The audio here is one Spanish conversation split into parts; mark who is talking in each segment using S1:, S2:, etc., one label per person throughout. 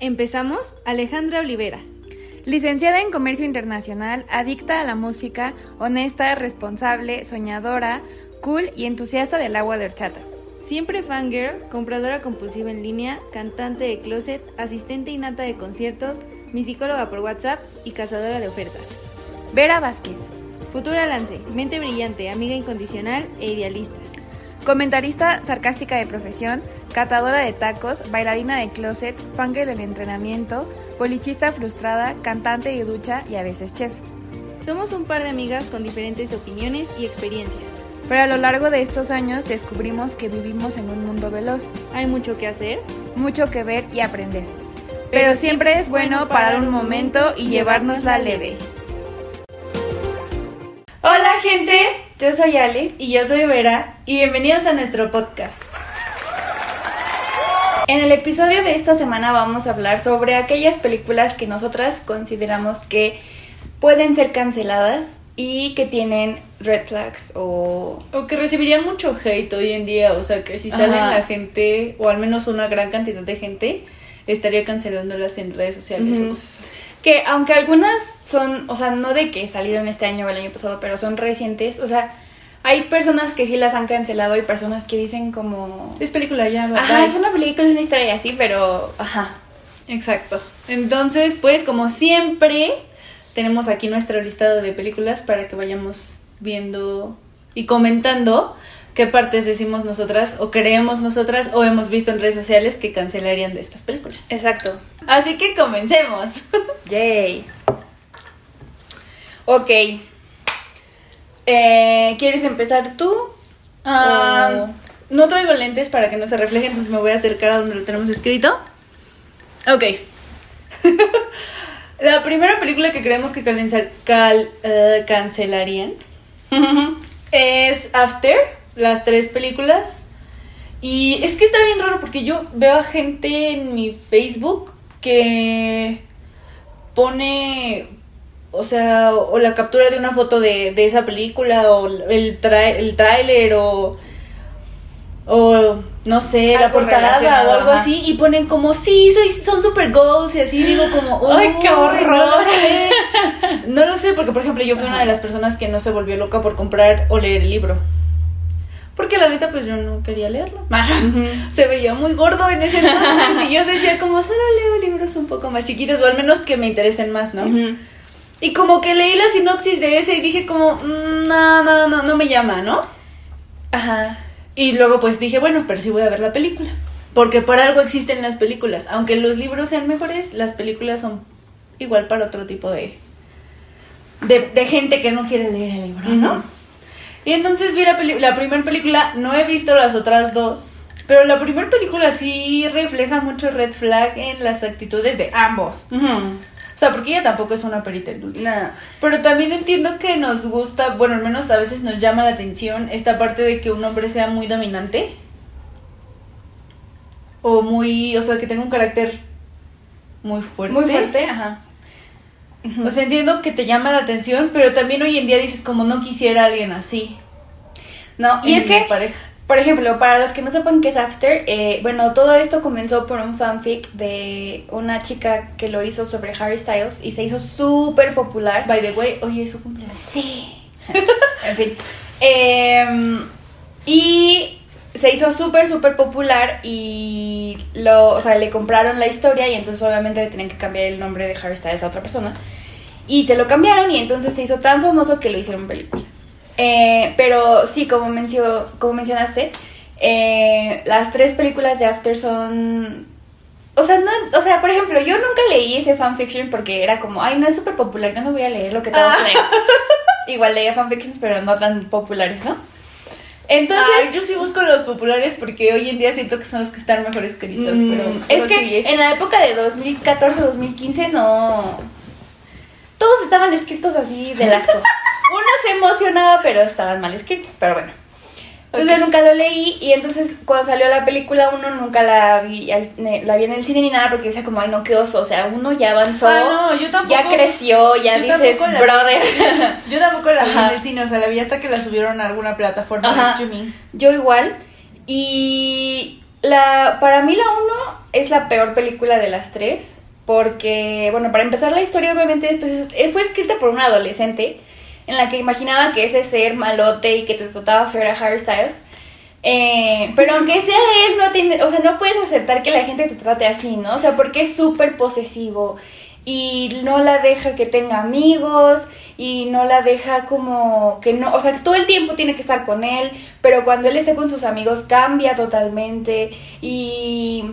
S1: Empezamos, Alejandra Olivera.
S2: Licenciada en Comercio Internacional, adicta a la música, honesta, responsable, soñadora, cool y entusiasta del agua de horchata.
S1: Siempre fangirl, compradora compulsiva en línea, cantante de closet, asistente innata de conciertos, mi psicóloga por WhatsApp y cazadora de ofertas.
S2: Vera Vázquez.
S1: Futura lance, mente brillante, amiga incondicional e idealista.
S2: Comentarista sarcástica de profesión, catadora de tacos, bailarina de closet, fangirl del entrenamiento, polichista frustrada, cantante de ducha y a veces chef.
S1: Somos un par de amigas con diferentes opiniones y experiencias.
S2: Pero a lo largo de estos años descubrimos que vivimos en un mundo veloz.
S1: Hay mucho que hacer,
S2: mucho que ver y aprender. Pero siempre es bueno parar un momento y llevárnosla leve.
S1: Hola gente,
S2: yo soy Ale.
S1: Y yo soy Vera. Y bienvenidos a nuestro podcast.
S2: En el episodio de esta semana vamos a hablar sobre aquellas películas que nosotras consideramos que pueden ser canceladas y que tienen red flags o...
S1: O que recibirían mucho hate hoy en día, o sea que si salen la gente, o al menos una gran cantidad de gente, estaría cancelándolas en redes sociales o cosas así.
S2: Que aunque algunas son, o sea, no de que salieron este año o el año pasado, pero son recientes, o sea, hay personas que sí las han cancelado y personas que dicen como...
S1: Es película ya, ¿verdad?
S2: Ajá, es una película, es una historia así, pero... Ajá.
S1: Exacto. Entonces, pues como siempre, tenemos aquí nuestro listado de películas para que vayamos viendo y comentando qué partes decimos nosotras o creemos nosotras o hemos visto en redes sociales que cancelarían de estas películas.
S2: Exacto.
S1: Así que comencemos.
S2: Yay. Ok. Eh, ¿Quieres empezar tú?
S1: Ah, no traigo lentes para que no se refleje, entonces me voy a acercar a donde lo tenemos escrito. Ok. La primera película que creemos que eh, cancelarían es After, las tres películas. Y es que está bien raro porque yo veo a gente en mi Facebook que pone, o sea, o la captura de una foto de, de esa película, o el, el tráiler, o, o no sé, la portada o algo así, y ponen como, sí, soy, son super goals, y así digo como,
S2: ¡ay, qué horror!
S1: No lo sé. no lo sé, porque por ejemplo yo fui una de las personas que no se volvió loca por comprar o leer el libro. Porque la neta, pues yo no quería leerlo. Se veía muy gordo en ese entonces. y yo decía, como solo leo libros un poco más chiquitos, o al menos que me interesen más, ¿no? Y como que leí la sinopsis de ese y dije, como, mm, no, no, no, no me llama, ¿no?
S2: Ajá.
S1: Y luego, pues dije, bueno, pero sí voy a ver la película. Porque por algo existen las películas. Aunque los libros sean mejores, las películas son igual para otro tipo de. de, gente que no quiere leer el libro, ¿no? Y entonces vi la, la primera película, no he visto las otras dos, pero la primera película sí refleja mucho red flag en las actitudes de ambos. O sea, porque ella tampoco es una perita en dulce. Pero también entiendo que nos gusta, bueno, al menos a veces nos llama la atención esta parte de que un hombre sea muy dominante. O muy, o sea, que tenga un carácter muy fuerte.
S2: Muy fuerte, ajá.
S1: O sea, entiendo que te llama la atención, pero también hoy en día dices como no quisiera alguien así.
S2: No, y es que, por ejemplo, para los que no sepan qué es After, eh, bueno, todo esto comenzó por un fanfic de una chica que lo hizo sobre Harry Styles y se hizo súper popular.
S1: By the way, hoy es su cumpleaños.
S2: Sí. en fin. Em, y se hizo súper, súper popular y lo, o sea, le compraron la historia y entonces obviamente le tenían que cambiar el nombre de Harry Styles a otra persona. Y se lo cambiaron y entonces se hizo tan famoso que lo hicieron película. Eh, pero sí, como, mencio, como mencionaste, eh, las tres películas de After son... O sea, no, o sea, por ejemplo, yo nunca leí ese fanfiction porque era como, ay, no es súper popular, yo no voy a leer lo que todos ah. leen. Igual leía fanfictions, pero no tan populares, ¿no?
S1: Entonces. yo sí busco los populares porque hoy en día siento que son los que están mejor escritos. Mm, pero,
S2: es que en la época de 2014-2015 no. Todos estaban escritos así de las cosas. Uno se emocionaba, pero estaban mal escritos. Pero bueno. Entonces yo nunca lo leí y entonces cuando salió la película uno nunca la vi, la vi en el cine ni nada porque decía como, ay no, qué oso, o sea, uno ya avanzó,
S1: ah, yo tampoco,
S2: ya creció, ya dices, brother.
S1: yo tampoco la vi en el cine, o sea, la vi hasta que la subieron a alguna plataforma de streaming.
S2: Yo igual y la, para mí la uno es la peor película de las tres. Porque, bueno, para empezar la historia, obviamente, pues, es- fue escrita por una adolescente en la que imaginaba que ese ser malote y que te trataba feo era Harry Styles. Eh, pero aunque sea él, no tiene, o sea, no puedes aceptar que la gente te trate así, ¿no? O sea, porque es súper posesivo y no la deja que tenga amigos y no la deja como que no, o sea, todo el tiempo tiene que estar con él, pero cuando él esté con sus amigos cambia totalmente y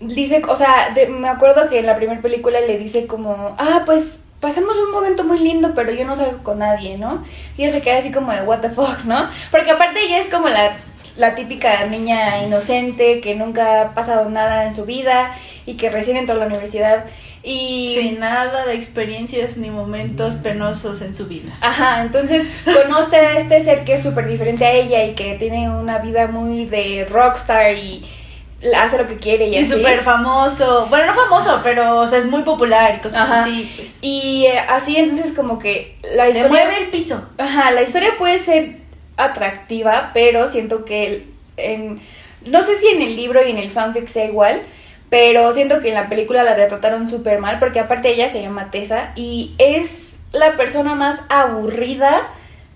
S2: dice, o sea, de- me acuerdo que en la primera película le dice como, ah, pues pasamos un momento muy lindo, pero yo no salgo con nadie, ¿no? Y ella se queda así como de, what the fuck, ¿no? Porque aparte ella es como la, la típica niña inocente que nunca ha pasado nada en su vida y que recién entró a la universidad y...
S1: Sin nada de experiencias ni momentos penosos en su vida.
S2: Ajá, entonces conoce a este ser que es súper diferente a ella y que tiene una vida muy de rockstar y hace lo que quiere y,
S1: Y súper famoso. Bueno, no famoso, pero o sea, es muy popular y cosas
S2: Ajá.
S1: así. Pues.
S2: Y eh, así entonces como que la
S1: Te
S2: historia...
S1: mueve el piso.
S2: Ajá, la historia puede ser atractiva, pero siento que en... No sé si en el libro y en el fanfic sea igual, pero siento que en la película la retrataron súper mal, porque aparte ella se llama Tessa y es la persona más aburrida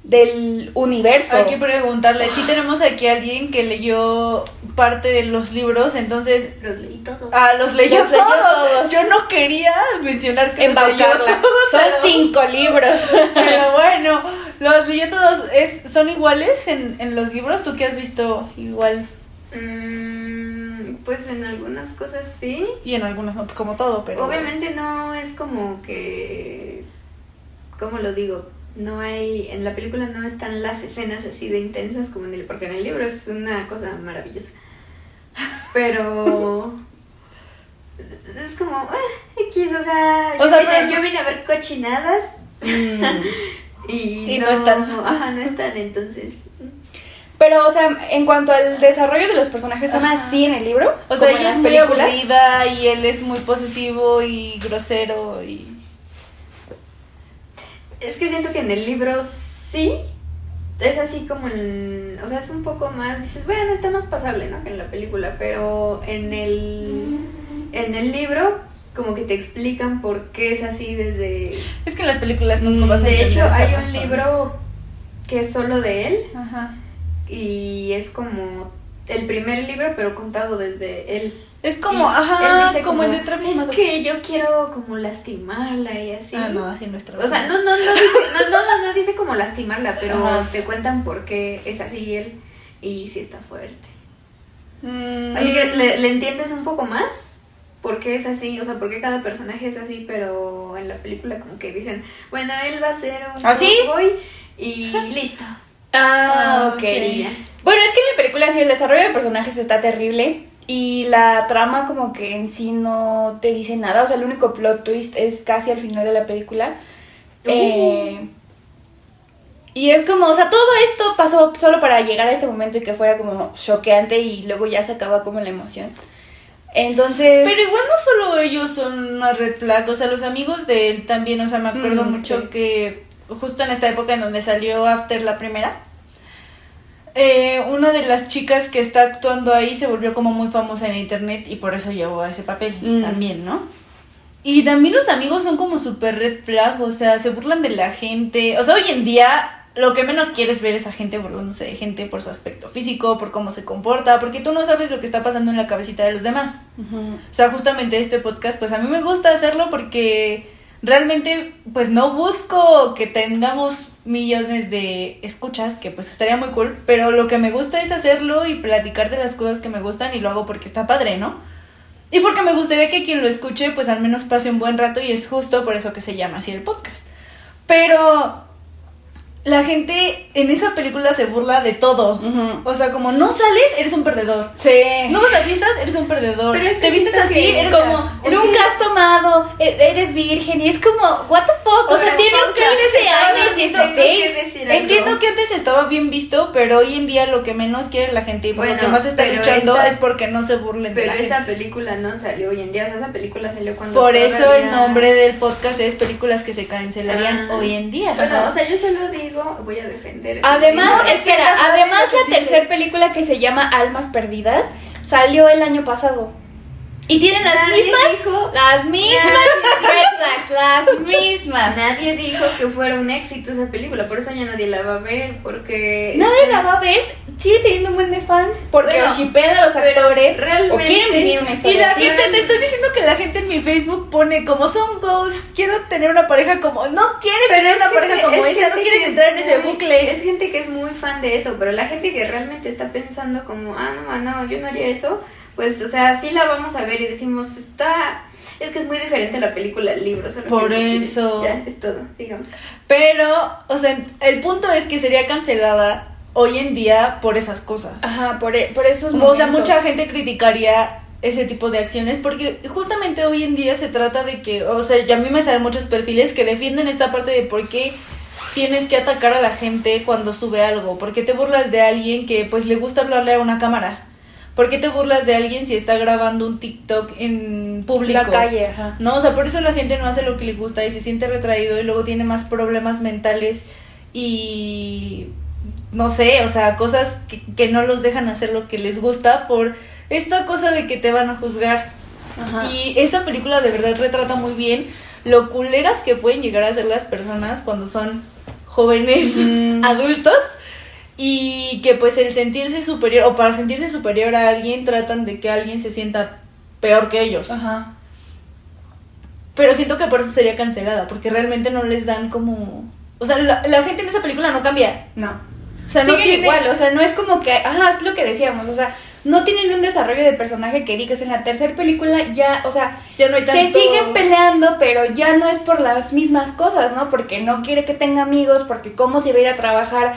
S2: del universo.
S1: Hay que preguntarle. Sí tenemos aquí a alguien que leyó parte de los libros, entonces...
S3: Los leí todos.
S1: Ah, los leyó,
S2: Los leyó
S1: todos.
S2: todos.
S1: Yo no quería mencionar que los leyó
S2: Embaucarla.
S1: todos,
S2: Son
S1: pero-
S2: cinco libros.
S1: Pero bueno, los leyó todos. Es, ¿Son iguales en, en los libros? ¿Tú qué has visto igual?
S3: Mm, pues en algunas cosas sí.
S1: Y en algunos no, como todo, pero...
S3: Obviamente no es como que. ¿Cómo lo digo? No hay. En la película no están las escenas así de intensas como en el. Porque en el libro es una cosa maravillosa. Pero. Es como. eh, X, o sea.
S1: O
S3: yo,
S1: sea,
S3: vine,
S1: pero-
S3: yo vine a ver cochinadas.
S2: Mm.
S3: Y,
S1: Y no están.
S3: Ajá, no están, entonces.
S2: Pero, o sea, en cuanto al desarrollo de los personajes, ¿son
S1: Ajá.
S2: así en el libro?
S1: O sea, ella es muy
S2: películas?
S1: aburrida y él es muy posesivo y grosero y...
S3: Es que siento que en el libro sí. Es así como en. O sea, es un poco más. Dices, bueno, está más pasable, ¿no? Que en la película. Pero en el. En el libro, como que te explican por qué es así desde.
S1: Es que en las películas nunca vas a
S3: De hecho, hay un
S1: razón.
S3: libro que es solo de él.
S1: Ajá.
S3: Y es como el primer libro, pero contado desde él.
S1: Es como, ajá,
S3: dice
S1: como, el de Travis
S3: Es que yo quiero como lastimarla y así.
S1: Ah, no, así no es Travis
S3: O sea, no, no, no, dice, no, no, no, no dice como lastimarla, pero
S1: Ajá.
S3: te cuentan por qué es así él y sí está fuerte.
S1: Mm,
S3: Así que le, le entiendes un poco más por qué es así, o sea, por qué cada personaje es así, pero en la película como que dicen, bueno, él va a ser un
S1: ¿Ah, sí?
S3: boy y listo.
S2: Ah,
S1: Ah,
S2: ok.
S3: Y ya.
S2: Bueno, es que en la película sí el desarrollo de personajes está terrible y la trama como que en sí no te dice nada, o sea, el único plot twist es casi al final de la película.
S3: Uh.
S2: Eh, y es como, o sea, todo esto pasó solo para llegar a este momento y que fuera como choqueante y luego ya se acaba como la emoción. Entonces...
S1: Pero igual no solo ellos son una red flag, o sea, los amigos de él también, o sea, me acuerdo
S2: Mm,
S1: mucho
S2: sí.
S1: que justo en esta época en donde salió After la primera, eh, una de las chicas que está actuando ahí se volvió como muy famosa en internet y por eso llevó a ese papel
S2: Mm.
S1: también, ¿no? Y también los amigos son como super red flag, o sea, se burlan de la gente, o sea, hoy en día lo que menos quieres ver es a gente burlándose de gente por su aspecto físico, por cómo se comporta, porque tú no sabes lo que está pasando en la cabecita de los demás. O sea, justamente este podcast, pues a mí me gusta hacerlo porque realmente, pues no busco que tengamos millones de escuchas, que pues estaría muy cool, pero lo que me gusta es hacerlo y platicar de las cosas que me gustan y lo hago porque está padre, ¿no? Y porque me gustaría que quien lo escuche, pues al menos pase un buen rato y es justo por eso que se llama así el podcast. Pero la gente en esa película se burla de todo. O sea, como no sales, eres un perdedor.
S2: Sí.
S1: No vas a vistas, eres un perdedor.
S3: Pero es
S1: Te vistes así, eres
S2: como
S1: la-
S2: nunca has tomado, e- eres virgen y es como, what the fuck, o,
S1: O
S2: sea, tiene
S1: creo que antes
S2: 15
S1: estaba
S2: años,
S1: bien visto,
S2: 16.
S3: Tengo que decir algo.
S1: Entiendo que antes estaba bien visto, pero hoy en día lo que menos quiere la gente y por lo que más está
S3: pero
S1: luchando
S3: esa-
S1: es porque no se burlen de
S3: Pero
S1: la
S3: esa
S1: gente.
S3: película no salió hoy en día, o sea, esa película salió cuando
S1: Por eso el nombre del podcast es películas que se cancelarían
S3: Ah.
S1: hoy en día.
S3: Bueno, o sea, yo solo digo, voy a defender.
S2: Además,
S1: No,
S2: espera, además la tercera película que se llama Almas Perdidas salió el año pasado. Y tienen las
S3: Nadie
S2: mismas,
S3: dijo-
S2: las mismas red flags, las mismas.
S3: Nadie dijo que fuera un éxito esa película, por eso ya nadie la va a ver, porque...
S2: Nadie la va a ver, sigue teniendo un buen de fans porque
S3: Bueno,
S2: shipean a los actores o quieren vivir una
S1: Y
S2: historia
S1: la
S2: así.
S1: gente, te estoy diciendo que la gente en mi Facebook pone como son ghosts, quiero tener una pareja como, no quieres tener una pareja como
S3: es
S1: esa, no quieres entrar en
S3: es
S1: ese
S3: muy-
S1: bucle.
S3: Es gente que es muy fan de eso, pero la gente que realmente está pensando como, ah, no, no, yo no haría eso, pues, o sea, sí la vamos a ver y decimos, está... Es que es muy diferente la película al libro. solo
S1: Por eso.
S3: Ya, es todo, digamos.
S1: Pero, o sea, el punto es que sería cancelada hoy en día por esas cosas.
S2: Ajá, por, e- por esos
S1: O sea,
S2: momentos.
S1: mucha gente criticaría ese tipo de acciones porque justamente hoy en día se trata de que, o sea, ya a mí me salen muchos perfiles que defienden esta parte de por qué tienes que atacar a la gente cuando sube algo, por qué te burlas de alguien que pues le gusta hablarle a una cámara, por qué te burlas de alguien si está grabando un TikTok en público.
S2: La calle, ajá.
S1: No, o sea, por eso la gente no hace lo que le gusta y se siente retraído y luego tiene más problemas mentales y no sé, o sea, cosas que, que no los dejan hacer lo que les gusta por esta cosa de que te van a juzgar.
S2: Ajá.
S1: Y esa película de verdad retrata muy bien lo culeras que pueden llegar a ser las personas cuando son jóvenes
S2: Mm.
S1: adultos y que pues el sentirse superior o para sentirse superior a alguien tratan de que alguien se sienta peor que ellos.
S2: Ajá.
S1: Pero siento que por eso sería cancelada, porque realmente no les dan como... O sea, la, la gente en esa película no cambia.
S2: No.
S1: O sea, no tiene...
S2: igual, o sea, no es como que, ajá, es lo que decíamos, o sea, no tienen un desarrollo de personaje que digas en la tercera película ya, o sea,
S1: Ya no hay
S2: se
S1: tanto-
S2: siguen peleando, pero ya no es por las mismas cosas, ¿no? Porque no quiere que tenga amigos, porque cómo se va a ir a trabajar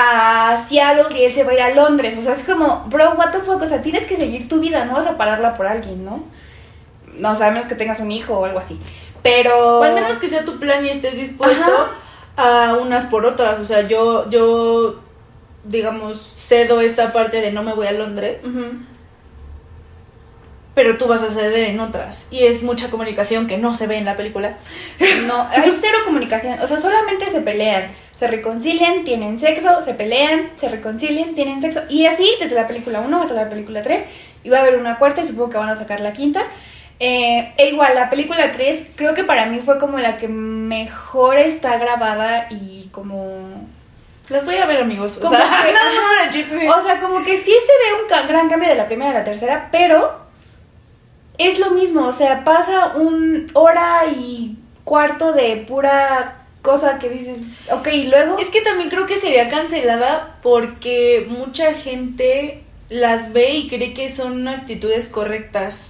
S2: a Seattle y él se va a ir a Londres, o sea, es como, bro, what the fuck, o sea, tienes que seguir tu vida, no vas a pararla por alguien, ¿no? No, o sea, a menos que tengas un hijo o algo así. Pero
S1: O al menos que sea tu plan y estés dispuesto a unas por otras. O sea, yo, yo, digamos, cedo esta parte de no me voy a Londres, pero tú vas a ceder en otras. Y es mucha comunicación que no se ve en la película.
S2: No, hay cero comunicación. O sea, solamente se pelean, se reconcilian, tienen sexo, se pelean, se reconcilian, tienen sexo. Y así desde la película 1 hasta la película 3. Y va a haber una cuarta y supongo que van a sacar la quinta. Eh, e igual, la película 3 creo que para mí fue como la que mejor está grabada y como...
S1: Las voy a ver, amigos. O
S2: Como
S1: sea,
S2: que-
S1: no,
S2: ajá.
S1: no, no, chiste.
S2: O sea, como que sí se ve un gran cambio de la primera a la tercera, pero es lo mismo, o sea, pasa un hora y cuarto de pura cosa que dices, ok, y luego...
S1: Es que también creo que sería cancelada porque mucha gente las ve y cree que son actitudes correctas.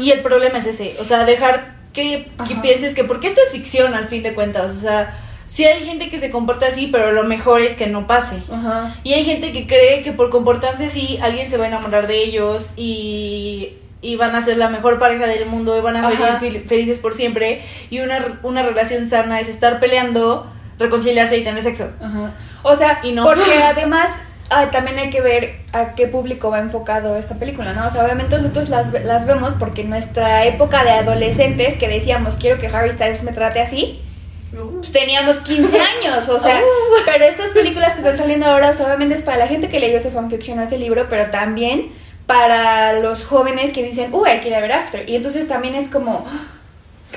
S1: Y el problema es ese, o sea, dejar que, pienses que, porque esto es ficción al fin de cuentas, o sea, sí hay gente que se comporta así, pero lo mejor es que no pase.
S2: Ajá.
S1: Y hay gente que cree que por comportarse así, alguien se va a enamorar de ellos y, y van a ser la mejor pareja del mundo y van a fel- felices por siempre. Y una, una relación sana es estar peleando, reconciliarse y tener sexo.
S2: Ajá. O sea,
S1: Y no.
S2: porque además ah, también hay que ver a qué público va enfocado esta película, ¿no? O sea, obviamente nosotros las, las vemos porque en nuestra época de adolescentes que decíamos, quiero que Harry Styles me trate así, pues teníamos 15 años, o sea,
S1: Oh.
S2: pero estas películas que están saliendo ahora, o sea, obviamente es para la gente que leyó ese fanfiction o ese libro, pero también para los jóvenes que dicen, uy, hay que ir a ver After. Y entonces también es como,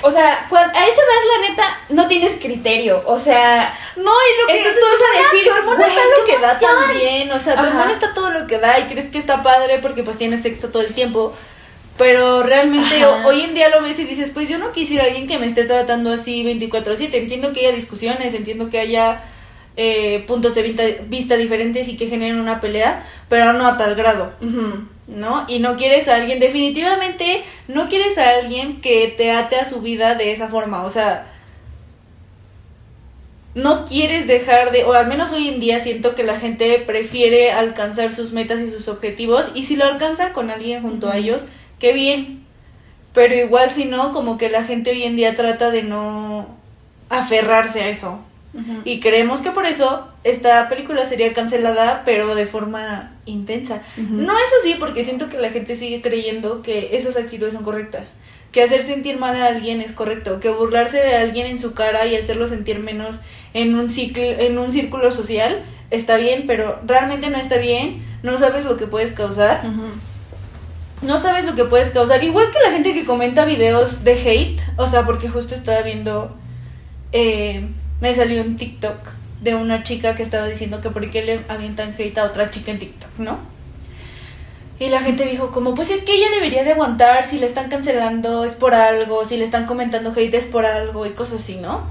S2: o sea, a esa edad, la neta, no tienes criterio, o sea,
S1: No, y lo que
S2: Entonces
S1: tu
S2: vas a
S1: hormona,
S2: decir,
S1: tu
S2: "Güey,
S1: está lo que da
S2: emoción".
S1: también, o sea, tu
S2: Ajá.
S1: está todo lo que da y crees que está padre porque pues tienes sexo todo el tiempo. Pero realmente
S2: Ajá.
S1: hoy en día lo ves y dices, pues yo no quisiera alguien que me esté tratando así 24/7. Entiendo que haya discusiones, entiendo que haya eh, puntos de vista, vista diferentes y que generen una pelea, pero no a tal grado.
S2: ujú.
S1: ¿No? Y no quieres a alguien, definitivamente no quieres a alguien que te ate a su vida de esa forma, o sea, no quieres dejar de, o al menos hoy en día siento que la gente prefiere alcanzar sus metas y sus objetivos, y si lo alcanza con alguien junto a ellos, qué bien, pero igual si no, como que la gente hoy en día trata de no aferrarse a eso. Y creemos que por eso esta película sería cancelada, pero de forma intensa. No es así, porque siento que la gente sigue creyendo que esas actitudes son correctas. Que hacer sentir mal a alguien es correcto. Que burlarse de alguien en su cara y hacerlo sentir menos en un, ciclo, en un círculo social está bien, pero realmente no está bien. No sabes lo que puedes causar. No sabes lo que puedes causar. Igual que la gente que comenta videos de hate, o sea, porque justo estaba viendo, eh, me salió un TikTok de una chica que estaba diciendo que por qué le avientan hate a otra chica en TikTok, ¿no? Y la gente dijo como, pues es que ella debería de aguantar, si le están cancelando es por algo, si le están comentando hate es por algo y cosas así, ¿no?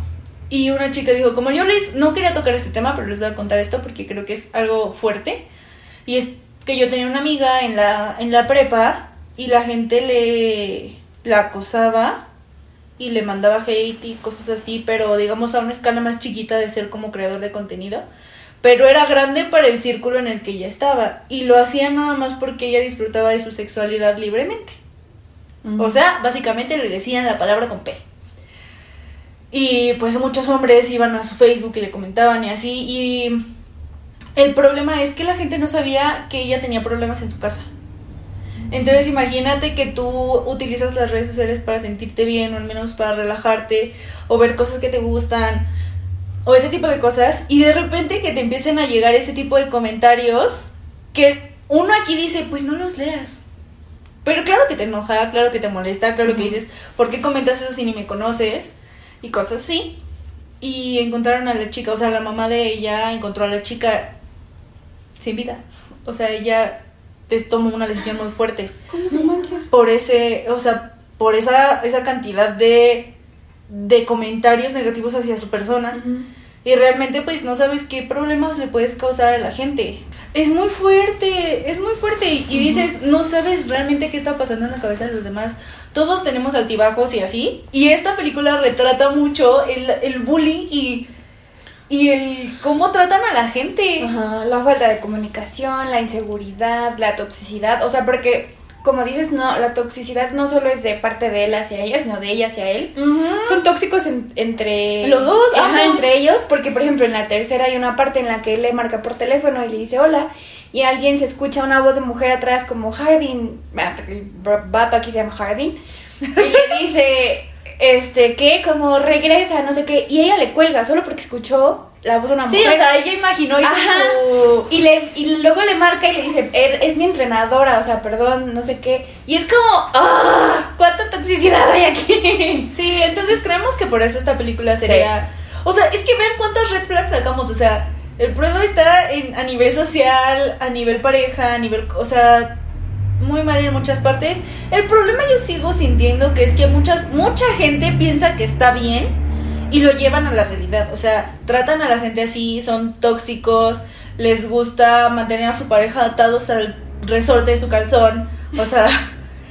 S1: Y una chica dijo, como yo les no quería tocar este tema, pero les voy a contar esto porque creo que es algo fuerte. Y es que yo tenía una amiga en la, en la prepa y la gente le la acosaba y le mandaba hate y cosas así, pero digamos a una escala más chiquita de ser como creador de contenido. Pero era grande para el círculo en el que ella estaba. Y lo hacía nada más porque ella disfrutaba de su sexualidad libremente. O sea, básicamente le decían la palabra con P. Y pues muchos hombres iban a su Facebook y le comentaban y así. Y el problema es que la gente no sabía que ella tenía problemas en su casa. Entonces imagínate que tú utilizas las redes sociales para sentirte bien o al menos para relajarte o ver cosas que te gustan o ese tipo de cosas y de repente que te empiecen a llegar ese tipo de comentarios que uno aquí dice, pues no los leas. Pero claro que te enoja, claro que te molesta, claro que dices, ¿por qué comentas eso si ni me conoces? Y cosas así. Y encontraron a la chica, o sea, la mamá de ella encontró a la chica sin vida. O sea, ella te tomó una decisión muy fuerte.
S2: No manches.
S1: Por ese, o sea, por esa, esa cantidad de, de comentarios negativos hacia su persona. Y realmente pues no sabes qué problemas le puedes causar a la gente. Es muy fuerte, es muy fuerte. Y, y dices, no sabes realmente qué está pasando en la cabeza de los demás. Todos tenemos altibajos y así. Y esta película retrata mucho el, el bullying y, y el cómo tratan a la gente.
S2: Ajá, la falta de comunicación, la inseguridad, la toxicidad, o sea, porque como dices, no, la toxicidad no solo es de parte de él hacia ella, sino de ella hacia él.
S1: Ujú.
S2: Son tóxicos en- entre
S1: Los dos,
S2: Ajá,
S1: ambos.
S2: entre ellos, porque por ejemplo en la tercera hay una parte en la que él le marca por teléfono y le dice hola y alguien se escucha una voz de mujer atrás como Hardin, el vato aquí se llama Hardin y le dice este que como regresa, no sé qué, y ella le cuelga solo porque escuchó la voz de una
S1: Sí,
S2: mujer.
S1: o sea, ella imaginó hizo
S2: Ajá.
S1: su...
S2: Y, le, y luego le marca y le dice, "Er- es mi entrenadora, o sea, perdón, no sé qué. Y es como, ¡ah! ¿Cuánta toxicidad hay aquí?
S1: Sí, entonces creemos que por eso esta película sería... O sea, es que vean cuántas red flags sacamos, o sea, el pruebo está en, a nivel social, a nivel pareja, a nivel... O sea, muy mal en muchas partes. El problema yo sigo sintiendo que es que muchas, mucha gente piensa que está bien y lo llevan a la realidad. O sea, tratan a la gente así, son tóxicos, les gusta mantener a su pareja atados al resorte de su calzón. O sea,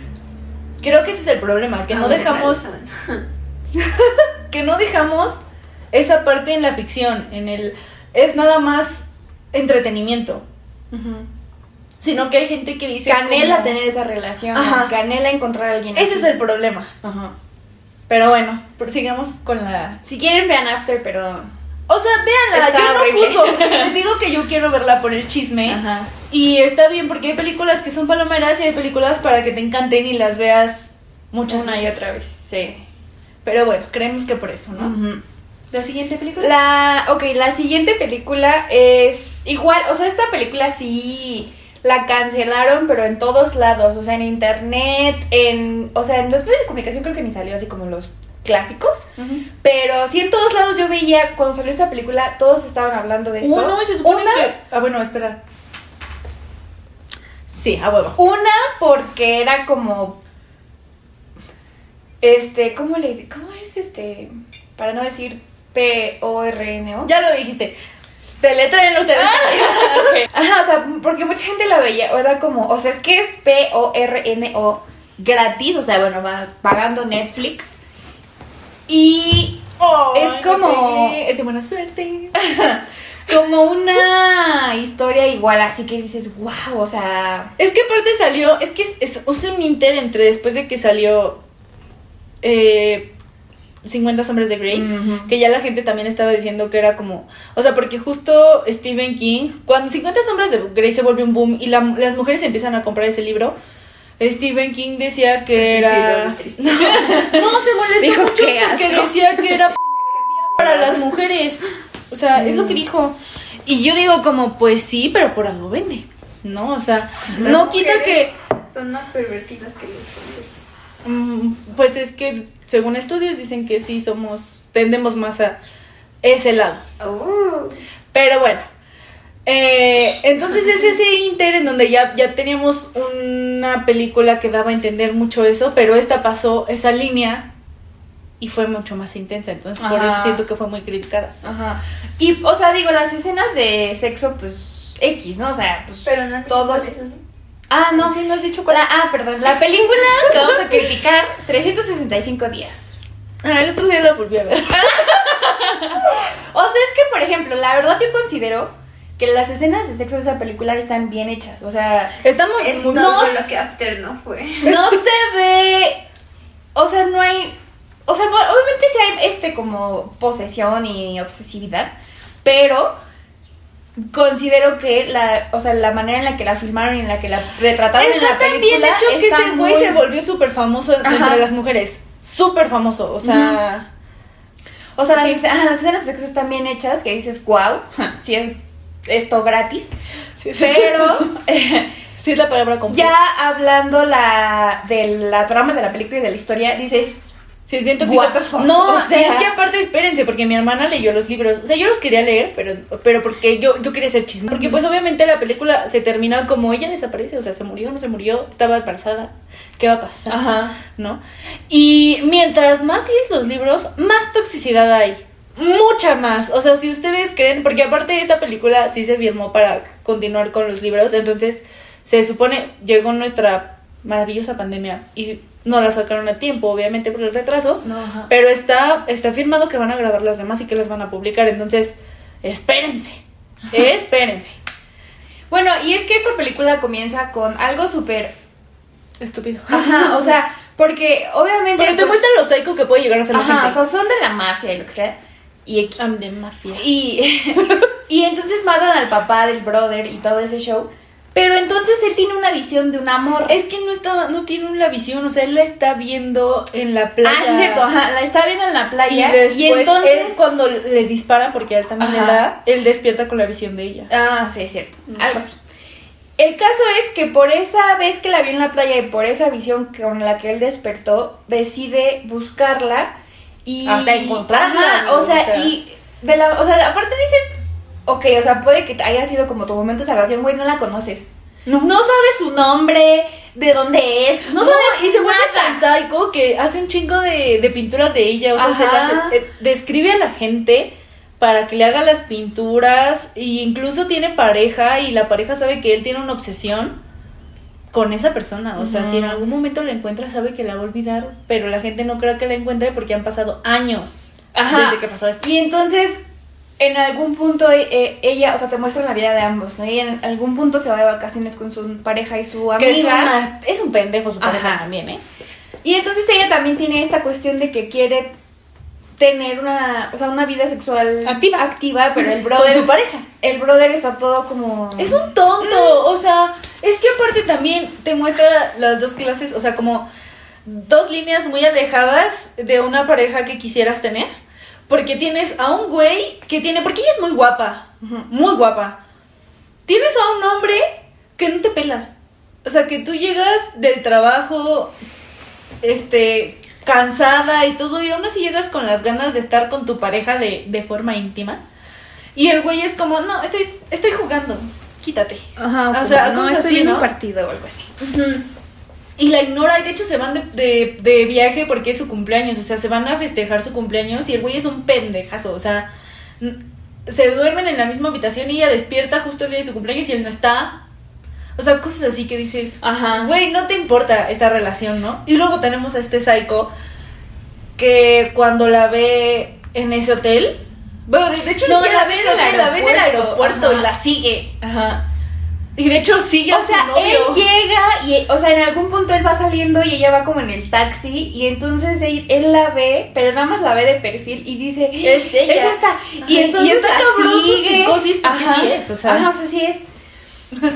S1: creo que ese es el problema, que no
S3: A ver,
S1: dejamos que no dejamos esa parte en la ficción, en el es nada más entretenimiento, sino que hay gente que dice
S2: Canela
S1: como-
S2: tener esa relación,
S1: Ajá.
S2: canela encontrar a alguien
S1: ese
S2: así.
S1: es el problema.
S2: Ajá.
S1: Pero bueno, sigamos con la
S2: Si quieren vean After, pero...
S1: o sea, véanla, yo no
S2: horrible.
S1: juzgo. Les digo que yo quiero verla por el chisme.
S2: Ajá.
S1: Y está bien porque hay películas que son palomeras y hay películas para que te encanten y las veas muchas
S2: Una y
S1: veces.
S2: otra vez, sí.
S1: Pero bueno, creemos que por eso, ¿no? La siguiente película.
S2: La, ok, la siguiente película es igual, o sea, esta película sí la cancelaron, pero en todos lados, o sea, en internet, en, o sea, en los medios de comunicación creo que ni salió así como los clásicos, pero sí en todos lados yo veía, cuando salió esta película, todos estaban hablando de esto.
S1: Uno y se supone
S2: Una-
S1: que. Ah, bueno, espera. Sí, a huevo.
S2: Una porque era como este, ¿cómo le cómo es este? Para no decir P O R N O.
S1: Ya lo dijiste. Deletren ustedes.
S2: Ok. Ajá, o sea, porque mucha gente la veía, o era como, o sea, es que es P O R N O gratis, o sea, bueno, va pagando Netflix. Y
S1: Ay,
S2: es como-.
S1: Es de buena suerte.
S2: como una historia igual, así que dices, wow, o sea,
S1: Es que aparte salió. Es que es, es, es un inter entre después de que salió. Eh, 50 sombras de Grey. Que ya la gente también estaba diciendo que era como. O sea, porque justo Stephen King. Cuando 50 sombras de Grey se volvió un boom y la- las mujeres empiezan a comprar ese libro. Stephen King decía que era. No, se molestó
S2: Dijo,
S1: mucho
S2: "Qué
S1: porque
S2: asco".
S1: decía que era para las mujeres. O sea, es lo que dijo. Y yo digo como, pues sí, pero por algo vende. ¿No? O sea, no quita que...
S3: Son más pervertidas que los hombres.
S1: Mm, Pues es que según estudios dicen que sí somos, tendemos más a ese lado.
S3: Oh.
S1: Pero bueno, eh, entonces es ese inter en donde ya, ya teníamos una película que daba a entender mucho eso, pero esta pasó esa línea y fue mucho más intensa, entonces por eso siento que fue muy criticada.
S2: Ajá. Y, o sea, digo, las escenas de sexo, pues, X, ¿no? O sea, pues.
S3: Pero no
S2: todos.
S3: eso sí.
S2: Ah, no.
S1: sí, no has dicho cuál
S2: La- ah, perdón. La película que vamos a criticar, 365 días.
S1: Ah, el otro día la volví a ver.
S2: O sea, es que, por ejemplo, la verdad yo considero que las escenas de sexo de esa película están bien hechas. O sea,
S1: Está muy,
S3: Es
S1: muy-
S2: no-
S3: lo que After no fue.
S2: no se ve. O sea, no hay. O sea, obviamente sí hay este como posesión y obsesividad. Pero considero que la, o sea, la manera en la que la filmaron y en la que la retrataron en
S1: Está
S2: la
S1: tan
S2: película
S1: bien hecho que ese güey
S2: muy-
S1: se volvió súper famoso entre las mujeres. Súper famoso, o sea...
S2: O sea, las,
S1: Sí.
S2: escen- ajá, las escenas de sexo están bien hechas, que dices, wow, si es esto gratis.
S1: Sí,
S2: Pero
S1: Sí es la palabra completa.
S2: ya hablando la de la trama de la película y de la historia, dices,
S1: Sí, es bien tóxico. No,
S2: O sea-
S1: es que aparte, espérense, porque mi hermana leyó los libros. O sea, yo los quería leer, pero, pero porque yo, yo quería ser chisme. Porque, pues, obviamente, la película se termina como ella desaparece. O sea, se murió, no se murió, estaba embarazada. ¿Qué va a pasar?
S2: ajá,
S1: ¿No? Y mientras más lees los libros, más toxicidad hay. Mucha más. O sea, si ustedes creen, porque aparte esta película sí se firmó para continuar con los libros, entonces se supone llegó nuestra maravillosa pandemia y no la sacaron a tiempo, obviamente por el retraso.
S2: no.
S1: Pero está, está firmado que van a grabar las demás y que las van a publicar. Entonces, espérense. Espérense.
S2: Bueno, y es que esta película comienza con algo súper,
S1: Estúpido.
S2: ajá, o sea, porque obviamente...
S1: Pero te
S2: pues,
S1: muestra lo psycho que puede llegar a ser la
S2: Ajá, o sea, son de la mafia y lo que sea, y X.
S1: De mafia.
S2: Y, y entonces matan al papá del brother y todo ese show. Pero entonces él tiene una visión de un amor.
S1: Es que no estaba, no tiene la visión, o sea, él la está viendo en la playa.
S2: Ah, sí, es cierto, ajá, la está viendo en la
S1: Y
S2: playa.
S1: después,
S2: Y, entonces.
S1: él cuando les disparan, porque a él también le da, él despierta con la visión de ella.
S2: Ah, sí, es cierto.
S1: Mm.
S2: Algo así. El caso es que por esa vez que la vio en la playa y por esa visión con la que él despertó, decide buscarla y.
S1: Hasta encontrarla,
S2: Ajá, o sea,
S1: O sea.
S2: y. De la, o sea, aparte dices. Ok, o sea, puede que haya sido como tu momento de salvación, güey, no la conoces.
S1: No.
S2: No sabes su nombre, de dónde es, no,
S1: No,
S2: sabes
S1: y se vuelve tan psycho que hace un chingo de, de pinturas de ella. O sea, se las, eh, describe a la gente para que le haga las pinturas. E incluso tiene pareja y la pareja sabe que él tiene una obsesión con esa persona. O sea, si en algún momento la encuentra, sabe que la va a olvidar. Pero la gente no cree que la encuentre porque han pasado años
S2: Ajá.
S1: desde que pasó esto.
S2: Y entonces, en algún punto, eh, eh, ella, o sea, te muestra la vida de ambos, ¿no? Y en algún punto se va de vacaciones con su pareja y su amiga.
S1: Que es, una- es un pendejo su pareja
S2: Ajá.
S1: también, ¿eh?
S2: Y entonces ella también tiene esta cuestión de que quiere tener una, o sea, una vida sexual
S1: Activa.
S2: activa pero el
S1: Con
S2: brother,
S1: su pareja.
S2: el brother está todo como
S1: Es un tonto, o sea, es que aparte también te muestra las dos clases, o sea, como dos líneas muy alejadas de una pareja que quisieras tener. Porque tienes a un güey que tiene, porque ella es muy guapa, muy guapa. Tienes a un hombre que no te pela. O sea, que tú llegas del trabajo, este, cansada y todo, y aún así llegas con las ganas de estar con tu pareja de, de forma íntima. Y el güey es como, no, estoy, estoy jugando, quítate.
S2: Ajá,
S1: O
S2: como,
S1: sea,
S2: no estoy
S1: así,
S2: en un
S1: ¿no?
S2: partido o algo así.
S1: Y la ignora, y de hecho se van de, de, de viaje porque es su cumpleaños, o sea, se van a festejar su cumpleaños y el güey es un pendejazo, o sea, se duermen en la misma habitación y ella despierta justo el día de su cumpleaños y él no está. O sea, cosas así que dices,
S2: Ajá.
S1: güey, no te importa esta relación, ¿no? Y luego tenemos a este psycho que cuando la ve en ese hotel, bueno, de, de hecho
S2: No, la ve en el
S1: la ve en el
S2: aeropuerto,
S1: y la sigue.
S2: Ajá.
S1: Y de hecho sigue a
S2: O
S1: su
S2: sea,
S1: novio.
S2: él llega y, o sea, en algún punto él va saliendo y ella va como en el taxi y entonces él, él la ve, pero nada más la ve de perfil y dice,
S1: Es ella.
S2: Es esta. Y entonces
S1: y está cabrón su
S2: sigue.
S1: psicosis, porque sí es, o sea.
S2: Ajá, o sea, sí es.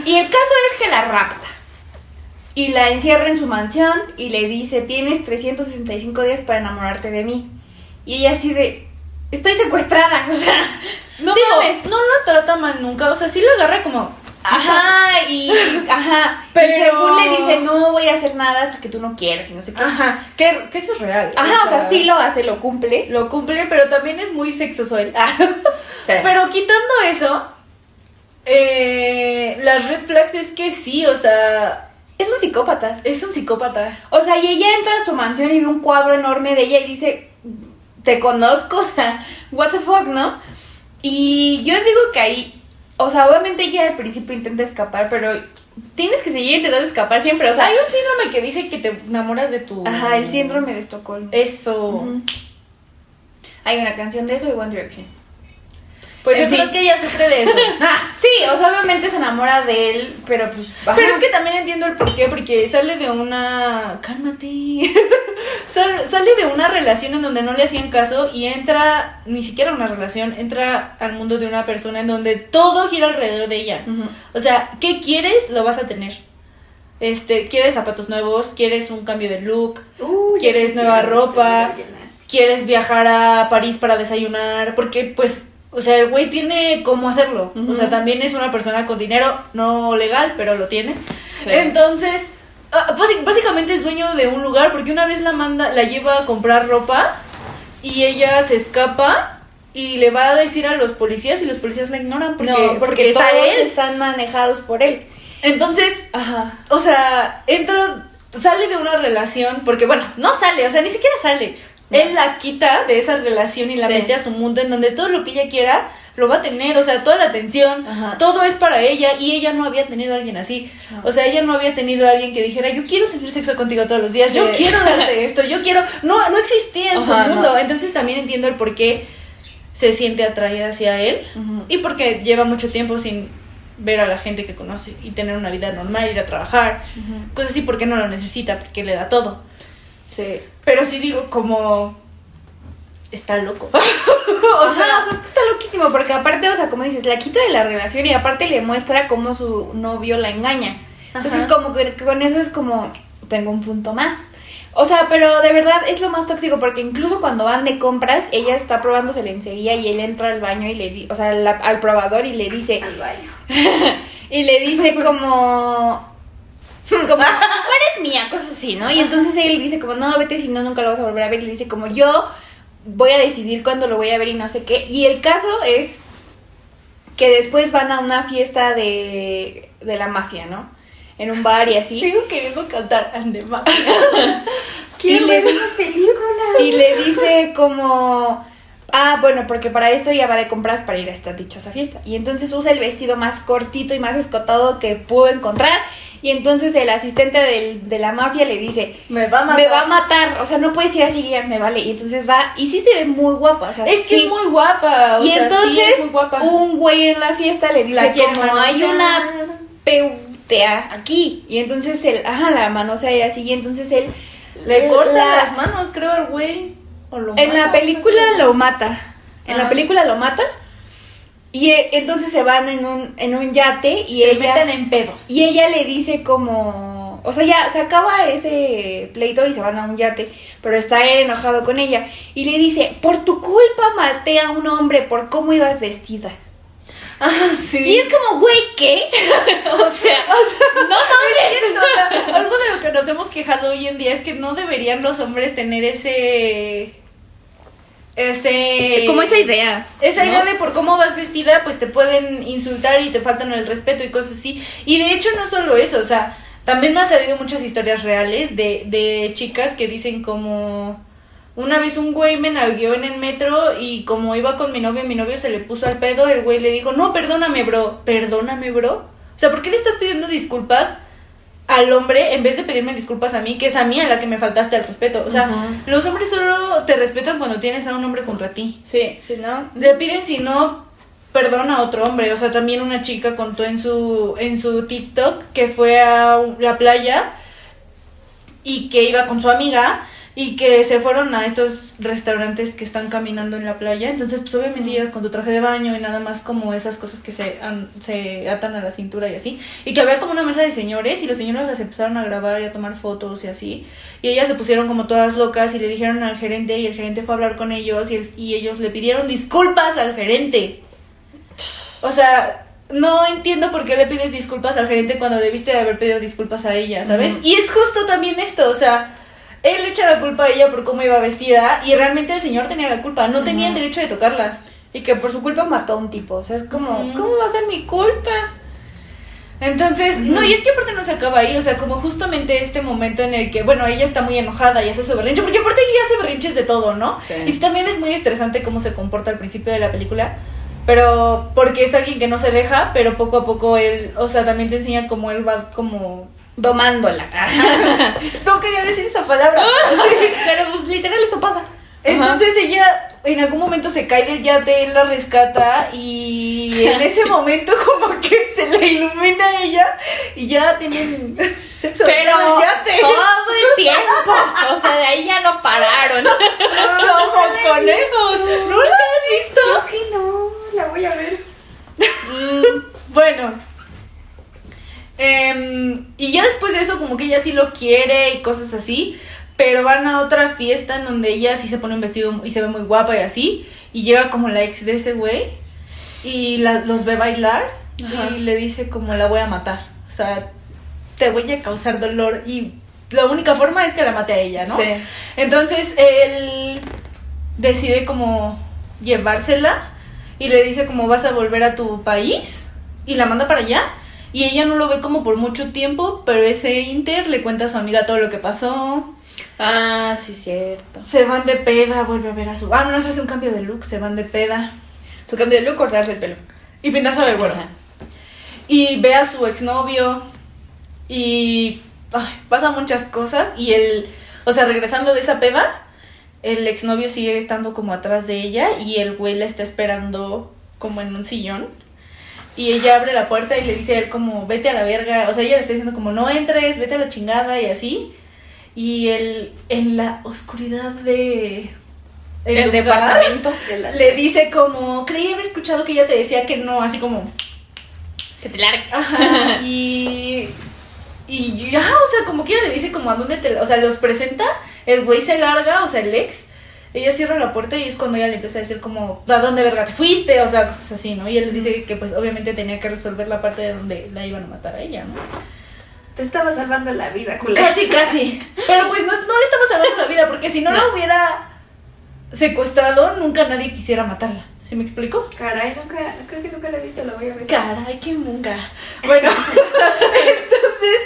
S2: Y el caso es que la rapta. Y la encierra en su mansión y le dice, tienes 365 días para enamorarte de mí. Y ella así de, estoy secuestrada, o sea, no
S1: Digo, no la trata mal nunca, o sea, sí la agarra como...
S2: Ajá, y ajá.
S1: Pero-
S2: Y según le dice, no voy a hacer nada hasta que tú no quieras y no sé qué.
S1: Ajá, que, que eso es real.
S2: Ajá, o sea, sí lo hace, lo cumple.
S1: Lo cumple, pero también es muy sexoso él.
S2: Sí.
S1: Pero quitando eso, eh, las red flags es que sí, o sea,
S2: Es un psicópata.
S1: es un psicópata.
S2: O sea, y ella entra a su mansión y ve un cuadro enorme de ella y dice, te conozco, o sea, what the fuck, ¿no? Y yo digo que ahí, o sea, obviamente ella al principio intenta escapar, pero tienes que seguir intentando escapar siempre, o sea,
S1: Hay un síndrome que dice que te enamoras de tu...
S2: ajá, el síndrome de Estocolmo.
S1: Eso.
S2: Hay una canción de eso y One Direction.
S1: Pues
S2: En
S1: yo
S2: fin.
S1: creo que ella sufre de eso.
S2: Sí, o sea, obviamente se enamora de él, pero pues... ajá.
S1: Pero es que también entiendo el porqué, porque sale de una... Cálmate. Sal- sale de una relación en donde no le hacían caso y entra, ni siquiera una relación, entra al mundo de una persona en donde todo gira alrededor de ella. O sea, ¿qué quieres? Lo vas a tener. Este, quieres zapatos nuevos, quieres un cambio de look, ¿Quieres nueva ropa? quieres viajar a París para desayunar, porque pues, o sea, el güey tiene cómo hacerlo. O sea, también es una persona con dinero, no legal, pero lo tiene.
S2: Sí.
S1: Entonces, ah, básicamente es dueño de un lugar, porque una vez la manda, la lleva a comprar ropa y ella se escapa y le va a decir a los policías y los policías la ignoran porque,
S2: no, porque,
S1: porque está
S2: todos
S1: él.
S2: están manejados por él.
S1: Entonces,
S2: Ajá.
S1: o sea, entra, sale de una relación, porque bueno, no sale, o sea, ni siquiera sale. Él la quita de esa relación y la
S2: Sí.
S1: mete a su mundo en donde todo lo que ella quiera lo va a tener, o sea, toda la atención,
S2: Ajá.
S1: todo es para ella y ella no había tenido a alguien así.
S2: No.
S1: O sea, ella no había tenido a alguien que dijera, yo quiero tener sexo contigo todos los días, yo quiero darte esto, yo quiero... No, no existía en
S2: Ajá,
S1: su mundo.
S2: no.
S1: Entonces también entiendo el por qué se siente atraída hacia él y porque lleva mucho tiempo sin ver a la gente que conoce y tener una vida normal, ir a trabajar, cosas así porque no lo necesita, porque le da todo.
S2: Sí.
S1: Pero sí digo como está loco.
S2: O sea, o sea, está loquísimo, porque aparte, o sea, como dices, la quita de la relación y aparte le muestra cómo su novio la engaña. Entonces,
S1: Ajá.
S2: como que con eso es como, tengo un punto más. O sea, pero de verdad es lo más tóxico, porque incluso cuando van de compras, ella está probándose lencería y él entra al baño y le di, o sea, la- al probador y le dice,
S3: Al baño.
S2: y le dice como como "Tú eres mía cosas así no y entonces él dice como no vete si no nunca lo vas a volver a ver y le dice como yo voy a decidir cuándo lo voy a ver y no sé qué y el caso es que después van a una fiesta de de la mafia no en un bar y así.
S1: Sigo queriendo cantar Andema.
S3: Quiero
S2: le-
S3: ver una película.
S2: y le dice como ah bueno porque para esto ya va de compras para ir a esta dichosa fiesta. Y entonces usa el vestido más cortito y más escotado que pudo encontrar. Y entonces el asistente del- de la mafia le dice
S1: Me va a matar.
S2: me va a matar o sea no puedes ir así me vale. Y entonces va y sí se ve muy guapa o sea
S1: Es que es muy guapa, o
S2: y
S1: sea,
S2: entonces
S1: sí es muy guapa.
S2: un güey en la fiesta le dice
S1: La
S2: como hay una peutea aquí y entonces él ajá la manosea y así y entonces él
S1: Le corta
S2: la-
S1: las manos, creo, al güey. O lo
S2: en
S1: mata,
S2: la película lo mata. En la película lo mata. Y eh, entonces se van en un, en un yate y
S1: Se
S2: ella.
S1: meten en pedos.
S2: Y ella le dice como. O sea, ya se acaba ese pleito y se van a un yate. Pero está él enojado con ella. Y le dice: Por tu culpa maté a un hombre por cómo ibas vestida.
S1: Ah, sí.
S2: Y es como, güey, ¿qué? o sea, no mames.
S1: O sea, algo de lo que nos hemos quejado hoy en día es que no deberían los hombres tener ese ese
S2: Como esa idea.
S1: esa
S2: ¿no?
S1: idea de por cómo vas vestida, pues te pueden insultar y te faltan el respeto y cosas así. Y de hecho no solo eso, o sea, también me han salido muchas historias reales de, de chicas que dicen como una vez un güey me nalgueó en el metro y como iba con mi novio, mi novio se le puso al pedo, el güey le dijo, no, perdóname, bro, perdóname, bro. O sea, ¿por qué le estás pidiendo disculpas al hombre en vez de pedirme disculpas a mí, que es a mí a la que me faltaste el respeto? O sea,
S2: Ajá.
S1: los hombres solo te respetan cuando tienes a un hombre junto a ti.
S2: Sí, sí, ¿no?
S1: Le piden si no perdona a otro hombre, o sea, también una chica contó en su en su TikTok que fue a la playa y que iba con su amiga y que se fueron a estos restaurantes que están caminando en la playa, entonces pues obviamente llegas con tu traje de baño y nada más como esas cosas que se, an- se atan a la cintura y así, y que había como una mesa de señores y los señores las empezaron a grabar y a tomar fotos y así, y ellas se pusieron como todas locas y le dijeron al gerente y el gerente fue a hablar con ellos y, el- y ellos le pidieron disculpas al gerente. O sea, no entiendo por qué le pides disculpas al gerente cuando debiste de haber pedido disculpas a ella, ¿sabes? Y es justo también esto, o sea, él le echa la culpa a ella por cómo iba vestida y realmente el señor tenía la culpa, no tenía el derecho de tocarla.
S2: Y que por su culpa mató a un tipo. O sea, es como. ¿cómo va a ser mi culpa?
S1: Entonces, no, y es que aparte no se acaba ahí, o sea, como justamente este momento en el que, bueno, ella está muy enojada y hace su berrinche, porque aparte ella hace berrinches de todo, ¿no?
S2: Sí.
S1: Y también es muy estresante cómo se comporta al principio de la película, pero porque es alguien que no se deja, pero poco a poco él, o sea, también te enseña cómo él va como...
S2: Domándola.
S1: No quería decir esa palabra.
S2: Pero pues literal eso pasa.
S1: Entonces ella en algún momento se cae del yate, él la rescata y en ese momento como que se le ilumina a ella y ya tienen sexo
S2: Pero
S1: dentro del yate.
S2: todo el tiempo. O sea, de ahí ya no pararon.
S1: Como conejos. ¿No lo has visto?
S3: Creo que no, la voy a ver.
S1: Bueno. Em, y ya después de eso como que ella sí lo quiere y cosas así. Pero van a otra fiesta en donde ella sí se pone un vestido y se ve muy guapa y así. Y llega como la ex de ese güey. Y la- los ve bailar.
S2: Ajá.
S1: Y le dice como la voy a matar. O sea, te voy a causar dolor. Y la única forma es que la mate a ella, ¿no?
S2: Sí.
S1: Entonces él decide como llevársela y le dice como vas a volver a tu país y la manda para allá y ella no lo ve como por mucho tiempo, pero ese Inter le cuenta a su amiga todo lo que pasó.
S2: Ah, sí, cierto.
S1: Se van de peda, vuelve a ver a su... Ah, no, se hace un cambio de look, se van de peda.
S2: Su cambio de look, cortarse el pelo.
S1: Y pintarse de güero.
S2: Ajá.
S1: Y ve a su exnovio y ay, pasa muchas cosas y él, o sea, regresando de esa peda, el exnovio sigue estando como atrás de ella y el güey la está esperando como en un sillón. Y ella abre la puerta y le dice a él como, vete a la verga. O sea, ella le está diciendo como, no entres, vete a la chingada y así. Y él, en la oscuridad de...
S2: El, departamento.
S3: De la-
S1: Le dice como, creí haber escuchado que ella te decía que no, así como...
S2: Que te largues.
S1: Ajá, y. Y ya, o sea, como que ella le dice como a dónde te. O sea, los presenta, el güey se larga, o sea, el ex. Ella cierra la puerta y es cuando ella le empieza a decir como, ¿a dónde verga te fuiste? O sea, cosas así, ¿no? Y él le dice que pues obviamente tenía que resolver la parte de donde la iban a matar a ella, ¿no?
S3: Te estaba salvando la vida, culera.
S1: Casi, casi. Pero pues no, no le estaba salvando la vida, porque si no, la hubiera secuestrado, nunca nadie quisiera matarla. ¿Sí me explico?
S3: Caray, nunca, creo que nunca la he visto, la voy a ver.
S1: Caray, qué munga. Bueno, entonces,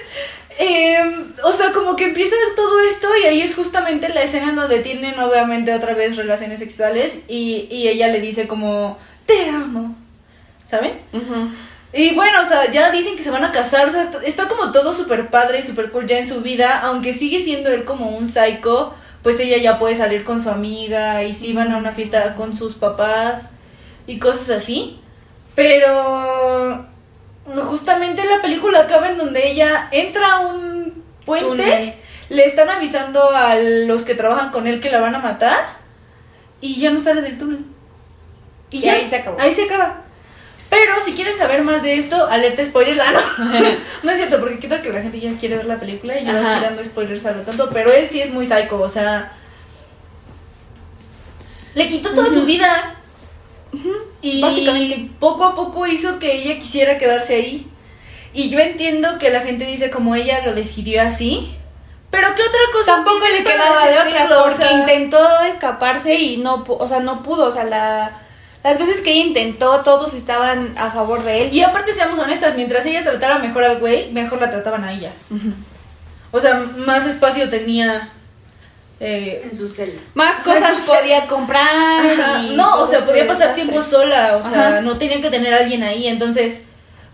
S1: em, o sea, como que empieza todo esto y ahí es justamente la escena en donde tienen obviamente otra vez relaciones sexuales y, y ella le dice como, te amo, ¿saben? Y bueno, o sea, ya dicen que se van a casar, o sea, está- como todo súper padre y súper cool ya en su vida, aunque sigue siendo él como un psycho, pues ella ya puede salir con su amiga y sí van a una fiesta con sus papás y cosas así. Pero justamente la película acaba en donde ella entra a un puente,
S2: Túnel.
S1: le están avisando a los que trabajan con él que la van a matar y ya no sale del túnel.
S2: Y
S1: ya,
S2: ahí se acabó.
S1: Ahí se acaba. Pero si quieres saber más de esto, alerta spoilers. Ah, no. no es cierto, porque qué tal que la gente ya quiere ver la película y yo
S2: Ajá.
S1: aquí dando spoilers a lo tanto. Pero él sí es muy psycho, o sea. Le quitó toda su vida. Y
S2: Básicamente.
S1: poco a poco hizo que ella quisiera quedarse ahí. Y yo entiendo que la gente dice como ella lo decidió así. Pero qué otra cosa.
S2: Tampoco le quedaba de otra?
S1: O
S2: porque
S1: sea,
S2: intentó escaparse y no, o sea, no pudo, o sea, la, las veces que ella intentó todos estaban a favor de él.
S1: Y aparte, seamos honestas, mientras ella tratara mejor al güey, mejor la trataban a ella. O sea, más espacio tenía. Eh,
S3: En su celda.
S2: Más cosas podía comprar. y
S1: no, o sea, podía pasar
S2: desastre.
S1: tiempo sola, o sea,
S2: Ajá.
S1: no tenía que tener a alguien ahí. Entonces,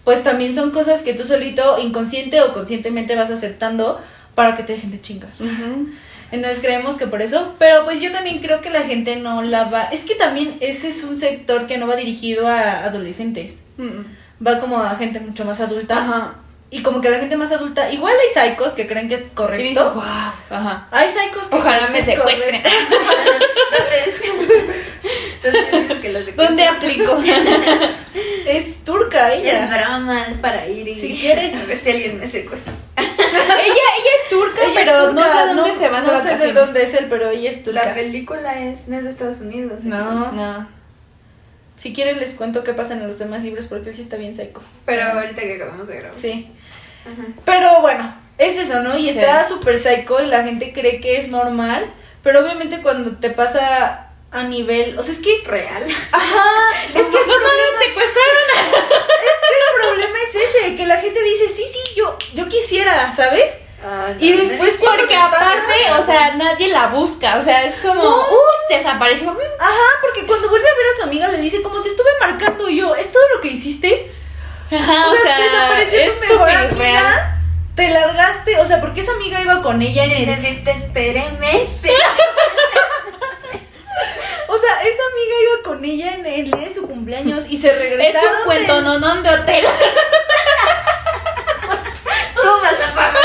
S1: pues también son cosas que tú solito, inconsciente o conscientemente vas aceptando para que te dejen de chingar.
S2: Ujú.
S1: Entonces creemos que por eso, pero pues yo también creo que la gente no la va. Es que también ese es un sector que no va dirigido a adolescentes,
S2: Mm.
S1: va como a gente mucho más adulta.
S2: Ajá.
S1: Y como que la gente más adulta, igual hay psicos que creen que es
S2: ¿Qué dices?
S1: correcto.
S2: Guau. Ajá.
S1: Hay psicos que
S2: Ojalá
S1: creen
S2: me
S1: que es
S2: secuestren.
S3: ¿Dónde es? ¿Dónde dices
S2: aplico?
S1: Es turca
S3: Es
S1: ella.
S3: broma, es para ir y
S1: Si quieres.
S3: a ver si alguien me secuestra.
S2: ella, ella es turca,
S1: Ella es
S2: pero
S1: turca,
S2: no sé a dónde se van de
S1: No sé de
S2: vacaciones.
S1: dónde es él, pero ella es turca.
S3: La película es, no es de Estados Unidos.
S1: No.
S2: No.
S1: Si quieren les cuento qué pasa en los demás libros porque él sí está bien psycho.
S3: Pero
S1: Sí.
S3: ahorita que acabamos de grabar.
S1: Sí.
S3: Ajá.
S1: Pero bueno, es eso, ¿no? Y
S2: Sí.
S1: está súper psycho y la gente cree que es normal, pero obviamente cuando te pasa a nivel, o sea, es que,
S3: Real.
S1: ajá, es que el problema,
S2: secuestraron
S1: es que el problema es ese, que la gente dice, sí, sí, yo, yo quisiera, ¿sabes?
S3: Ah,
S1: Y
S3: no,
S1: después
S3: no.
S1: cuando
S2: Porque
S1: te pasa-
S2: aparte, o sea, nadie la busca. O sea, es como,
S1: No.
S2: uy, desapareció.
S1: Ajá, porque cuando vuelve a ver a su amiga le dice, como te estuve marcando yo, ¿es todo lo que hiciste?
S2: Ajá,
S1: o sea, desapareció
S2: es
S1: tu mejor amiga,
S2: real.
S1: te largaste, o sea, porque esa amiga iba con ella en el...
S3: Te, esperé meses.
S1: O sea, esa amiga iba con ella en el día de su cumpleaños y se
S2: Es
S1: regresaron
S2: un cuento
S1: del-
S2: nonón de hotel.
S3: Tú vas a pagar.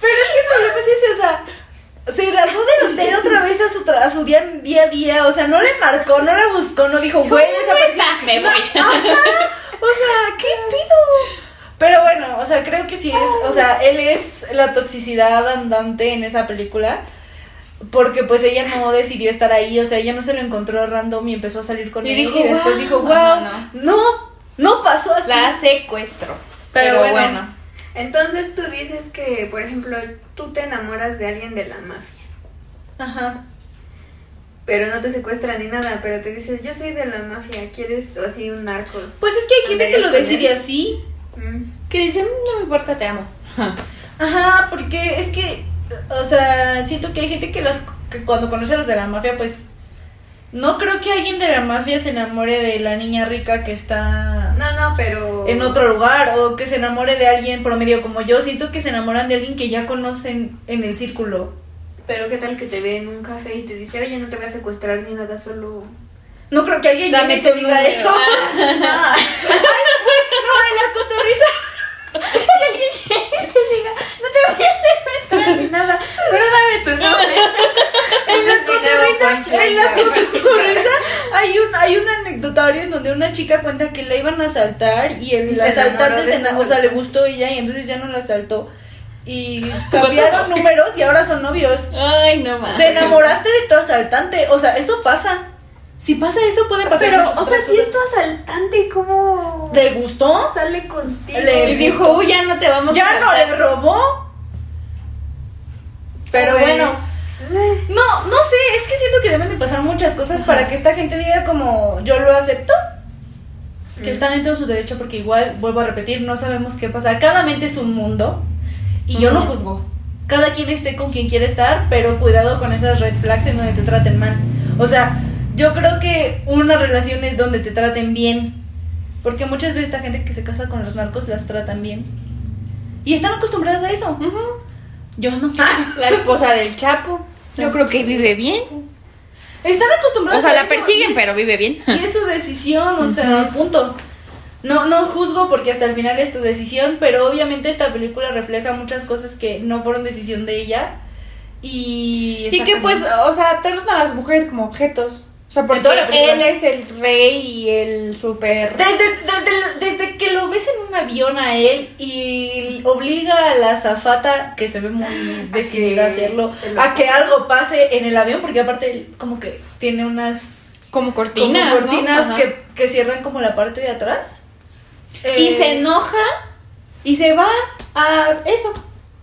S1: Pero es que el problema es ese, o sea, se largó del hotel otra vez a su, tra- a su día, día a día, o sea, no le marcó, no la buscó, no dijo, güey, desapareció.
S2: Me
S1: No,
S2: voy.
S1: ajá, o sea, ¿qué pido? Pero bueno, o sea, creo que sí es, o sea, él es la toxicidad andante en esa película. Porque pues ella no decidió estar ahí, o sea, ella no se lo encontró random y empezó a salir con
S2: Y
S1: él
S2: dijo,
S1: y después
S2: "Wow".
S1: dijo, wow,
S2: Ajá,
S1: no, no pasó así.
S2: La secuestro.
S1: Pero
S2: Pero,
S1: bueno.
S2: bueno.
S3: Entonces tú dices que, por ejemplo, tú te enamoras de alguien de la mafia.
S1: Ajá.
S3: Pero no te secuestra ni nada, pero te dices, yo soy de la mafia, ¿quieres o así un narco?
S1: Pues es que hay gente que lo
S3: ¿Andarías con
S1: decide así.
S3: Mm.
S2: Que dicen, no me importa, te amo.
S1: Ajá, porque es que, o sea, siento que hay gente que, las, que cuando conoce a los de la mafia, pues no creo que alguien de la mafia se enamore de la niña rica que está
S3: No, no, pero...
S1: en otro lugar o que se enamore de alguien promedio como yo. Siento que se enamoran de alguien que ya conocen en el círculo.
S3: Pero qué tal que te ve en un café y te dice, oye, no te voy a secuestrar ni nada, solo...
S1: No creo que alguien
S2: Dame
S1: te diga
S2: número.
S1: eso.
S3: Ah,
S1: no, en la cotorriza.
S3: que alguien llegue y te diga, no te voy a secuestrar ni nada, pero dame tu nombre.
S1: En la cotorriza, en la cotorriza hay un, hay un anecdotario en donde una chica cuenta que la iban a asaltar y el
S3: Y
S1: asaltante se o sea, le gustó ella y entonces ya no la asaltó. Y cambiaron números y ahora son novios.
S2: Ay, no más.
S1: Te enamoraste de tu asaltante, o sea, eso pasa. Si pasa eso puede pasar
S3: Pero, o sea, si es tu asaltante, ¿cómo
S1: ¿Le gustó?
S3: sale contigo?
S1: Le-
S2: Y dijo, uy, ya no te vamos a
S1: Ya no
S2: saltar".
S1: le robó. Pero
S3: Pues,
S1: bueno,
S3: eh,
S1: No, no sé, es que siento que deben de pasar muchas cosas para que esta gente diga como yo lo acepto. Que
S3: Mm.
S1: están en todo su derecho porque igual, vuelvo a repetir, no sabemos qué pasa. Cada mente es un mundo y yo no juzgo. Cada quien esté con quien quiere estar, pero cuidado con esas red flags en donde te traten mal. O sea, yo creo que una relación es donde te traten bien. Porque muchas veces esta gente que se casa con los narcos las tratan bien. Y están acostumbradas a eso. Yo no.
S2: La esposa del Chapo. Yo creo que vive bien.
S1: Están acostumbradas
S2: O sea,
S1: a
S2: la
S1: eso,
S2: persiguen,
S1: es-
S2: pero vive bien.
S1: Y es su decisión, o sea, punto. No, no juzgo porque hasta el final es tu decisión, pero obviamente esta película refleja muchas cosas que no fueron decisión de ella. Y.
S2: Que pues, o sea, tratan a las mujeres como objetos. O sea, porque él es el rey y el super...
S1: Desde, desde, desde que lo ves en un avión a él y obliga a la azafata, que se ve muy decidida a hacerlo, a que algo pase en el avión, porque aparte él como que tiene unas
S2: Como cortinas,
S1: como cortinas que, que cierran como la parte de atrás.
S2: Y
S1: Eh,
S2: se enoja y se va a eso.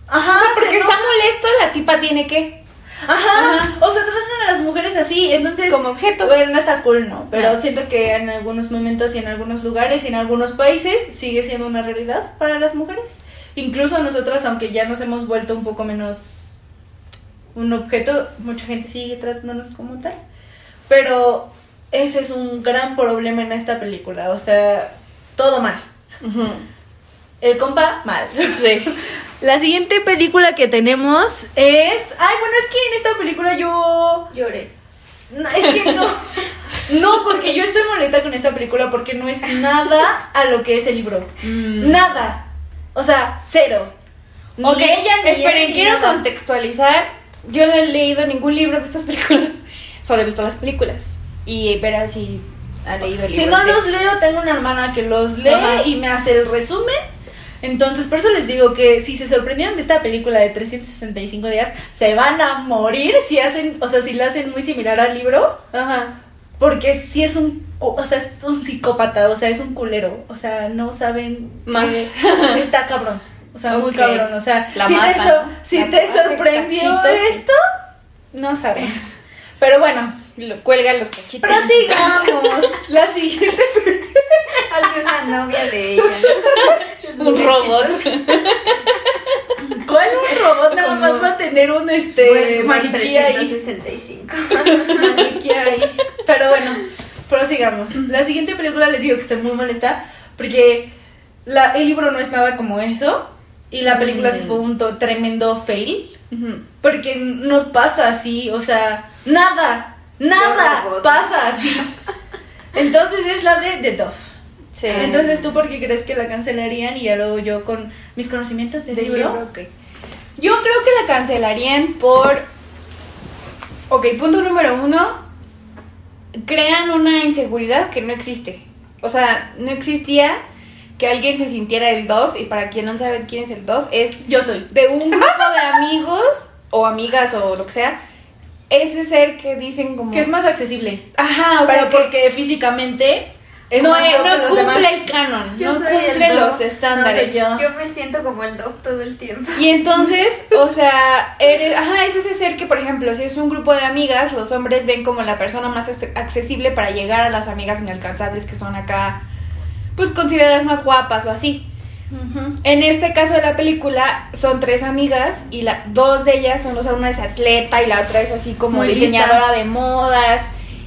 S1: Ajá,
S2: O sea,
S1: se
S2: porque está molesto, la tipa tiene que...
S1: Ajá.
S2: Ajá.
S1: O sea, tratan a las mujeres así, entonces.
S2: Como objeto.
S1: Bueno, no está cool, ¿no? Pero
S2: Ah.
S1: siento que en algunos momentos y en algunos lugares y en algunos países sigue siendo una realidad para las mujeres. Incluso nosotras, aunque ya nos hemos vuelto un poco menos un objeto, mucha gente sigue tratándonos como tal. Pero ese es un gran problema en esta película. O sea, todo mal. El compa, mal.
S2: Sí.
S1: La siguiente película que tenemos es. Ay, bueno, es que en esta película yo.
S3: Lloré.
S1: No, es que no. No, porque yo estoy molesta con esta película porque no es nada a lo que es el libro.
S2: Mm.
S1: Nada. O sea, cero. Ni
S2: Ok,
S1: ella, ni
S2: esperen,
S1: ni
S2: quiero
S1: nada.
S2: contextualizar. Yo no he leído ningún libro de estas películas, solo he visto las películas. Y verá si ha leído.
S1: Si no los leo, tengo una hermana que los lee
S2: Ajá.
S1: y me hace el resumen. Entonces, por eso les digo que si se sorprendieron de esta película de 365 días, se van a morir si hacen, o sea, si la hacen muy similar al libro.
S2: Ajá.
S1: Porque sí es un o sea, es un psicópata, o sea, es un culero, o sea, no saben
S2: Más.
S1: está cabrón. O sea, muy cabrón, o sea,
S2: La
S1: si, te, si te sorprendió esto, no saben. Pero bueno,
S2: Lo cuelga los cachitos.
S1: prosigamos. La siguiente
S3: Hace una novia de ella.
S2: Un robot.
S1: ¿Cuál un robot nada más va a tener un este
S3: Westworld
S1: maniquí ahí?
S3: 365.
S1: maniquí ahí. Pero bueno, prosigamos. La siguiente película les digo que está muy molesta porque la, el libro no es nada como eso y la película sí fue un tremendo fail porque no pasa así, o sea, nada, nada pasa así. Entonces es la de The Dove.
S2: Sí.
S1: Entonces tú por qué crees que la cancelarían y ya luego yo con mis conocimientos del
S2: Del
S1: libro.
S2: libro, ok. Yo creo que la cancelarían por. Ok, punto número uno. Crean una inseguridad que no existe. O sea, no existía que alguien se sintiera el Dove. Y para quien no sabe quién es el Dove, es
S1: Yo soy.
S2: de un grupo de amigos o amigas o lo que sea. Ese ser que dicen como.
S1: Que es más accesible.
S2: Ajá, o
S1: pero
S2: sea, que
S1: porque físicamente es
S2: no,
S1: más
S2: eh, no cumple
S1: demás.
S2: el canon,
S3: Yo
S2: no cumple los estándares.
S1: No, soy yo.
S3: Yo me siento como el dog todo el tiempo.
S2: Y entonces, o sea, eres, ajá, es ese ser que, por ejemplo, si es un grupo de amigas, los hombres ven como la persona más ac- accesible para llegar a las amigas inalcanzables que son acá, pues consideradas más guapas o así. En este caso de la película son tres amigas y la, dos de ellas son, o sea, una es atleta y la otra es así como diseñadora de modas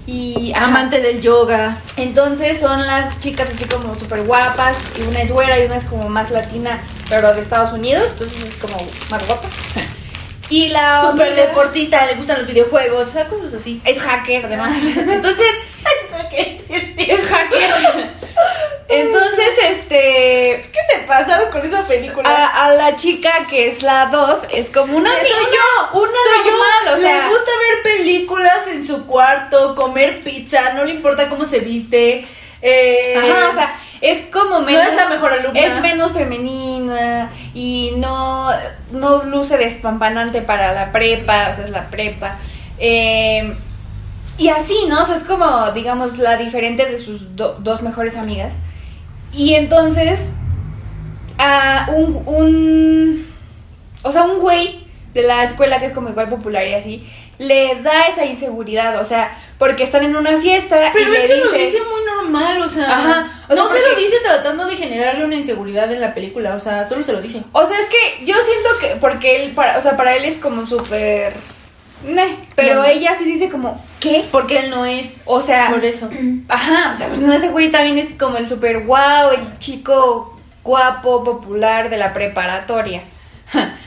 S2: y ajá.
S1: Amante del yoga.
S2: Entonces son las chicas así como súper guapas y una es güera y una es como más latina, pero de Estados Unidos, entonces es como más guapa. Y la
S1: Super
S2: amiga
S1: deportista, le gustan los videojuegos, o sea, cosas así.
S2: es hacker además. Entonces
S1: sí, sí.
S2: es hacker. Entonces, este
S1: ¿Qué se pasaron con esa película?
S2: a, a la chica que es la 2 es como una
S1: soy yo,
S2: una
S1: soy
S2: normal,
S1: yo.
S2: o sea,
S1: le gusta ver películas en su cuarto, comer pizza, no le importa cómo se viste. Eh,
S2: Ajá, o sea, es como menos.
S1: es la mejor alumna.
S2: Es menos femenina y no, no luce despampanante para la prepa, o sea, es la prepa. Eh, y así, ¿no? O sea, es como, digamos, la diferente de sus do- dos mejores amigas. Y entonces, a un, un. O sea, un güey de la escuela que es como igual popular y así, le da esa inseguridad, o sea, porque están en una fiesta
S1: Pero
S2: y
S1: él
S2: le
S1: se lo
S2: dice,
S1: dice muy normal, o sea.
S2: Ajá, o sea,
S1: no se lo dice tratando de generarle una inseguridad en la película, o sea, solo se lo dice.
S2: O sea, es que yo siento que, porque él, para, o sea, para él es como súper... pero
S1: No.
S2: ella sí dice como, ¿qué?
S1: Porque él no es.
S2: O sea,
S1: Por eso.
S2: ajá, o sea, pues no, ese güey también es como el súper guau, el chico guapo, popular de la preparatoria.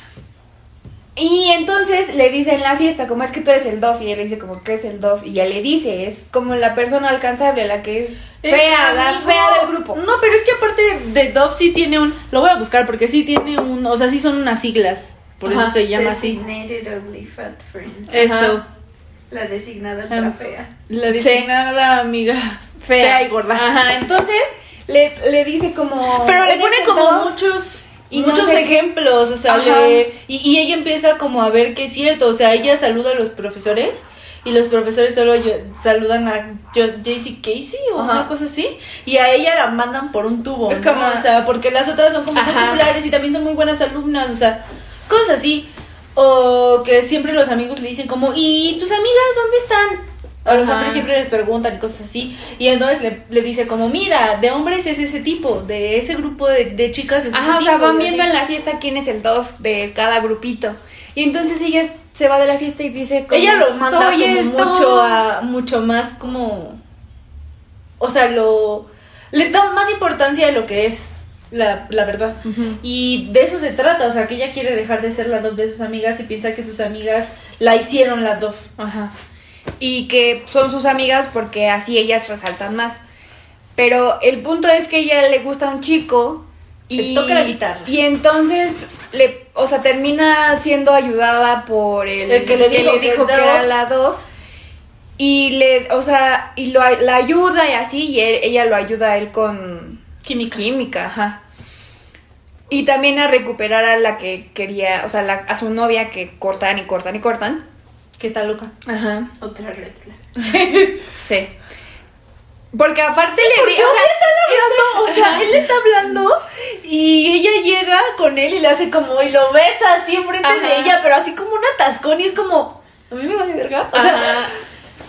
S2: Y entonces le dice en la fiesta, como es que tú eres el DOF, y él le dice como, ¿qué es el DOF? Y ella le dice, es como la persona alcanzable, la que es
S1: Es
S2: fea, la
S1: amigo.
S2: fea del grupo.
S1: No, pero es que aparte de Dove sí tiene un. Lo voy a buscar porque sí tiene un. O sea, sí son unas siglas. Por
S2: Ajá,
S1: eso se llama así.
S3: Designated Ugly Fat Friend.
S1: Eso.
S3: La designada
S1: Em,
S3: ultra fea.
S1: La designada amiga. Fea. y gorda.
S2: Ajá, entonces le, le dice como...
S1: Pero le
S2: "¿Eres
S1: pone como
S2: Dove?".
S1: muchos.
S2: Y no
S1: muchos
S2: sé
S1: ejemplos, o sea, le- y, y ella empieza como a ver que es cierto, o sea, ella saluda a los profesores y los profesores solo yo- saludan a JC Casey o
S2: Ajá.
S1: una cosa así y a ella la mandan por un tubo,
S2: Es
S1: ¿no?
S2: como-
S1: o sea, porque las otras son como muy populares y también son muy buenas alumnas, o sea, cosas así. O que siempre los amigos le dicen como, ¿y tus amigas dónde están? A los hombres siempre les preguntan y cosas así. Y entonces le, le dice como, mira, de hombres es ese tipo, de ese grupo de, de chicas es
S2: Ajá,
S1: ese
S2: o sea,
S1: tipo",
S2: van viendo
S1: así.
S2: en la fiesta quién es el dos de cada grupito. Y entonces ella se va de la fiesta y dice como,
S1: Ella lo manda
S2: "Soy
S1: como
S2: el
S1: mucho
S2: dos".
S1: a, mucho más como, o sea, lo, le da más importancia de lo que es. La, la verdad. Y de eso se trata, o sea, que ella quiere dejar de ser la dove de sus amigas y piensa que sus amigas la hicieron la dove.
S2: Ajá. Y que son sus amigas porque así ellas resaltan más. Pero el punto es que a ella le gusta un chico y
S1: toca la guitarra.
S2: Y entonces le, o sea, termina siendo ayudada por el,
S1: El que le dijo que
S2: era la Dove. Y le, o sea, y lo, la ayuda y así, y él- ella lo ayuda a él con
S1: Química.
S2: química, ajá. Y también a recuperar a la que quería, o sea, la- a su novia que cortan y cortan y cortan.
S1: Que está loca.
S2: Ajá.
S3: Otra red flag.
S2: Sí. Porque aparte
S1: Sí,
S2: le
S1: porque
S2: di- o
S1: hoy
S2: sea,
S1: están hablando, o sea, él está hablando y ella llega con él y le hace como, y lo besa así enfrente
S2: Ajá.
S1: de ella, pero así como un atascón y es como, a mí me vale verga. O sea,
S2: Ajá.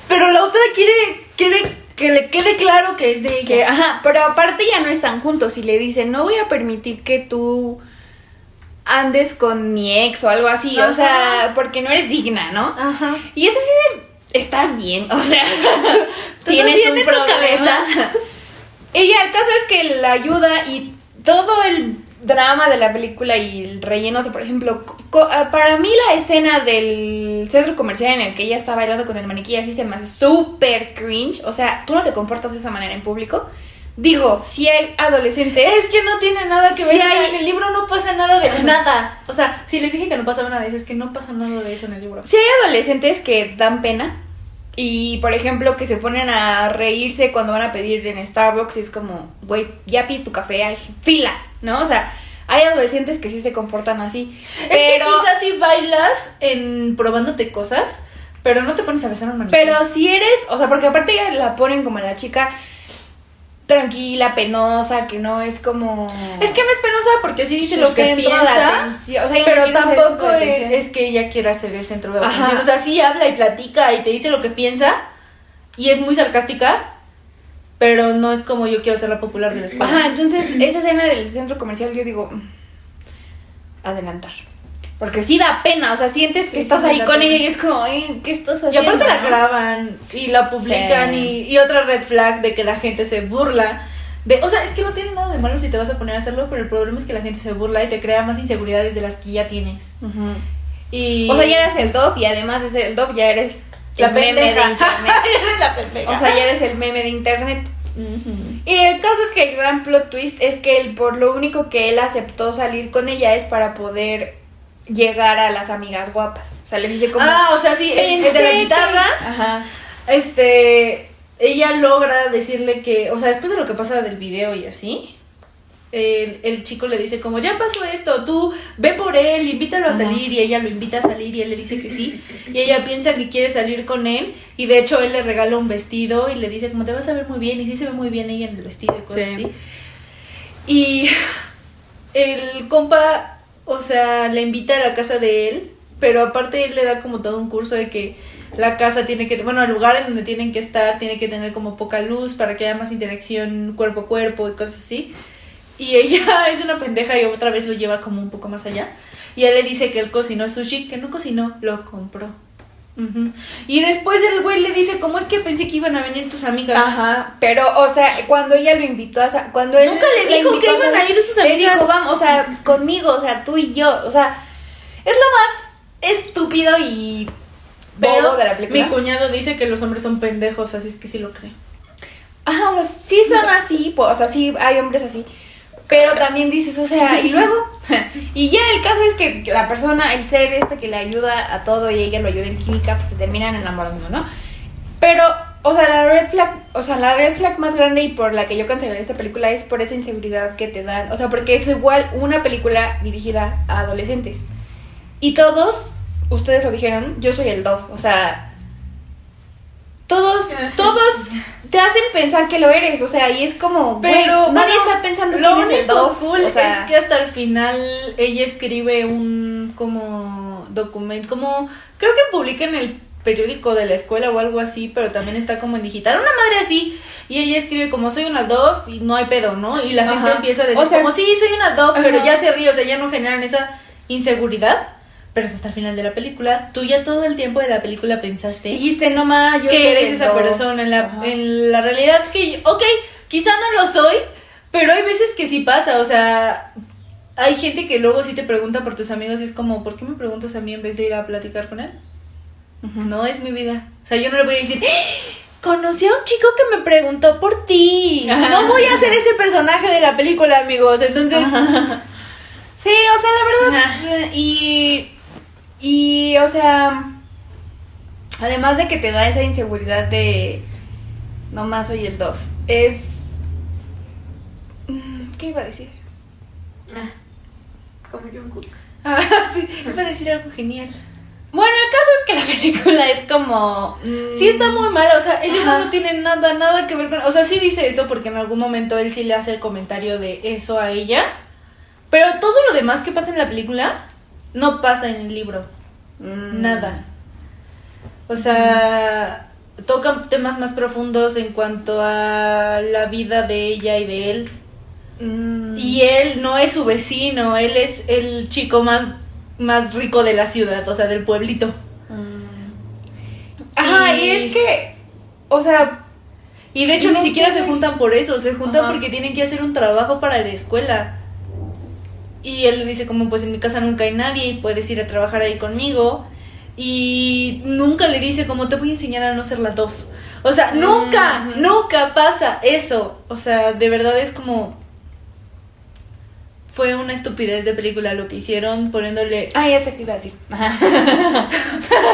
S1: pero la otra quiere, quiere que le quede claro que es de ella.
S2: Que, ajá, pero aparte ya no están juntos y le dice, no voy a permitir que tú andes con mi ex o algo así, o sea, porque no eres digna, ¿no?
S1: Ajá.
S2: Y es así de, estás bien, o sea,
S1: ¿Todo
S2: tienes
S1: bien
S2: un
S1: en tu cabeza?
S2: Ella, el caso es que la ayuda y todo el drama de la película y el relleno, o sea, por ejemplo, ah, para mí la escena del centro comercial en el que ella está bailando con el maniquí así se me hace súper cringe, o sea, tú no te comportas de esa manera en público. Digo, si hay adolescentes...
S1: Es que no tiene nada que ver,
S2: Sí
S1: o sea,
S2: hay-
S1: en el libro no pasa nada de nada. O sea, si les dije que no pasaba nada es que no pasa nada de eso en el libro.
S2: Si hay adolescentes que dan pena y, por ejemplo, que se ponen a reírse cuando van a pedir en Starbucks y es como, güey, ya pide tu café, hay fila, ¿no? O sea, hay adolescentes que sí se comportan así.
S1: Es
S2: pero,
S1: que quizás si bailas en probándote cosas, pero no te pones a besar a un maniquí.
S2: pero si eres, o sea, porque aparte ya la ponen como la chica tranquila, penosa, que no es como...
S1: Es que no es penosa porque sí dice lo que piensa,
S2: atención. O sea, ella no
S1: pero tampoco es, que ella quiera ser el centro de
S2: Ajá.
S1: atención. O sea, sí habla y platica y te dice lo que piensa y es muy sarcástica, pero no es como yo quiero ser la popular de la escuela.
S2: Ajá, entonces esa escena del centro comercial yo digo, mm, adelantar. Porque sí da pena, o sea, sientes que
S1: Sí,
S2: estás
S1: sí
S2: ahí con
S1: pena.
S2: ella y es como, "Ay, ¿qué estás
S1: Y
S2: haciendo?
S1: aparte la
S2: no?"
S1: graban y la publican
S2: Sí.
S1: y, y otra red flag de que la gente se burla. De, o sea, es que no tiene nada de malo si te vas a poner a hacerlo, pero el problema es que la gente se burla y te crea más inseguridades de las que ya tienes. Y
S2: O sea, ya eres el DOF y además de ser el DOF ya eres
S1: la
S2: meme de internet.
S1: Eres la pendeja.
S2: O sea, ya eres el meme de internet. Y el caso es que el gran plot twist es que él, por lo único que él aceptó salir con ella es para poder llegar a las amigas guapas. O sea, le dice como...
S1: Ah, o sea, sí, el, el de la guitarra,
S2: Ajá.
S1: este, ella logra decirle que, o sea, después de lo que pasa del video y así, el, el chico le dice como, ya pasó esto, tú ve por él, invítalo a
S2: Ajá.
S1: salir, y ella lo invita a salir y él le dice que sí, y ella piensa que quiere salir con él, y de hecho él le regala un vestido y le dice como, te vas a ver muy bien, y sí se ve muy bien ella en el vestido y cosas
S2: Sí.
S1: así. Y el compa, o sea, le invita a la casa de él, pero aparte él le da como todo un curso de que la casa tiene que, bueno, el lugar en donde tienen que estar tiene que tener como poca luz para que haya más interacción cuerpo a cuerpo y cosas así. Y ella es una pendeja y otra vez lo lleva como un poco más allá. Y él le dice que él cocinó sushi, que no cocinó, lo compró. Y después el güey le dice, ¿cómo es que pensé que iban a venir tus amigas?
S2: Ajá, pero, o sea, cuando ella lo invitó a... sa- Cuando él
S1: Nunca le dijo que iban a ir sus
S2: Le
S1: amigas.
S2: dijo, vamos, o sea, conmigo, o sea, tú y yo, o sea, es lo más estúpido y
S1: Pero
S2: de la película.
S1: mi cuñado dice que los hombres son pendejos, así es que sí lo creo.
S2: Ajá, o sea, sí son así, o sea, sí hay hombres así. Pero también dices, o sea, y luego. y ya el caso es que la persona, el ser este que le ayuda a todo y ella lo ayuda en química, pues se terminan enamorando, ¿no? Pero, o sea, la red flag, o sea, la red flag más grande y por la que yo cancelaría esta película es por esa inseguridad que te dan. O sea, porque es igual una película dirigida a adolescentes. Y todos, ustedes lo dijeron, yo soy el Dove, o sea. Todos, todos te hacen pensar que lo eres, o sea, y es como,
S1: Pero
S2: nadie
S1: bueno,
S2: está pensando
S1: lo
S2: quién es el Dove,
S1: cool
S2: o sea,
S1: es que hasta el final ella escribe un como documento, como creo que publica en el periódico de la escuela o algo así, pero también está como en digital, una madre así, y ella escribe como soy una Dove y no hay pedo, ¿no? Y la gente
S2: Ajá.
S1: empieza a decir
S2: O sea,
S1: como sí, soy una Dove, pero ya se ríe, o sea, ya no generan esa inseguridad. Pero es hasta el final de la película, tú ya todo el tiempo de la película pensaste
S2: dijiste, no ma, yo soy
S1: que eres esa
S2: Dove".
S1: persona en la,
S2: Ajá.
S1: en la realidad que, ok, quizá no lo soy, pero hay veces que sí pasa, o sea, hay gente que luego sí te pregunta por tus amigos y es como, ¿por qué me preguntas a mí en vez de ir a platicar con él? No es mi vida. O sea, yo no le voy a decir, "¡Ah! conocí a un chico que me preguntó por ti. No voy a ser ese personaje de la película, amigos. Entonces,
S2: Sí, o sea, la verdad.
S1: Ajá.
S2: eh, Y. O sea. Además de que te da esa inseguridad de. No más soy el 2. Es. Mm, ¿Qué iba a decir?
S3: Ah, como Jungkook.
S1: ah, sí, iba a decir algo genial.
S2: Bueno, el caso es que la película es como. mm,
S1: Sí está muy mala, o sea, el libro
S2: Ajá.
S1: no tiene nada, nada que ver con... O sea, sí dice eso porque en algún momento él sí le hace el comentario de eso a ella, pero todo lo demás que pasa en la película no pasa en el libro,
S2: mm,
S1: nada. O sea, tocan temas más profundos en cuanto a la vida de ella y de él.
S2: mm,
S1: Y él no es su vecino, él es el chico más, más rico de la ciudad, o sea, del pueblito.
S2: mm. Ajá, y
S1: Y-
S2: es que. O sea.
S1: Y de hecho
S2: No
S1: ni siquiera se juntan por eso, se juntan
S2: Ajá.
S1: porque tienen que hacer un trabajo para la escuela. Y él le dice como pues en mi casa nunca hay nadie y puedes ir a trabajar ahí conmigo. Y nunca le dice como te voy a enseñar a no ser la dos. O sea, nunca,
S2: Ujú.
S1: nunca pasa eso. O sea, de verdad es como... Fue una estupidez de película lo que hicieron poniéndole
S2: Ah, ya sé qué iba a decir. Ajá.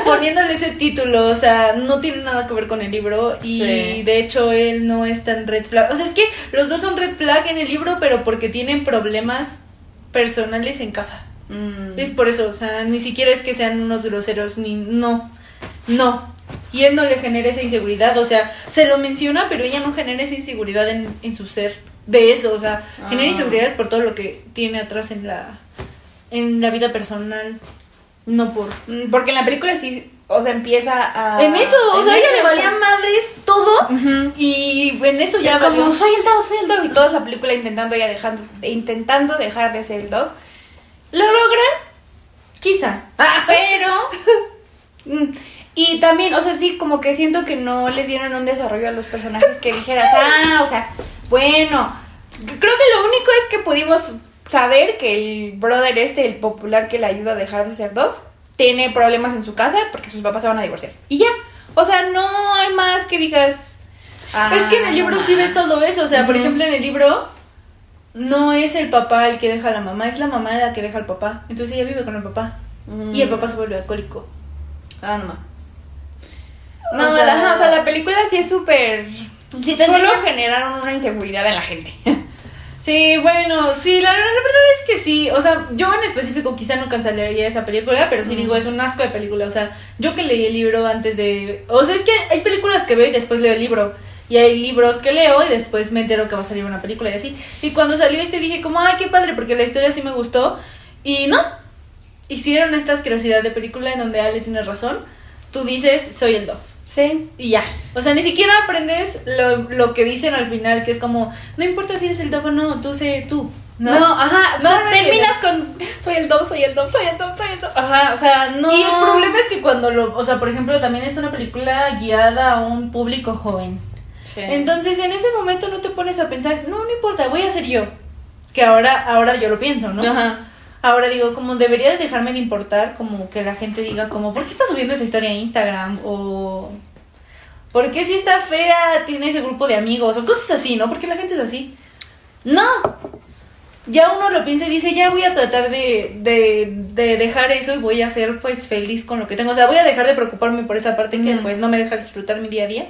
S1: poniéndole ese título, o sea, no tiene nada que ver con el libro y
S2: Sí.
S1: de hecho él no es tan red flag. O sea, es que los dos son red flag en el libro, pero porque tienen problemas personales en casa.
S2: Mm.
S1: Es por eso, o sea, ni siquiera es que sean unos groseros, ni no, no. Y él no le genera esa inseguridad, o sea, se lo menciona, pero ella no genera esa inseguridad en, en su ser de eso, o sea, genera
S2: Ah.
S1: inseguridades por todo lo que tiene atrás en la, en la vida personal, no por...
S2: Mm, Porque en la película sí, o sea, empieza a...
S1: En eso, o sea, ella le valía madres todo y en eso ya
S2: es como,
S1: valió.
S2: soy el Dove, soy el Dove. Y toda la película intentando ya dejando, intentando dejar de ser el Dove. Lo logran,
S1: Quizá.
S2: pero... mm, y también, o sea, sí, como que siento que no le dieron un desarrollo a los personajes que dijeras, ah, o sea, bueno. Creo que lo único es que pudimos saber que el brother este, el popular que le ayuda a dejar de ser Dove, tiene problemas en su casa porque sus papás se van a divorciar. Y ya. O sea, no hay más que digas.
S1: es que en el libro sí ves todo eso, o sea, por ejemplo, en el libro no es el papá el que deja a la mamá, es la mamá la que deja al papá. Entonces ella vive con el papá y el papá se vuelve alcohólico.
S2: Ah, no.
S1: O
S2: No,
S1: sea-
S2: o sea, la película sí es súper.
S1: Sí,
S2: Solo generaron una inseguridad en la gente.
S1: Sí, bueno, sí, la, la verdad es que sí. O sea, yo en específico quizá no cancelaría esa película, pero sí
S2: Mm.
S1: digo, es un asco de película. O sea, yo que leí el libro antes de. O sea, es que hay películas que veo y después leo el libro. Y hay libros que leo y después me entero que va a salir una película y así. Y cuando salió este dije como, ay, qué padre, porque la historia sí me gustó. Y no, hicieron esta asquerosidad de película en donde Ale tiene razón. Tú dices, soy el Dove.
S2: Sí.
S1: Y ya. O sea, ni siquiera aprendes lo, lo que dicen al final, que es como, no importa si eres el Dove o no, tú sé tú.
S2: No,
S1: ¿No?
S2: ajá.
S1: No,
S2: terminas con. Soy el dom, soy el dom, soy el dom, soy el dom. Ajá, o sea, no.
S1: Y el problema es que cuando lo, o sea, por ejemplo, también es una película guiada a un público joven.
S2: Sí.
S1: Entonces, en ese momento no te pones a pensar, no, no importa, voy a ser yo. Que ahora, ahora yo lo pienso, ¿no?
S2: Ajá.
S1: Ahora digo, como debería de dejarme de importar, como que la gente diga, como, ¿por qué está subiendo esa historia a Instagram? O, ¿por qué si está fea tiene ese grupo de amigos? O cosas así, ¿no? Porque la gente es así. No. Ya uno lo piensa y dice, ya voy a tratar de, de, de dejar eso y voy a ser pues feliz con lo que tengo. O sea, voy a dejar de preocuparme por esa parte que pues no me deja disfrutar mi día a día.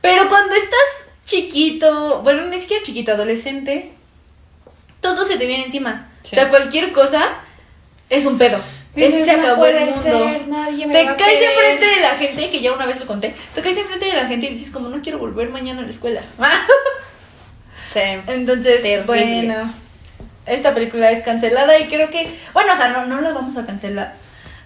S1: Pero cuando estás chiquito, bueno, ni siquiera chiquito, adolescente, todo se te viene encima.
S2: Sí.
S1: O sea, cualquier cosa es un pedo.
S2: Dices,
S1: es, se
S2: "No
S1: acabó
S2: puede
S1: el mundo.
S2: ser, nadie me
S1: te
S2: va
S1: caes
S2: querer".
S1: enfrente de la gente, que ya una vez lo conté, te caes enfrente de la gente y dices como no quiero volver mañana a la escuela.
S2: Sí.
S1: Entonces,
S2: Terrible.
S1: bueno, esta película es cancelada y creo que, bueno, o sea, no, no la vamos a cancelar,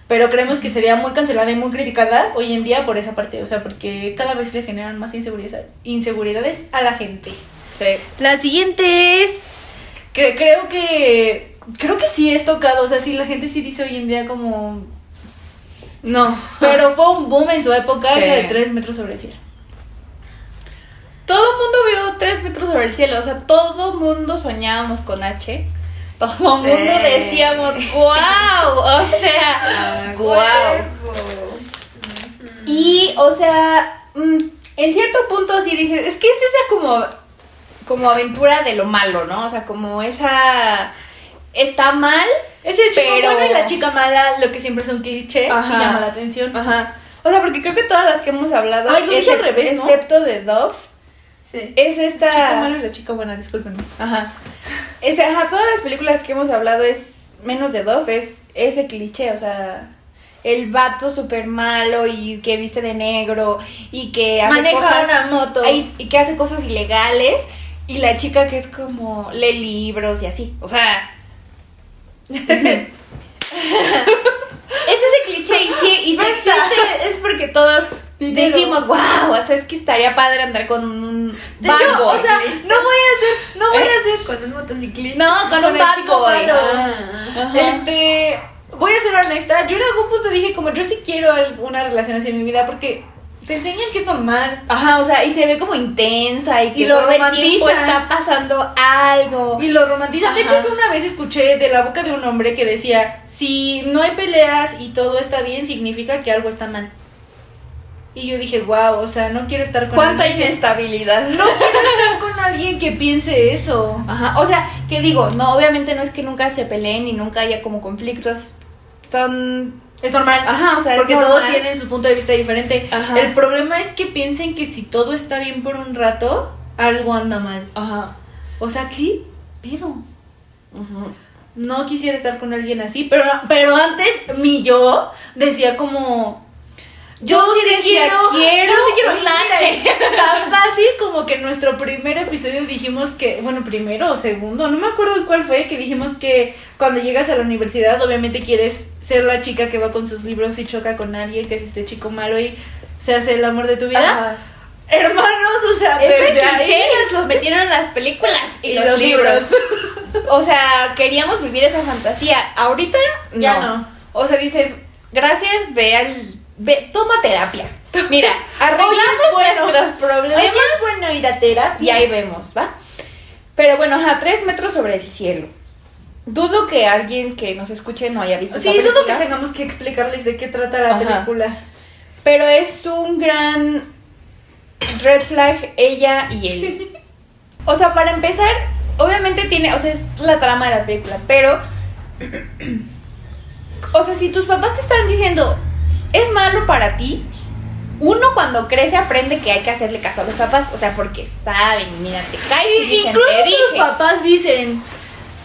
S1: pero creemos que sería muy cancelada y muy criticada hoy en día por esa parte, o sea, porque cada vez le generan más inseguridades, inseguridades a la gente.
S2: Sí.
S1: La siguiente es que creo que creo que sí es tocado, o sea, sí la gente sí dice hoy en día como
S2: No.
S1: pero fue un boom en su época,
S2: Sí.
S1: la de 3 metros sobre el cielo.
S2: Todo el mundo vio tres metros sobre el cielo. O sea, todo mundo soñábamos con H. Todo el mundo decíamos, wow. O sea, wow.
S3: Huevo.
S2: Y, o sea, mm, en cierto punto sí dices, es que es esa como, como aventura de lo malo, ¿no? O sea, como esa... Está mal,
S1: Es el chico
S2: Pero-
S1: bueno y la chica mala, lo que siempre es un cliché
S2: Ajá.
S1: llama la atención.
S2: Ajá. O sea, porque creo que todas las que hemos hablado,
S1: Ay, lo dije al revés, ¿no?
S2: excepto de Dove,
S3: Sí.
S2: es esta...
S1: El chico malo y la chica buena, discúlpenme.
S2: Ajá. Es, ajá, todas las películas que hemos hablado es menos de Dove, es ese cliché, o sea, el vato súper malo y que viste de negro y que hace
S1: Maneja
S2: cosas,
S1: una moto.
S2: Y que hace cosas ilegales y la chica que es como lee libros y así, o sea, ese es el cliché y si, y si
S1: Basta.
S2: existe es porque todos
S1: Dinero.
S2: decimos, wow, o sea, es que estaría padre andar con un
S1: Yo,
S2: bad boy".
S1: o sea, no voy a hacer, no voy
S2: ¿Eh?
S1: a hacer
S3: Con un motociclista.
S2: no, con,
S1: con
S2: un bad boy.
S3: Ah.
S1: Este, voy a ser honesta, yo en algún punto dije como yo sí quiero al- una relación así en mi vida porque te enseñan que es normal.
S2: Ajá, o sea, y se ve como intensa y que
S1: Y lo
S2: todo el tiempo está pasando algo.
S1: Y lo romantizan. De hecho, que una vez escuché de la boca de un hombre que decía, si no hay peleas y todo está bien, significa que algo está mal. Y yo dije, wow, o sea, no quiero estar con
S2: ¿Cuánta
S1: alguien que-
S2: inestabilidad?
S1: No quiero estar con alguien que piense eso.
S2: Ajá, o sea, que digo, no, obviamente no es que nunca se peleen y nunca haya como conflictos. Son.
S1: Es normal.
S2: Ajá, o sea, es
S1: Porque
S2: normal.
S1: todos tienen su punto de vista diferente.
S2: Ajá.
S1: El problema es que piensen que si todo está bien por un rato, algo anda mal.
S2: Ajá.
S1: O sea, ¿qué pedo?
S2: Ujú.
S1: No quisiera estar con alguien así, pero, pero antes mi yo decía como... Yo,
S2: Yo sí decía,
S1: quiero,
S2: quiero
S1: yo sí quiero
S2: un.
S1: Tan fácil como que en nuestro primer episodio dijimos que, bueno, primero o segundo, no me acuerdo cuál fue, que dijimos que cuando llegas a la universidad obviamente quieres ser la chica que va con sus libros y choca con alguien, que es este chico malo y se hace el amor de tu vida.
S2: Ajá.
S1: Hermanos, o sea,
S2: Ese
S1: desde ahí...
S2: nos lo metieron en las películas y,
S1: Y
S2: los,
S1: los
S2: libros.
S1: libros.
S2: O sea, queríamos vivir esa fantasía. Ahorita
S1: Ya
S2: no.
S1: no.
S2: O sea, dices, gracias, ve al. Ve, toma terapia. Mira, arreglamos
S1: bueno.
S2: nuestros problemas
S1: es bueno ir a terapia.
S2: y ahí vemos, ¿va? Pero bueno, a tres metros sobre el cielo. Dudo que alguien que nos escuche no haya visto
S1: Sí, dudo que tengamos que explicarles de qué trata la
S2: Ajá.
S1: película.
S2: Pero es un gran red flag ella y él. O sea, para empezar, obviamente tiene, o sea, es la trama de la película, pero o sea, si tus papás te están diciendo, es malo para ti, uno cuando crece aprende que hay que hacerle caso a los papás, o sea, porque saben, mira, te caes y
S1: Y
S2: dicen,
S1: incluso
S2: te
S1: tus
S2: dije.
S1: papás dicen,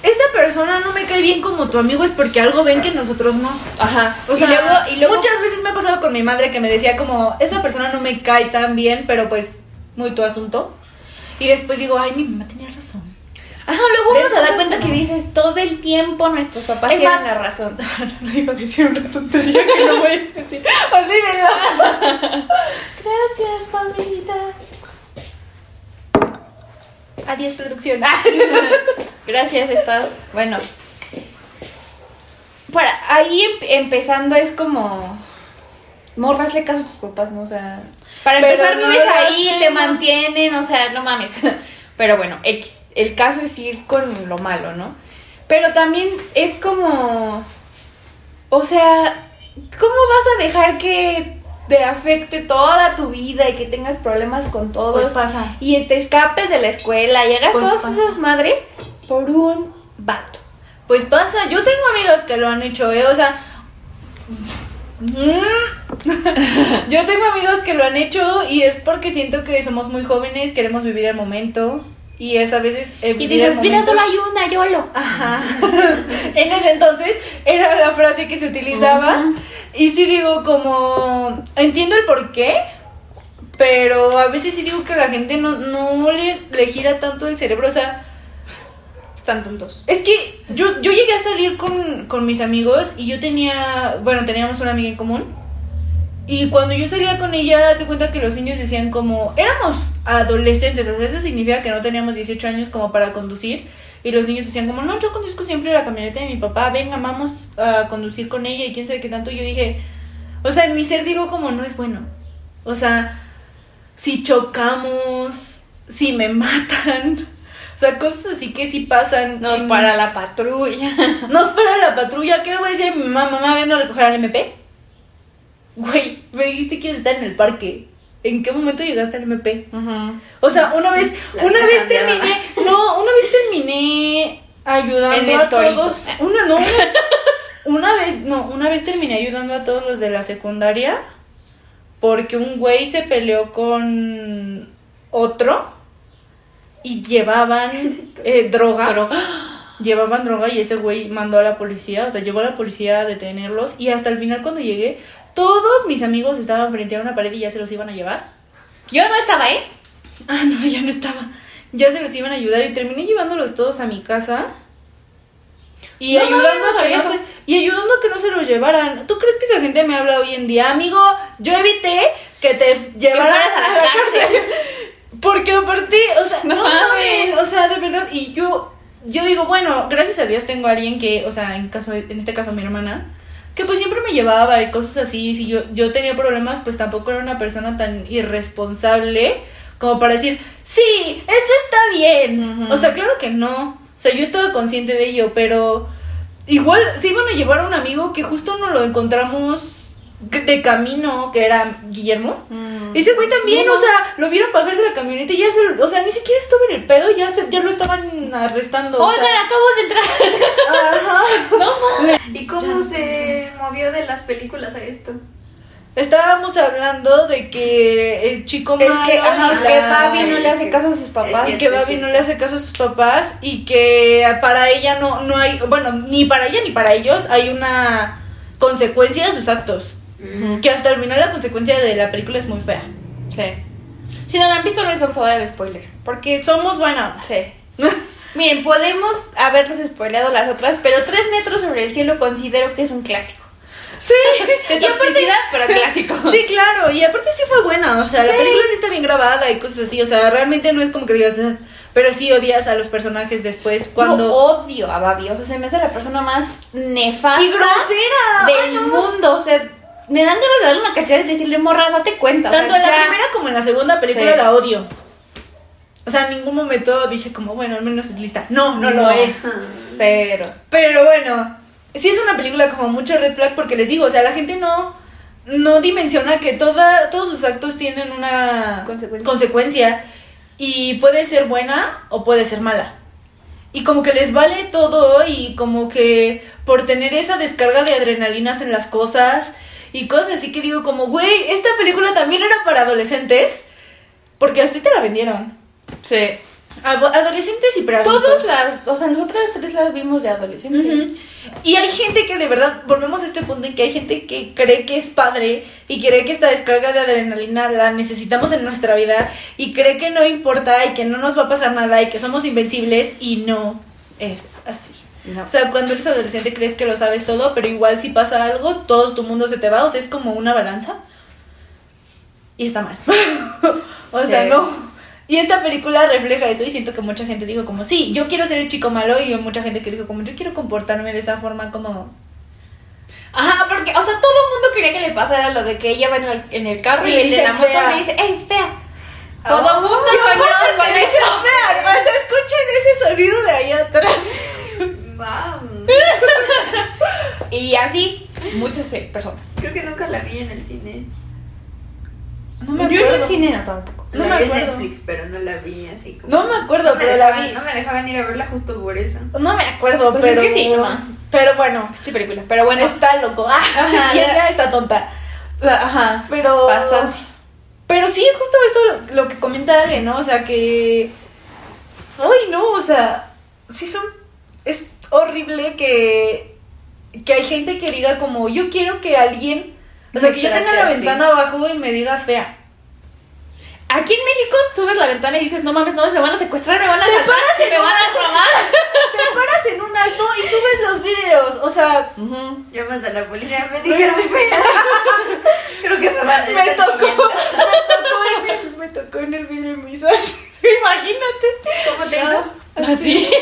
S1: esa persona no me cae bien como tu amigo es porque algo ven que nosotros no.
S2: Ajá.
S1: O sea,
S2: y luego, y luego
S1: muchas veces me ha pasado con mi madre que me decía como, esa persona no me cae tan bien, pero pues, muy tu asunto. Y después digo, ay, mi mamá tenía razón.
S2: Ajá, luego uno se da cuenta
S1: que no.
S2: dices todo el tiempo nuestros papás
S1: Es
S2: tienen
S1: más-
S2: la razón.
S1: no iba a decir una tontería que no voy a decir. Olvídenlo. Gracias, familita. Adiós, producción.
S2: Gracias, está bueno. Para ahí em- empezando es como morrasle caso a tus papás, ¿no? O sea, para empezar
S1: no
S2: vives
S1: lo
S2: ahí, te mantienen, o sea, no mames. Pero bueno, X, el caso es ir con lo malo, ¿no? Pero también es como o sea, ¿cómo vas a dejar que te afecte toda tu vida y que tengas problemas con todos?
S1: Pues pasa.
S2: Y te escapes de la escuela y hagas
S1: Pues
S2: todas
S1: pasa.
S2: esas madres por un vato.
S1: Pues pasa, yo tengo amigos que lo han hecho, ¿eh? O sea... yo tengo amigos que lo han hecho y es porque siento que somos muy jóvenes, queremos vivir el momento y es a veces... eh,
S2: Y dices, mira,
S1: momento".
S2: solo hay una, YOLO.
S1: Ajá. en ese entonces era la frase que se utilizaba. Y sí digo como, entiendo el por qué, pero a veces sí digo que la gente no, no le, le gira tanto el cerebro. O sea,
S2: Están tontos.
S1: es que yo, yo llegué a salir con, con mis amigos y yo tenía, bueno, teníamos una amiga en común. Y cuando yo salía con ella, te cuenta que los niños decían como, éramos adolescentes, o sea, eso significa que no teníamos 18 años como para conducir. Y los niños decían como, no, yo conduzco siempre la camioneta de mi papá, venga, vamos a conducir con ella y quién sabe qué tanto. Yo dije, o sea, en mi ser digo como, no es bueno. O sea, si chocamos, si me matan, o sea, cosas así que sí pasan.
S2: Nos
S1: en-
S2: para la patrulla.
S1: nos para la patrulla. ¿Qué le voy a decir a mi mamá? Mamá, ven a recoger al MP. Güey, me dijiste que ibas a estar en el parque. ¿En qué momento llegaste al MP? O sea, una vez,
S3: La
S1: una vez
S3: cambiaba.
S1: terminé, no, una vez terminé ayudando
S2: En
S1: a todos. Una, no, una, una vez, no, una vez terminé ayudando a todos los de la secundaria porque un güey se peleó con otro y llevaban eh, droga.
S2: Pero,
S1: llevaban droga y ese güey mandó a la policía, o sea, llegó a la policía a detenerlos y hasta el final cuando llegué, todos mis amigos estaban frente a una pared y ya se los iban a llevar.
S2: Yo no estaba, ¿eh?
S1: Ah, no, ya no estaba. Ya se los iban a ayudar y terminé llevándolos todos a mi casa. Y
S2: No,
S1: ayudando
S2: no
S1: a que
S2: sabía
S1: no
S2: eso.
S1: se, y ayudando a que no se los llevaran. ¿Tú crees que esa gente me habla hoy en día? Amigo, yo evité que te llevaran
S2: a la cárcel.
S1: Porque aparte, o sea,
S2: No mames,
S1: o sea, de verdad, y yo, yo digo, bueno, gracias a Dios tengo a alguien que, o sea, en caso, en este caso mi hermana, que pues siempre me llevaba y cosas así, si yo, yo tenía problemas, pues tampoco era una persona tan irresponsable como para decir, sí, eso está bien. O sea, claro que no. O sea, yo estaba consciente de ello, pero igual se iban a llevar a un amigo que justo nos lo encontramos de camino, que era Guillermo.
S2: Mm.
S1: Y ese güey también,
S2: No.
S1: o sea, lo vieron bajar de la camioneta y ya se, o sea, ni siquiera estuvo en el pedo, ya se, ya lo estaban arrestando. o sea,
S2: Oigan, acabo de entrar.
S1: ajá.
S3: ¿Y cómo se movió de las películas a esto?
S1: Estábamos hablando de que el chico
S2: Es
S1: malo
S2: que, ajá, es que Babi no le hace caso a sus papás.
S1: y que Babi no le hace caso a sus papás y que para ella no, no hay, bueno, ni para ella ni para ellos hay una consecuencia de sus actos. Que hasta el final la consecuencia de la película es muy fea.
S2: Sí. Si no la han visto, no les vamos a dar el spoiler. Porque
S1: Somos buenas.
S2: Sí. Miren, podemos haberles spoileado las otras, pero Tres metros sobre el cielo considero que es un clásico.
S1: Sí.
S2: De
S1: Y aparte-
S2: toxicidad, pero clásico.
S1: Sí, claro, y aparte sí fue buena, o sea, la película sí está bien grabada y cosas así, o sea, realmente no es como que digas, "Ah", pero sí odias a los personajes después
S2: Yo
S1: cuando...
S2: odio a Babi, o sea, se me hace la persona más nefasta
S1: ¡Y grosera!
S2: del
S1: ¡Ah, no!
S2: mundo, o sea, me dan ganas de darle una cachada y decirle, morra, date cuenta. o sea,
S1: Tanto en la
S2: ya".
S1: primera como en la segunda película
S2: Sí.
S1: la odio. O sea, en ningún momento dije como, bueno, al menos es lista. No, no, lo es.
S2: Cero.
S1: Pero bueno, sí es una película como mucho red flag porque les digo, o sea, la gente no no dimensiona que toda, todos sus actos tienen una
S2: Consecuencia.
S1: consecuencia y puede ser buena o puede ser mala. Y como que les vale todo y como que por tener esa descarga de adrenalinas en las cosas y cosas así que digo como, güey, esta película también era para adolescentes porque así te la vendieron.
S2: Sí.
S1: Ado- Adolescentes y preadultos.
S2: Todos las, o sea, nosotras tres las vimos de adolescente.
S1: Ujú. Y hay gente que de verdad, volvemos a este punto en que hay gente que cree que es padre y cree que esta descarga de adrenalina la necesitamos en nuestra vida y cree que no importa y que no nos va a pasar nada y que somos invencibles y no es así.
S2: No.
S1: O sea, cuando eres adolescente crees que lo sabes todo, pero igual si pasa algo, todo tu mundo se te va, o sea, es como una balanza. Y está mal. o sea, no. Y esta película refleja eso y siento que mucha gente dijo como, sí, yo quiero ser el chico malo y mucha gente que dijo como, yo quiero comportarme de esa forma como...
S2: Ajá, porque, o sea, todo el mundo quería que le pasara lo de que ella va en el, en el carro
S1: Y
S2: y, el de la moto le dice, ¡ey, fea! Todo
S3: Oh.
S2: el mundo
S1: Y aparte
S2: soñaba con eso.
S1: escuchen ese sonido de ahí atrás.
S3: Wow.
S2: Y así, muchas eh, personas.
S3: Creo que nunca la vi en el cine.
S1: No me
S2: Yo en
S1: acuerdo.
S2: el cine no tampoco.
S1: No
S3: la
S1: me
S3: vi
S1: acuerdo.
S3: en Netflix, pero no la vi así como.
S1: No me acuerdo,
S3: No me
S1: pero la vi.
S3: No me dejaban ir a verla justo por eso.
S1: No me acuerdo,
S2: Pues es
S1: pero...
S2: que sí.
S1: Pero bueno,
S2: Sí, película. Pero bueno,
S1: está loco. Ah,
S2: Ajá,
S1: y ella está tonta.
S2: la- ajá.
S1: Pero.
S2: Bastante.
S1: Pero sí es justo esto lo, lo que comenta Ale, ¿no? O sea que. Ay, no, o sea. Sí son. Es horrible que. Que hay gente que diga como, yo quiero que alguien. O sea, que yo tenga la
S2: así.
S1: ventana abajo y me diga fea.
S2: Aquí en México subes la ventana y dices, no mames, no, me van a secuestrar, me van a
S1: Te
S2: saltar,
S1: paras en
S2: me van a
S1: una-
S2: robar.
S1: Te paras en un alto y subes los videos. O sea,
S2: Ujú.
S3: Llamas a la policía, me dijeron fea. Creo que me van a
S1: me tocó. Me tocó, en el, me tocó en el vidrio y me hizo así. Imagínate.
S3: ¿Cómo te hizo?
S2: Así.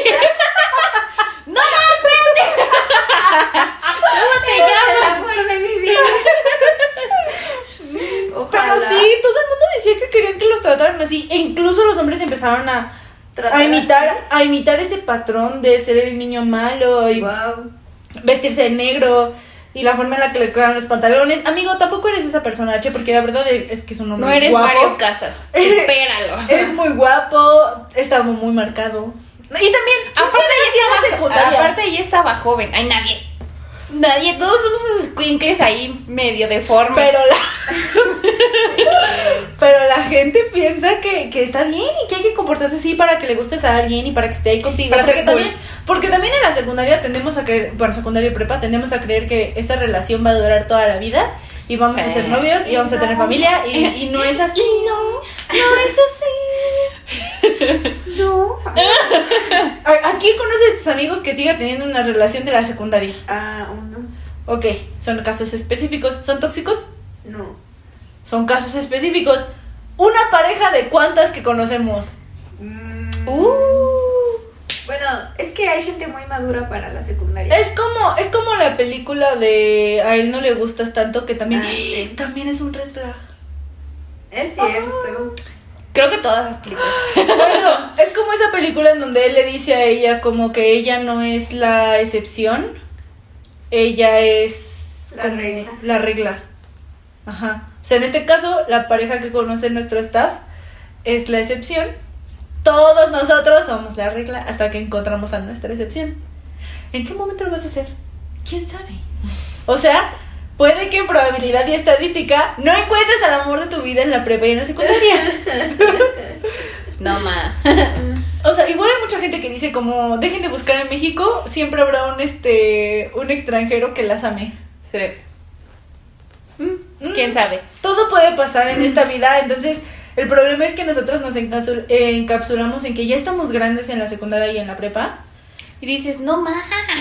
S2: no, espérate. ¿Cómo te llamas?
S3: amor de mi vida.
S1: Pero sí, todo el mundo decía que querían que los trataran así. E incluso los hombres empezaron a, imitar, a imitar ese patrón de ser el niño malo y
S3: Wow.
S1: vestirse de negro. Y la forma en la que le quedan los pantalones. Amigo, tampoco eres esa persona, che, porque la verdad es que es un hombre
S2: No eres
S1: guapo.
S2: Mario Casas. Espéralo.
S1: Es muy guapo, está muy marcado. Y también, ¿quién
S2: Aparte ella, estaba,
S1: secundaria?
S2: aparte ella estaba joven. Ay, nadie. Nadie. Todos somos unos squinkles ahí medio deformes.
S1: Pero la, Pero la gente piensa que, que está bien y que hay que comportarse así para que le gustes a alguien y para que esté ahí contigo.
S2: Para
S1: porque
S2: cool.
S1: también, porque también en la secundaria tendemos a creer, bueno, secundaria y prepa, tendemos a creer que esa relación va a durar toda la vida y vamos a ser novios y
S3: Y
S1: vamos a tener familia y, y no es así.
S3: no.
S1: No es así.
S3: No.
S1: ¿A- ¿Aquí conoces a tus amigos que sigan teniendo una relación de la secundaria?
S3: Ah, uno.
S1: Ok, son casos específicos. ¿Son tóxicos?
S3: No.
S1: Son casos específicos. Una pareja de cuántas que conocemos.
S3: Mm,
S1: Uh.
S3: Bueno, es que hay gente muy madura para la secundaria.
S1: Es como, es como la película de a él no le gustas tanto que también,
S3: Ah, sí.
S1: también es un red flag.
S3: Es cierto.
S2: Creo que todas las películas.
S1: Bueno, es como esa película en donde él le dice a ella como que ella no es la excepción, ella es
S3: La regla.
S1: La regla. Ajá. O sea, en este caso, la pareja que conoce nuestro staff es la excepción. Todos nosotros somos la regla hasta que encontramos a nuestra excepción. ¿En qué momento lo vas a hacer? ¿Quién sabe? O sea, puede que en probabilidad y estadística no encuentres al amor de tu vida en la prepa y en la secundaria.
S2: No, ma.
S1: O sea, igual hay mucha gente que dice como dejen de buscar en México, siempre habrá un este un extranjero que las ame.
S2: Sí. Mm, ¿Quién sabe?
S1: Todo puede pasar en esta vida, entonces el problema es que nosotros nos encapsulamos en que ya estamos grandes en la secundaria y en la prepa,
S2: Y dices, no, ma.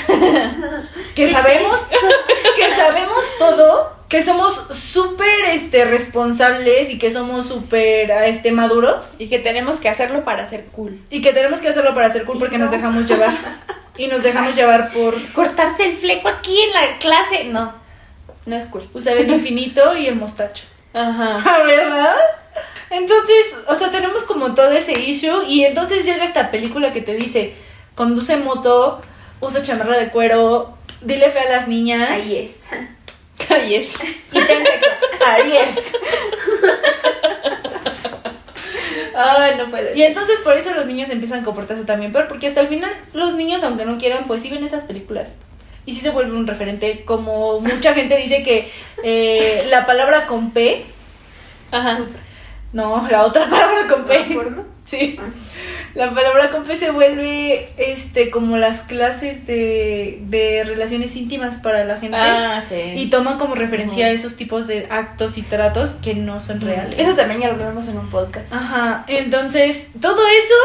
S1: que sabemos que sabemos todo, que somos súper este responsables y que somos súper este maduros
S2: Y que tenemos que hacerlo para ser cool.
S1: y que tenemos que hacerlo para ser cool porque nos dejamos llevar y nos dejamos llevar por
S2: Cortarse el fleco aquí en la clase. No. No es cool.
S1: usar el infinito y el mostacho.
S2: Ajá.
S1: ¿Verdad? Entonces, o sea, tenemos como todo ese issue y entonces llega esta película que te dice, conduce moto, usa chamarra de cuero, dile fe a las niñas
S3: Ahí es.
S2: Ay, es.
S1: y ten sexo. Ahí es.
S2: Ay, no puede
S1: Y entonces por eso los niños empiezan a comportarse también peor, porque hasta el final los niños, aunque no quieran, pues sí ven esas películas. Y sí se vuelve un referente, como mucha gente dice que eh, la palabra con P,
S2: Ajá.
S1: No, la otra palabra con P.
S3: ¿Porno?
S1: Sí. La palabra con P se vuelve este como las clases de, de relaciones íntimas para la gente.
S2: Ah, sí.
S1: Y toman como referencia esos tipos de actos y tratos que no son reales.
S2: Eso también ya lo vemos en un podcast.
S1: Ajá. Entonces, todo eso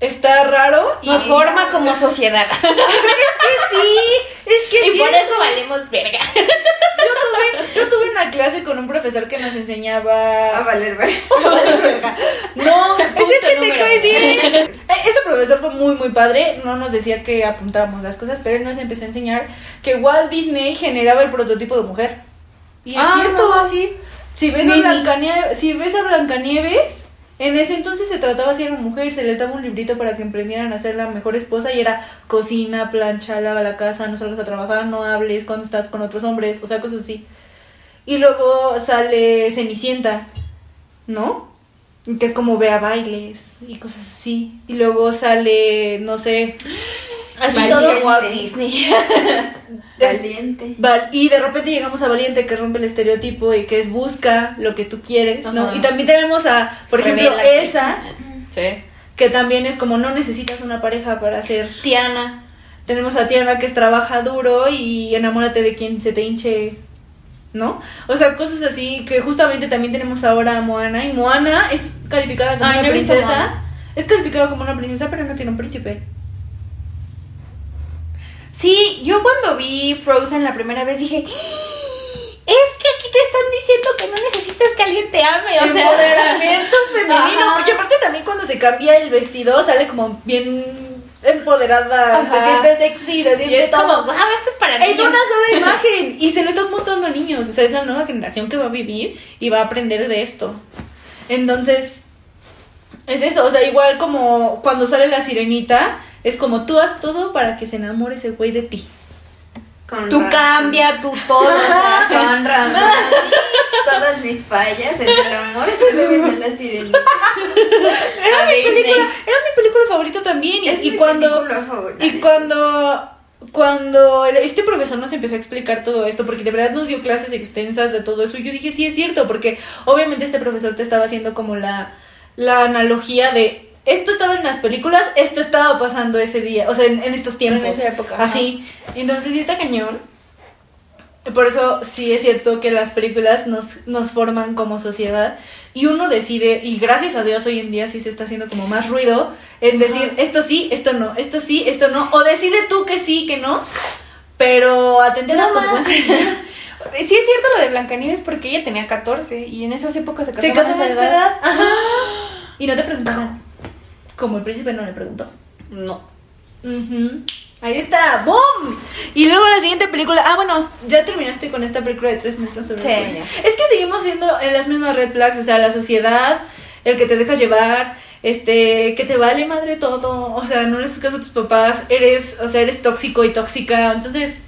S1: está raro. Y
S2: Nos forma como sociedad.
S1: Es que sí, es que
S2: y
S1: sí.
S2: por eso valemos verga.
S1: Yo tuve, yo tuve una clase con un profesor que nos
S3: A
S1: enseñaba.
S3: valer,
S1: a valer verga. No, ese
S2: Punto
S1: que te cae bien. Eh, Ese profesor fue muy, muy padre. No nos decía que apuntáramos las cosas, pero él nos empezó a enseñar que Walt Disney generaba el prototipo de mujer. Y es cierto.
S2: Ah, no, sí.
S1: Si ves, a. Blancanieves, si ves a Blancanieves, en ese entonces se trataba a una mujer, se les daba un librito para que emprendieran a ser la mejor esposa y era cocina, plancha, lava la casa, no salgas a trabajar, no hables cuando estás con otros hombres, o sea, cosas así. Y luego sale Cenicienta, ¿no? Que es como ve a bailes y cosas así. Y luego sale, no sé, así
S3: Valiente.
S1: todo.
S2: Walt Disney.
S3: Valiente.
S1: Val- y de repente llegamos a Valiente que rompe el estereotipo y que es busca lo que tú quieres, ¿no?
S2: Ajá.
S1: Y también tenemos a, por ejemplo. Elsa,
S2: Sí.
S1: que también es como no necesitas una pareja para ser.
S2: Tiana.
S1: Tenemos a Tiana que es trabaja duro y enamórate de quien se te hinche, ¿no? O sea, cosas así que justamente también tenemos ahora a Moana y Moana es calificada como
S2: Ay,
S1: una
S2: no
S1: princesa. Es calificada como una princesa, pero no tiene un príncipe.
S2: Sí, yo cuando vi Frozen la primera vez dije, "¡Ah! es que aquí te están diciendo que no necesitas que alguien te ame, o sea,
S1: empoderamiento femenino.
S2: Ajá.
S1: Porque aparte también cuando se cambia el vestido sale como bien empoderada,
S2: Ajá.
S1: se siente sexy, se
S2: y
S1: siente
S2: es como,
S1: todo.
S2: wow, esto es para
S1: En
S2: niños.
S1: una sola imagen y se lo estás mostrando a niños, o sea, es la nueva generación que va a vivir y va a aprender de esto. Entonces, es eso, o sea, igual como cuando sale la sirenita, es como tú haz todo para que se enamore ese güey de ti.
S3: Con
S2: Tú
S3: razón.
S2: cambia, tú todo. o sea,
S3: Con razón. Todas mis fallas en el amor se deben a la sirenita.
S1: Era mi película, era mi película favorita también y,
S3: Es
S1: y
S3: mi
S1: cuando
S3: favorita.
S1: y cuando cuando este profesor nos empezó a explicar todo esto, porque de verdad nos dio clases extensas de todo eso, y yo dije, sí, es cierto, porque obviamente este profesor te estaba haciendo como la, la analogía de, esto estaba en las películas, esto estaba pasando ese día, o sea, en, en estos tiempos.
S2: En esa época, ajá.
S1: Así. Entonces, sí está cañón. Por eso sí es cierto que las películas nos, nos forman como sociedad y uno decide, y gracias a Dios hoy en día sí se está haciendo como más ruido en decir esto sí, esto no, esto sí, esto no, o decide tú que sí, que no, pero atender las
S2: No más.
S1: consecuencias.
S2: Sí es cierto lo de Blancanieves porque ella tenía 14 y en esas épocas se
S1: Se
S2: casaban
S1: casan
S2: a esa
S1: esa
S2: edad.
S1: edad. Ajá. Y no te preguntaban. Como el príncipe no le preguntó.
S2: No.
S1: Ahí está, ¡boom! Y luego la siguiente película. Ah, bueno, ya terminaste con esta película de tres metros sobre
S2: Sí,
S1: el. Es que seguimos siendo en las mismas red flags, o sea, la sociedad, el que te dejas llevar, este, que te vale madre todo, o sea, no le haces caso a tus papás, eres, o sea, eres tóxico y tóxica, entonces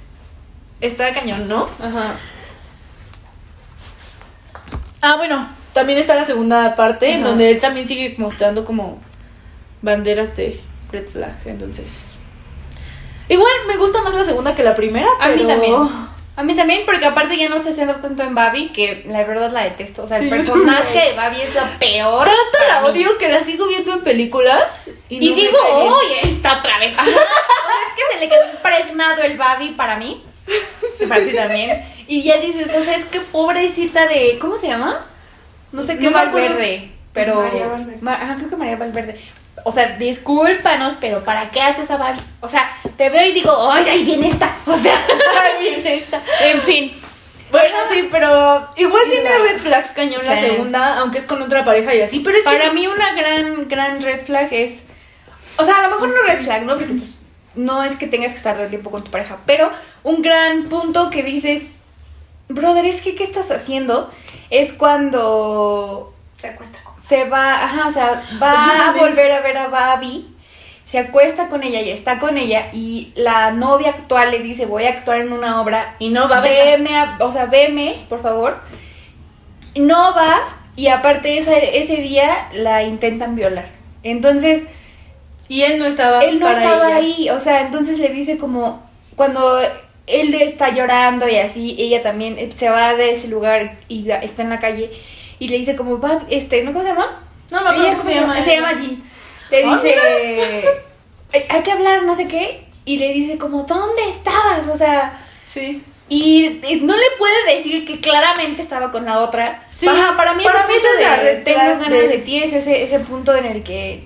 S1: está cañón, ¿no?
S2: Ajá.
S1: Ah, bueno, también está la segunda parte, en donde él también sigue mostrando como banderas de red flag, entonces. Igual me gusta más la segunda que la primera,
S2: A mí también. A mí también, porque aparte ya no se centra tanto en Babi, que la verdad la detesto. O sea, el
S1: Sí,
S2: personaje de Babi es lo peor.
S1: Tanto la
S2: mí.
S1: odio que la sigo viendo en películas. Y,
S2: Y
S1: no me
S2: digo. ¡uy! Está otra vez. O sea, es que se le quedó impregnado el Babi para mí. Para ti también. Y ya dices, o sea, es que pobrecita de. ¿Cómo se llama? No sé qué
S1: No.
S2: Valverde. Pero.
S3: María Valverde.
S2: Ma- Ajá, creo que María Valverde. O sea, discúlpanos, pero ¿para qué haces a Babi? O sea, te veo y digo, ¡ay, ahí viene esta! O sea,
S1: Ay, bien esta.
S2: en fin.
S1: Bueno, sí, pero igual tiene red flags cañón la segunda, aunque es con otra pareja y así, pero es que
S2: Para mí una gran, gran red flag es... O sea, a lo mejor no red flag, ¿no? Porque pues no es que tengas que estar todo el tiempo con tu pareja, pero un gran punto que dices, brother, es que ¿qué estás haciendo? Es cuando
S3: Se acuesta con.
S2: Se va, ajá, o sea, va a volver a ver a Babi, se acuesta con ella y está con ella y la novia actual le dice, voy a actuar en una obra
S1: Y no va a ver.
S2: veme, a- o sea, veme, por favor. No va y aparte ese, ese día la intentan violar. Entonces,
S1: Y él no estaba
S2: él no
S1: para
S2: estaba
S1: ella.
S2: ahí, o sea, entonces le dice como cuando él está llorando y así, ella también se va de ese lugar y está en la calle y le dice como, va, este, ¿no cómo se llama?
S1: No me acuerdo cómo se llama.
S2: Se llama Jean. Le dice, "Hay- que hablar, no sé qué, y le dice como, ¿dónde estabas? O sea,
S1: Sí.
S2: y, no le puede decir que claramente estaba con la otra.
S1: Sí,
S2: Ajá, para mí
S1: para mí es
S2: de
S1: red
S2: tengo ganas
S1: de-
S2: de ti es ese, ese punto en el que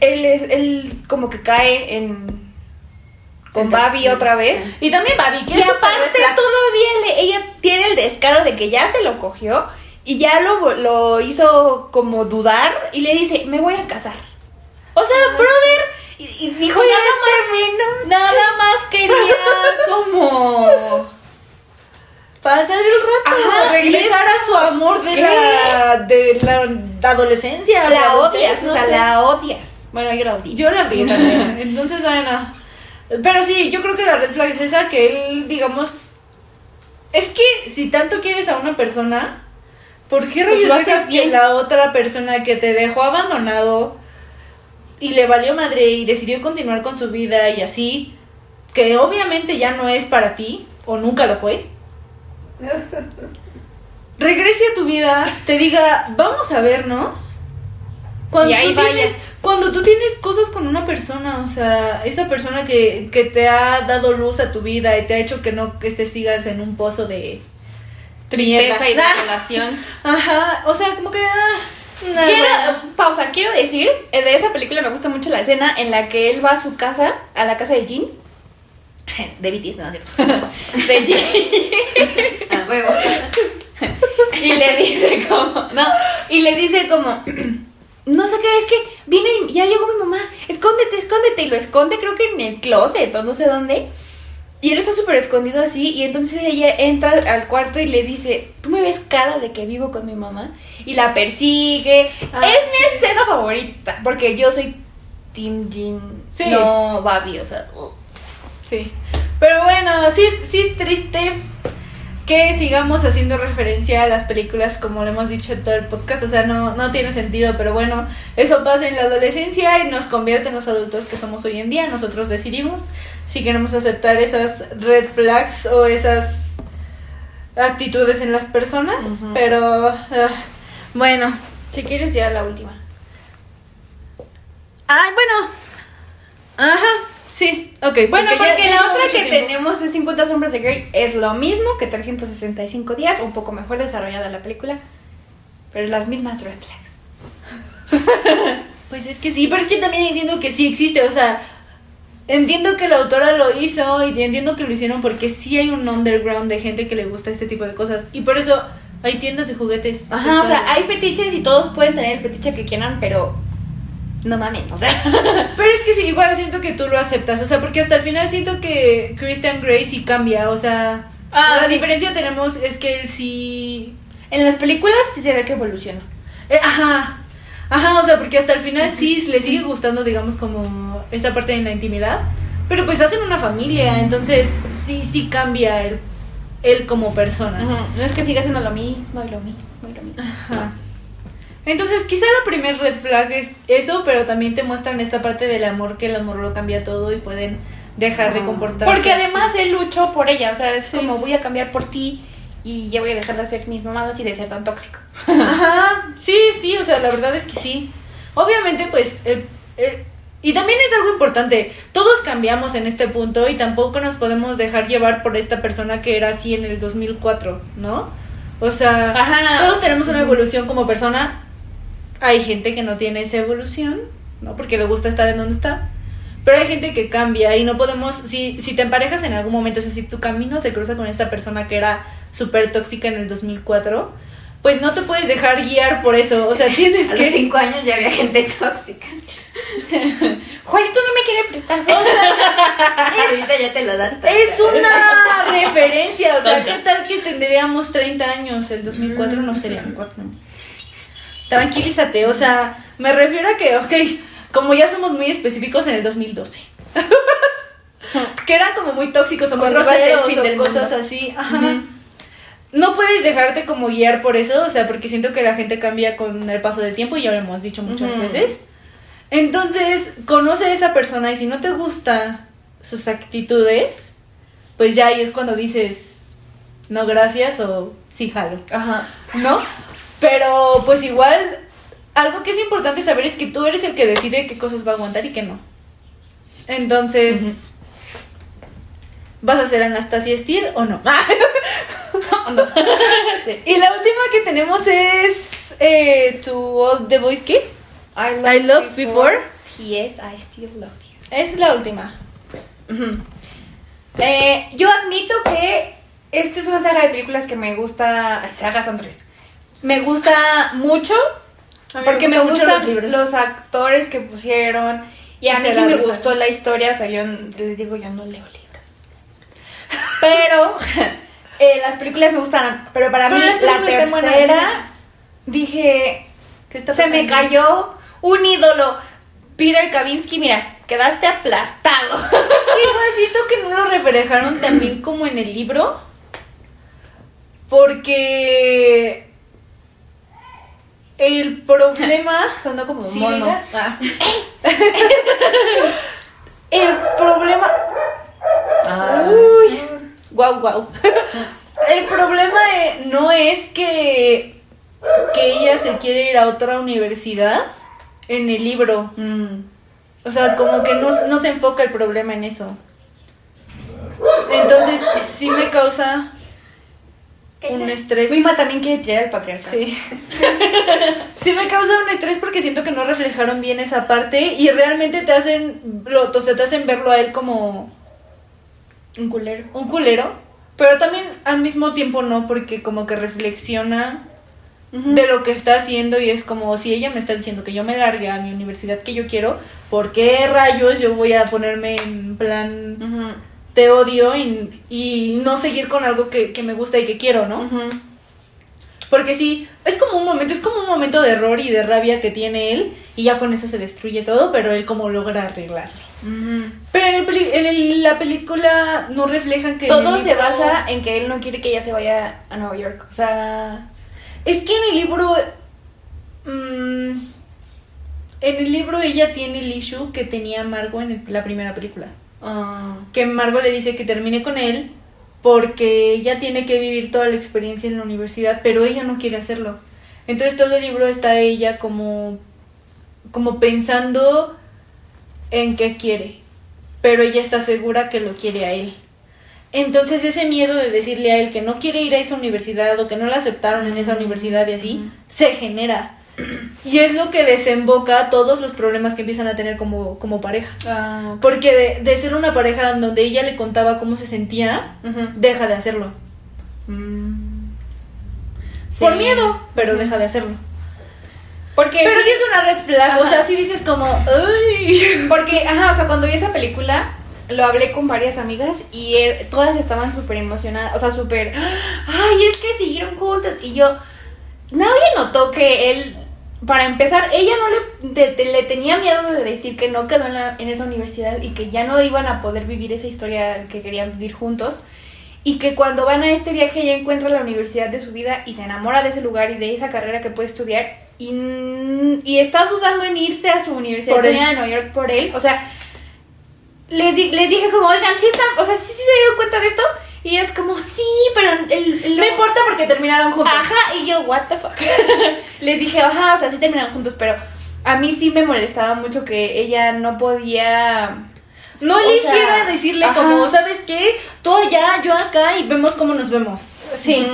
S2: él es, él como que cae en con Babi otra vez.
S1: Y también Babi, que
S2: Y
S1: es
S2: aparte todavía le- ella tiene el descaro de que ya se lo cogió y ya lo, lo hizo como dudar y le dice, me voy a casar. O sea, brother, y, y dijo nada
S1: este
S2: más, nada más quería como...
S1: Pasar el rato,
S2: Ajá,
S1: regresar a su amor de
S2: ¿Qué?
S1: la, de la adolescencia.
S2: La
S1: adultez,
S2: odias, o sea,
S1: sé.
S2: la odias. Bueno, yo la odié.
S1: Yo la vi también. Entonces, bueno. Pero sí, yo creo que la red flag es esa que él, digamos. Es que si tanto quieres a una persona, ¿por qué
S2: Pues lo haces
S1: que la otra persona que te dejó abandonado y le valió madre y decidió continuar con su vida y así, que obviamente ya no es para ti o nunca lo fue? regrese a tu vida, te diga, vamos a vernos. Cuando,
S2: Y ahí
S1: tú tienes,
S2: vayas.
S1: Cuando tú tienes cosas con una persona, o sea, esa persona que, que te ha dado luz a tu vida y te ha hecho que no que te sigas en un pozo de
S2: Tristeza y desolación.
S1: Ajá, o sea, como que... ah, nah,
S2: Quiero,
S1: bueno.
S2: pausa, quiero decir, eh, de esa película me gusta mucho la escena en la que él va a su casa, a la casa de Jean. De BTS, no, es cierto. De Jean.
S3: A huevo.
S2: Y le dice como, no, y le dice como, no sé qué, es que viene, y ya llegó mi mamá, escóndete, escóndete, y lo esconde creo que en el closet o no sé dónde. Y él está súper escondido así, y entonces ella entra al cuarto y le dice, ¿tú me ves cara de que vivo con mi mamá? Y la persigue.
S1: Ah,
S2: es mi escena favorita, porque yo soy Team
S1: Sí.
S2: no Babi, o sea... uh.
S1: Sí. Pero bueno, sí es, sí es triste que sigamos haciendo referencia a las películas como lo hemos dicho en todo el podcast, o sea, no, no tiene sentido, pero bueno, eso pasa en la adolescencia y nos convierte en los adultos que somos hoy en día, nosotros decidimos si queremos aceptar esas red flags o esas actitudes en las personas, pero ah, bueno,
S2: Si quieres, ya la última.
S1: ay, bueno, ajá, sí, ok.
S2: Bueno, porque la otra que
S1: tiempo.
S2: tenemos es 50 sombras de Grey es lo mismo que 365 días, un poco mejor desarrollada la película, pero las mismas red flags.
S1: Pues es que sí, pero es que también entiendo que sí existe, o sea, entiendo que la autora lo hizo y entiendo que lo hicieron porque sí hay un underground de gente que le gusta este tipo de cosas y por eso hay tiendas de juguetes.
S2: Ajá, o sea, hay fetiches y todos pueden tener el fetiche que quieran, pero no mamen, o sea.
S1: Pero es que sí, igual siento que tú lo aceptas, o sea, porque hasta el final siento que Christian Grey sí cambia, o sea,
S2: Ah,
S1: la
S2: sí.
S1: diferencia tenemos es que él sí...
S2: En las películas sí se ve que evoluciona.
S1: eh, ajá, ajá, o sea, porque hasta el final sí le sigue gustando, digamos, como esa parte de la intimidad, pero pues hacen una familia, entonces sí, sí cambia él, él como persona.
S2: No es que siga haciendo lo mismo y lo mismo y lo mismo.
S1: Ajá. Entonces, quizá la primer red flag es eso, pero también te muestran esta parte del amor, que el amor lo cambia todo y pueden dejar de comportarse.
S2: Porque
S1: así.
S2: además él luchó por ella, o sea, es
S1: Sí.
S2: como voy a cambiar por ti y ya voy a dejar de hacer mis mamadas y de ser tan tóxico.
S1: Ajá, sí, sí, o sea, la verdad es que sí. Obviamente, pues, el- el- y también es algo importante, todos cambiamos en este punto y tampoco nos podemos dejar llevar por esta persona que era así en el 2004, ¿no? O sea,
S2: Ajá.
S1: todos tenemos una evolución como persona. Hay gente que no tiene esa evolución, ¿no? Porque le gusta estar en donde está. Pero hay gente que cambia y no podemos, si, si te emparejas en algún momento, o sea, si tu camino se cruza con esta persona que era súper tóxica en el 2004, pues no te puedes dejar guiar por eso, o sea, tienes
S3: A los
S1: que...
S3: cinco años ya había gente tóxica.
S2: Juanito no me quiere prestar
S1: O sea,
S3: Ahorita ya te lo dan.
S1: es una referencia, o sea, ¿qué tal que tendríamos 30 años? El 2004 no serían 4. Tranquilízate, o sea, me refiero a que, ok, como ya somos muy específicos en el 2012. que eran como muy tóxicos o muy groseros o cosas
S2: mundo.
S1: así. Ajá. No puedes dejarte como guiar por eso, o sea, porque siento que la gente cambia con el paso del tiempo y ya lo hemos dicho muchas veces. Entonces, conoce a esa persona y si no te gusta sus actitudes, pues ya ahí es cuando dices, no gracias o sí jalo,
S2: Ajá.
S1: ¿no? Pero pues igual, algo que es importante saber es que tú eres el que decide qué cosas va a aguantar y qué no. Entonces. ¿vas a ser Anastasia Steele o no?
S2: Sí.
S1: Y la última que tenemos es eh, To All the Boys que
S2: I
S1: I loved before.
S2: P.S. I still love you.
S1: es la última.
S2: Eh, yo admito que esta es una saga de películas que me gusta. Sagas son tres. Me gusta mucho.
S1: Me
S2: Porque me,
S1: gustan los libros.
S2: los actores que pusieron. Y a
S1: Y
S2: mí sí me gustó la historia. O sea, yo les digo, yo no leo libros. Pero eh, las películas me gustan. Pero para
S1: Pero
S2: mí, la tercera, dije,
S1: ¿Qué está
S2: se me cayó un ídolo. Peter Kavinsky, mira, quedaste aplastado.
S1: Igual siento que no lo reflejaron también como en el libro. Porque el problema.
S2: Sonó como un
S1: Sí,
S2: mono.
S1: era- ah. el problema.
S2: Ah.
S1: Uy. Guau, guau. El problema eh, no es que, que ella se quiere ir a otra universidad en el libro.
S2: Mm.
S1: O sea, como que no, no se enfoca el problema en eso. Entonces, sí me causa un estrés.
S2: Wima también quiere tirar el patriarcado.
S1: Sí. sí me causa un estrés porque siento que no reflejaron bien esa parte y realmente te hacen, lo, o sea, te hacen verlo a él como
S2: Un culero.
S1: un culero, pero también al mismo tiempo no, porque como que reflexiona de lo que está haciendo y es como si ella me está diciendo que yo me largue a mi universidad que yo quiero, ¿por qué rayos yo voy a ponerme en plan
S2: Ujú.
S1: Te odio y, y no seguir con algo que, que me gusta y que quiero, ¿no? Porque sí, es como un momento, es como un momento de error y de rabia que tiene él y ya con eso se destruye todo, pero él como logra arreglarlo. Pero en, el en el- la película no reflejan que...
S2: Todo se basa en que él no quiere que ella se vaya a Nueva York. O sea.
S1: Es que en el libro... mm, en el libro ella tiene el issue que tenía Margot en el- la primera película.
S2: Ah,
S1: Que Margot le dice que termine con él porque ella tiene que vivir toda la experiencia en la universidad, pero ella no quiere hacerlo. Entonces todo el libro está ella como como pensando en qué quiere, pero ella está segura que lo quiere a él. Entonces ese miedo de decirle a él que no quiere ir a esa universidad o que no la aceptaron en esa universidad y así, se genera. Y es lo que desemboca todos los problemas que empiezan a tener como, como pareja.
S2: ah.
S1: Porque de, de ser una pareja donde ella le contaba cómo se sentía, deja de hacerlo.
S2: Mm.
S1: Por miedo, pero deja de hacerlo.
S2: Porque
S1: Pero sí es una red flag, o sea, sí dices como.
S2: Porque, ajá, o sea, cuando vi esa película, lo hablé con varias amigas y er- todas estaban súper emocionadas, o sea, súper, ay, es que siguieron juntas. Y yo, nadie notó que él, para empezar, ella no le, de- de- le tenía miedo de decir que no quedó en, la- en esa universidad y que ya no iban a poder vivir esa historia que querían vivir juntos. Y que cuando van a este viaje ella encuentra la universidad de su vida y se enamora de ese lugar y de esa carrera que puede estudiar. Y, y está dudando en irse a su universidad de Nueva York por él. O sea, les, di- les dije como, oigan, sí están, o sea, sí, sí se dieron cuenta de esto. Y es como, sí, pero el, el-
S1: No importa porque terminaron juntos.
S2: Ajá, y yo, what the fuck. Les dije, ajá, o sea, sí terminaron juntos, pero a mí sí me molestaba mucho que ella no podía.
S1: No eligiera
S2: sea,
S1: decirle
S2: ajá.
S1: como, ¿sabes qué? Tú allá, yo acá y vemos cómo nos vemos. Sí.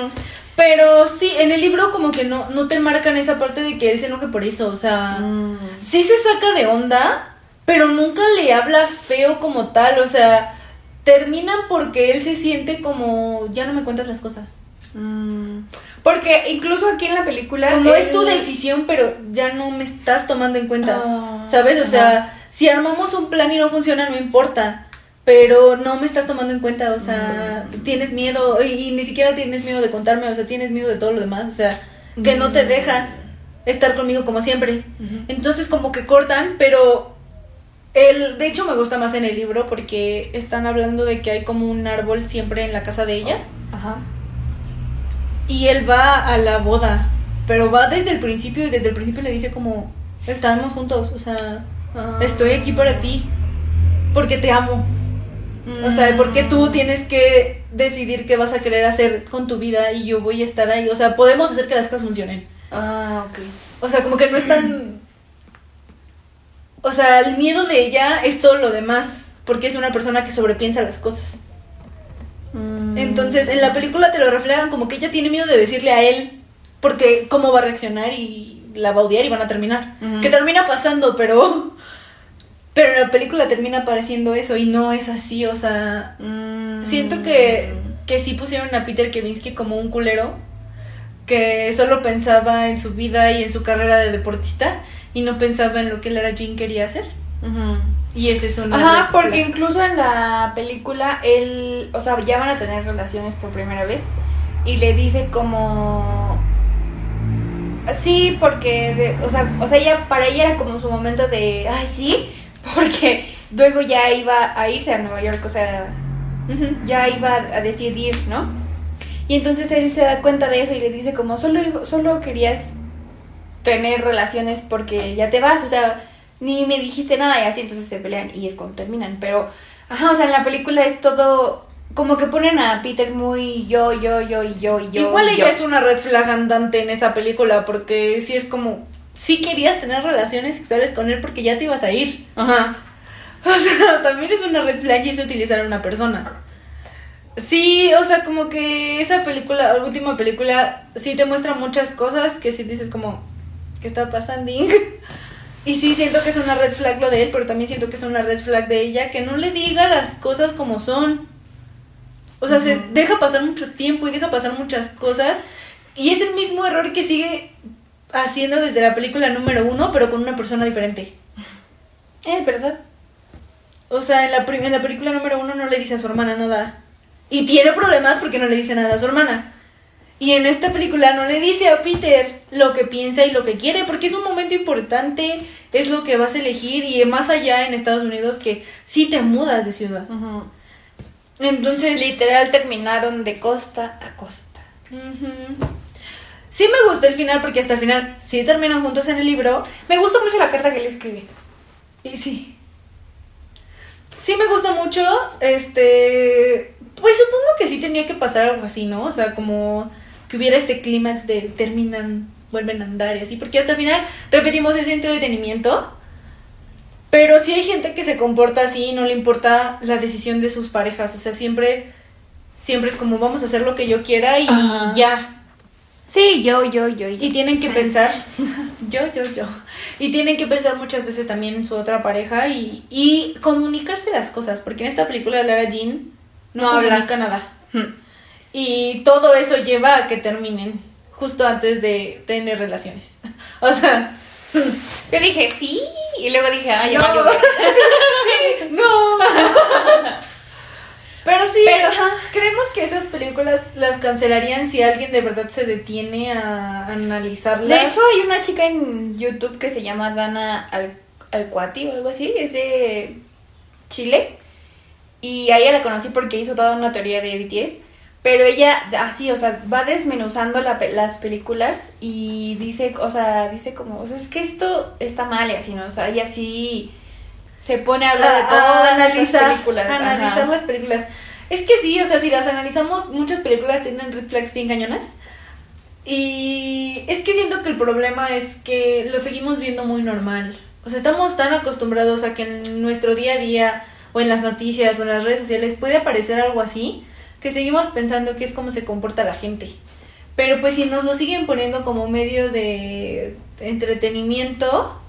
S1: Pero sí, en el libro como que no, no te marcan esa parte de que él se enoje por eso. O sea,
S2: Mm.
S1: sí se saca de onda, pero nunca le habla feo como tal. O sea, terminan porque él se siente como, ya no me cuentas las cosas.
S2: Mm. Porque incluso aquí en la película.
S1: Como es tu decisión, pero ya no me estás tomando en cuenta.
S2: Ah,
S1: ¿Sabes? O
S2: ajá.
S1: sea, si armamos un plan y no funciona, no importa. Pero no me estás tomando en cuenta, o sea,
S2: Mm.
S1: tienes miedo y, y ni siquiera tienes miedo de contarme, o sea, tienes miedo de todo lo demás, o sea, que no te
S2: Mm.
S1: deja estar conmigo como siempre. Entonces como que cortan, pero el, de hecho me gusta más en el libro porque están hablando de que hay como un árbol siempre en la casa de ella
S2: Ajá.
S1: y él va a la boda, pero va desde el principio y desde el principio le dice como, estamos juntos, o sea,
S2: Ah.
S1: estoy aquí para ti, porque te amo. O sea, porque tú
S2: Mm.
S1: tienes que decidir qué vas a querer hacer con tu vida y yo voy a estar ahí. O sea, podemos hacer que las cosas funcionen.
S2: Ah, ok.
S1: O sea, como que no es tan... O sea, el miedo de ella es todo lo demás, porque es una persona que sobrepiensa las cosas.
S2: Mm.
S1: Entonces, en la película te lo reflejan como que ella tiene miedo de decirle a él, porque cómo va a reaccionar y la va a odiar y van a terminar. Que termina pasando, pero... Pero en la película termina apareciendo eso y no es así, o sea...
S2: Mm.
S1: Siento que, que sí pusieron a Peter Kevinsky como un culero que solo pensaba en su vida y en su carrera de deportista y no pensaba en lo que Lara Jean quería hacer. Y ese es un
S2: Ajá, porque incluso en la película él, o sea, ya van a tener relaciones por primera vez y le dice como sí, porque de- o sea, o sea, ella para ella era como su momento de, ay, sí, porque luego ya iba a irse a Nueva York, o sea, ya iba a decidir, ¿no? Y entonces él se da cuenta de eso y le dice como solo solo querías tener relaciones porque ya te vas, o sea, ni me dijiste nada y así entonces se pelean y es cuando terminan, pero ajá, o sea, en la película es todo como que ponen a Peter muy yo, yo, yo y yo y yo.
S1: Igual
S2: y
S1: ella
S2: yo.
S1: es una red flag andante en esa película porque sí es como, sí querías tener relaciones sexuales con él porque ya te ibas a ir.
S2: Ajá.
S1: O sea, también es una red flag y es utilizar a una persona. Sí, o sea, como que esa película, la última película, sí te muestra muchas cosas que sí dices como, ¿qué está pasando? Y sí siento que es una red flag lo de él, pero también siento que es una red flag de ella, que no le diga las cosas como son. O sea, se deja pasar mucho tiempo y deja pasar muchas cosas. Y es el mismo error que sigue haciendo desde la película número uno, pero con una persona diferente.
S2: Es verdad.
S1: O sea, en la, en la película número uno no le dice a su hermana nada. Y tiene problemas porque no le dice nada a su hermana. Y en esta película no le dice a Peter lo que piensa y lo que quiere, porque es un momento importante, es lo que vas a elegir y más allá en Estados Unidos que sí te mudas de ciudad. Entonces...
S2: Literal terminaron de costa a costa.
S1: Sí me gustó el final porque hasta el final sí terminan juntos en el libro
S2: Me gustó mucho la carta que le escribí.
S1: y sí. Sí me gusta mucho, este, pues supongo que sí tenía que pasar algo así, ¿no? O sea, como que hubiera este clímax de terminan, vuelven a andar y así, porque hasta el final repetimos ese entretenimiento. Pero sí hay gente que se comporta así y no le importa la decisión de sus parejas, o sea, siempre siempre es como vamos a hacer lo que yo quiera y
S2: Ajá.
S1: ya,
S3: Sí, yo, yo, yo. yo.
S1: y tienen que pensar, yo, yo, yo. Y tienen que pensar muchas veces también en su otra pareja y, y comunicarse las cosas, porque en esta película Lara Jean no,
S2: No habla.
S1: nada. Y todo eso lleva a que terminen justo antes de tener relaciones. O sea,
S2: Yo dije, sí. Y luego dije, ay, ya
S1: No.
S2: valió.
S1: no. Pero sí,
S2: Pero,
S1: creemos que esas películas las cancelarían si alguien de verdad se detiene a analizarlas.
S2: De hecho, hay una chica en YouTube que se llama Dana Al Alcuati o algo así. Es de Chile. Y a ella la conocí porque hizo toda una teoría de BTS. Pero ella, así, o sea, va desmenuzando la las películas y dice, o sea, dice como, o sea, es que esto está mal y así, ¿no? O sea, ella sí se pone a hablar de
S1: a- a
S2: todas las
S1: analizar,
S2: películas.
S1: a
S2: ajá.
S1: analizar las películas. Es que sí, o sea, si las analizamos, muchas películas tienen red flags bien cañonas. Y es que siento que el problema es que lo seguimos viendo muy normal. O sea, estamos tan acostumbrados a que en nuestro día a día o en las noticias o en las redes sociales puede aparecer algo así que seguimos pensando que es como se comporta la gente. Pero pues si nos lo siguen poniendo como medio de entretenimiento,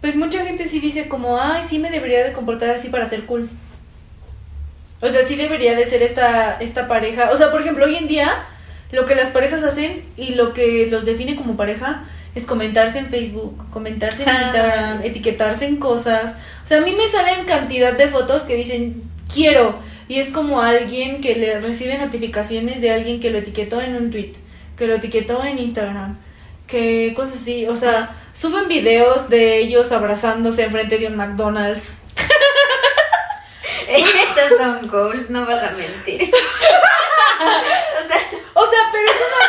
S1: pues mucha gente sí dice como, ay, sí me debería de comportar así para ser cool. O sea, sí debería de ser esta, esta pareja. O sea, por ejemplo, hoy en día lo que las parejas hacen y lo que los define como pareja es comentarse en Facebook, comentarse en
S2: Ah,
S1: Instagram,
S2: sí.
S1: etiquetarse en cosas. O sea, a mí me salen cantidad de fotos que dicen quiero y es como alguien que le recibe notificaciones de alguien que lo etiquetó en un tweet, que lo etiquetó en Instagram, que cosas así. O sea, suben videos de ellos abrazándose enfrente de un McDonald's.
S3: Estos son goals, no vas a mentir. o sea,
S1: O sea, pero es una.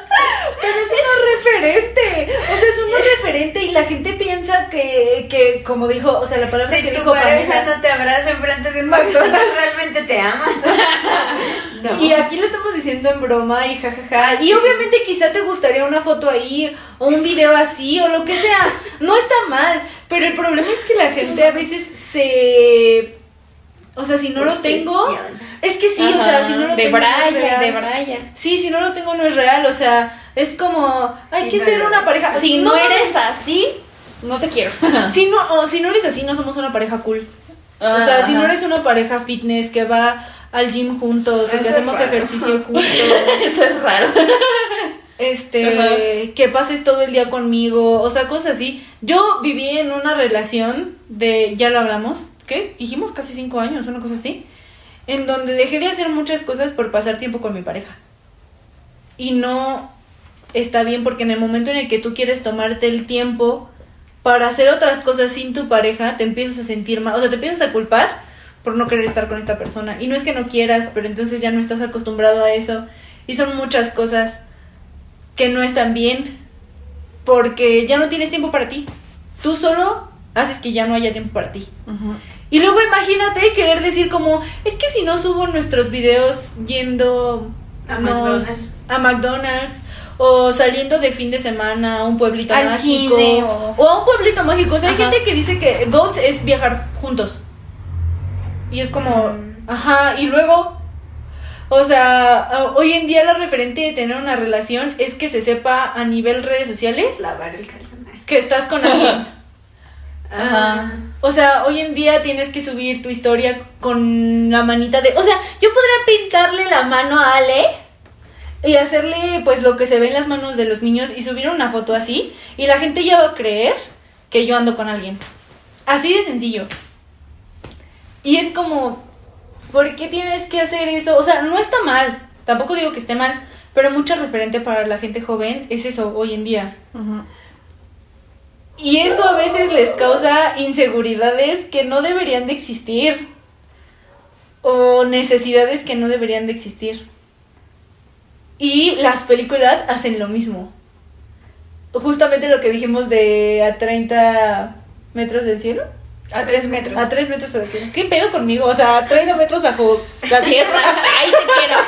S1: pero es una referente. O sea, es una referente y la gente piensa que, que como dijo, o sea, la palabra
S3: si
S1: que
S3: tu
S1: dijo
S3: pareja
S1: Pamela.
S3: no te abraza enfrente de un
S1: McDonald's.
S3: McDonald's, realmente te ama. No.
S1: Y aquí lo estamos diciendo en broma y jajaja.
S3: Ah,
S1: Y
S3: sí.
S1: obviamente quizá te gustaría una foto ahí o un video así o lo que sea. No está mal, pero el problema es que la gente a veces se... O sea, si no lo tengo... Es que sí, o sea, si no lo
S2: de
S1: tengo... no es
S2: Brian,
S1: real.
S2: de Brian.
S1: Sí, si no lo tengo no es real, o sea, es como, hay
S3: Sí,
S1: que
S3: no,
S1: ser
S3: no.
S1: una pareja.
S2: Si no, eres así, no te quiero.
S1: Si no, o si no eres así, no somos una pareja cool. o sea, si no eres una pareja fitness que va al gym juntos, o que hacemos
S3: raro.
S1: ejercicio juntos,
S2: Eso es raro.
S1: este, que pases todo el día conmigo, o sea, cosas así. Yo viví en una relación de, ya lo hablamos, ¿qué? Dijimos casi cinco años, una cosa así, en donde dejé de hacer muchas cosas por pasar tiempo con mi pareja. Y no está bien porque en el momento en el que tú quieres tomarte el tiempo para hacer otras cosas sin tu pareja, te empiezas a sentir mal, o sea, te empiezas a culpar por no querer estar con esta persona. Y no es que no quieras, pero entonces ya no estás acostumbrado a eso. Y son muchas cosas que no están bien porque ya no tienes tiempo para ti. Tú solo haces que ya no haya tiempo para ti. Y luego imagínate querer decir como, es que si no subo nuestros videos yendo
S3: A McDonald's.
S1: a McDonald's o saliendo de fin de semana a un pueblito
S2: Al
S1: mágico
S2: cine o-
S1: o a un pueblito mágico. O sea, hay gente que dice que goals es viajar juntos. Y es como,
S3: Mm.
S1: ajá, y luego o sea, hoy en día la referente de tener una relación es que se sepa a nivel redes sociales
S3: Lavar el calzón.
S1: que estás con alguien.
S3: Ah.
S1: O sea, hoy en día tienes que subir tu historia con la manita de... O sea, yo podría pintarle la mano a Ale y hacerle pues lo que se ve en las manos de los niños y subir una foto así y la gente ya va a creer que yo ando con alguien. Así de sencillo. Y es como, ¿por qué tienes que hacer eso? O sea, no está mal, Tampoco digo que esté mal, pero mucho referente para la gente joven es eso hoy en día. Y eso a veces les causa inseguridades que no deberían de existir. O necesidades que no deberían de existir. Y las películas hacen lo mismo. Justamente lo que dijimos de a 30 metros del cielo.
S2: A tres metros.
S1: A 3 metros del cielo. ¿Qué pedo conmigo? O sea, a 30 metros bajo la tierra.
S2: Ahí te quiero.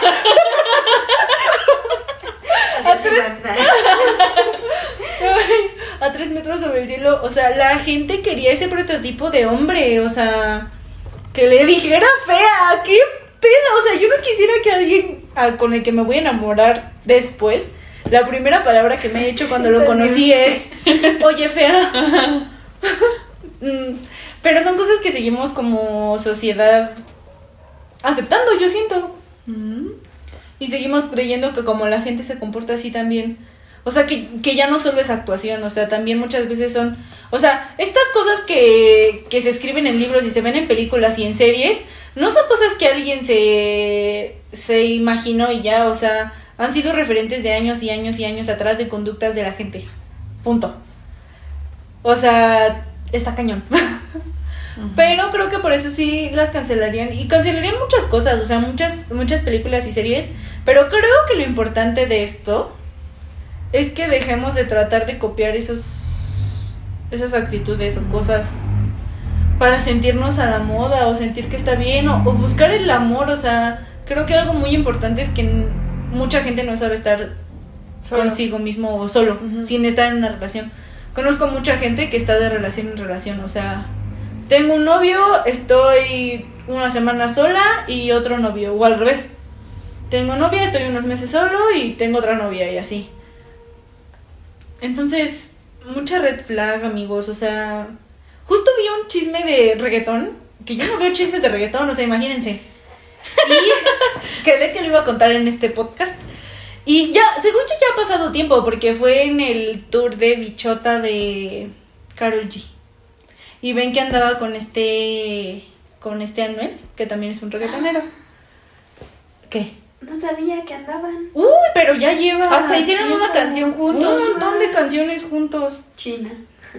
S1: A tres, a tres metros sobre el cielo. O sea, la gente quería ese prototipo de hombre. O sea, que le dijera fea. ¿Qué pedo? O sea, yo no quisiera que alguien al- con el que me voy a enamorar después. La primera palabra que me he hecho cuando lo conocí es, oye, fea. Mm, Pero son cosas que seguimos como sociedad aceptando, yo siento. Y seguimos creyendo que como la gente se comporta así también. O sea, que, que ya no solo es actuación, o sea, también muchas veces son... O sea, estas cosas que, que se escriben en libros y se ven en películas y en series, no son cosas que alguien se, se imaginó y ya, o sea, han sido referentes de años y años y años atrás de conductas de la gente. Punto. O sea, está cañón. Pero creo que por eso sí las cancelarían. Y cancelarían muchas cosas, o sea, muchas, muchas películas y series. Pero creo que lo importante de esto es que dejemos de tratar de copiar esos esas actitudes o cosas para sentirnos a la moda o sentir que está bien o, o buscar el amor. O sea, creo que algo muy importante es que mucha gente no sabe estar
S2: Solo.
S1: consigo mismo o solo, sin estar en una relación. Conozco mucha gente que está de relación en relación, o sea, tengo un novio, estoy una semana sola y otro novio, o al revés. Tengo novia, estoy unos meses solo y tengo otra novia y así. Entonces, mucha red flag, amigos, o sea, justo vi un chisme de reggaetón, que yo no veo chismes de reggaetón, o sea, imagínense. Y quedé que lo iba a contar en este podcast. Y ya, según yo ya ha pasado tiempo, porque fue en el tour de Bichota de Carol G. Y ven que andaba con este con este Anuel, que también es un reggaetonero. ¿Qué?
S3: No sabía que andaban.
S1: Uy, pero ya lleva
S2: Hasta hicieron una canción juntos.
S1: Un montón de canciones juntos.
S3: China.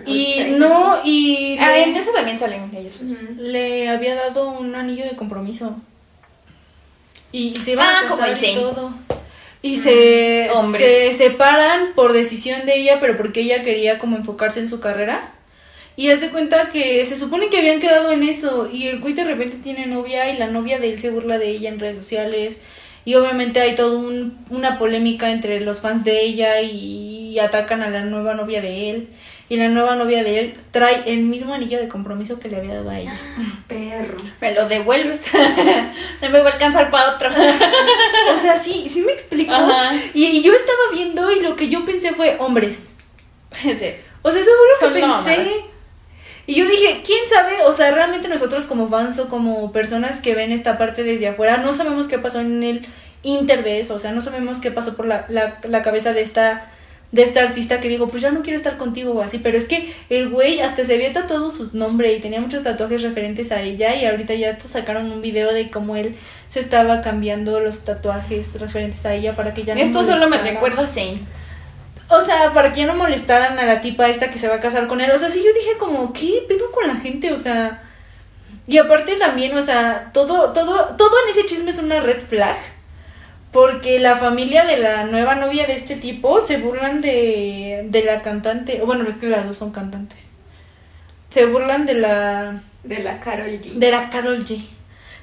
S1: Y
S3: China.
S1: no, y
S2: Ah,
S1: le,
S2: en esa también salen ellos.
S1: Le había dado un anillo de compromiso. Y, se iban
S2: Ah,
S1: a
S2: como
S1: casar y
S2: dicen.
S1: todo. Y se, se separan por decisión de ella, pero porque ella quería como enfocarse en su carrera. Y haz de cuenta que se supone que habían quedado en eso. Y el güey de repente tiene novia y la novia de él se burla de ella en redes sociales. Y obviamente hay toda un, una polémica entre los fans de ella y atacan a la nueva novia de él. Y la nueva novia de él trae el mismo anillo de compromiso que le había dado a ella.
S3: Perro.
S2: Me lo devuelves. no me va a alcanzar para otro.
S1: O sea, sí, sí me explico.
S2: Ajá.
S1: Y, y yo estaba viendo y lo que yo pensé fue hombres.
S2: Sí.
S1: O sea, eso fue lo que
S2: Son
S1: pensé. Y yo dije, ¿quién sabe? O sea, realmente nosotros como fans o como personas que ven esta parte desde afuera, no sabemos qué pasó en el inter de eso. O sea, no sabemos qué pasó por la, la, la cabeza de esta de esta artista que digo, pues ya no quiero estar contigo o así, pero es que el güey hasta se había tatuado su nombre y tenía muchos tatuajes referentes a ella y ahorita ya sacaron un video de cómo él se estaba cambiando los tatuajes referentes a ella para que ya no
S2: Esto solo me recuerda a Zane.
S1: O sea, para que ya no molestaran a la tipa esta que se va a casar con él. O sea, sí yo dije como, ¿qué pedo con la gente? O sea. Y aparte también, o sea, todo, todo, todo en ese chisme es una red flag. Porque la familia de la nueva novia de este tipo se burlan de, de la cantante. Bueno, es que las dos son cantantes. Se burlan de la
S3: De la Carol G.
S1: de la Carol G.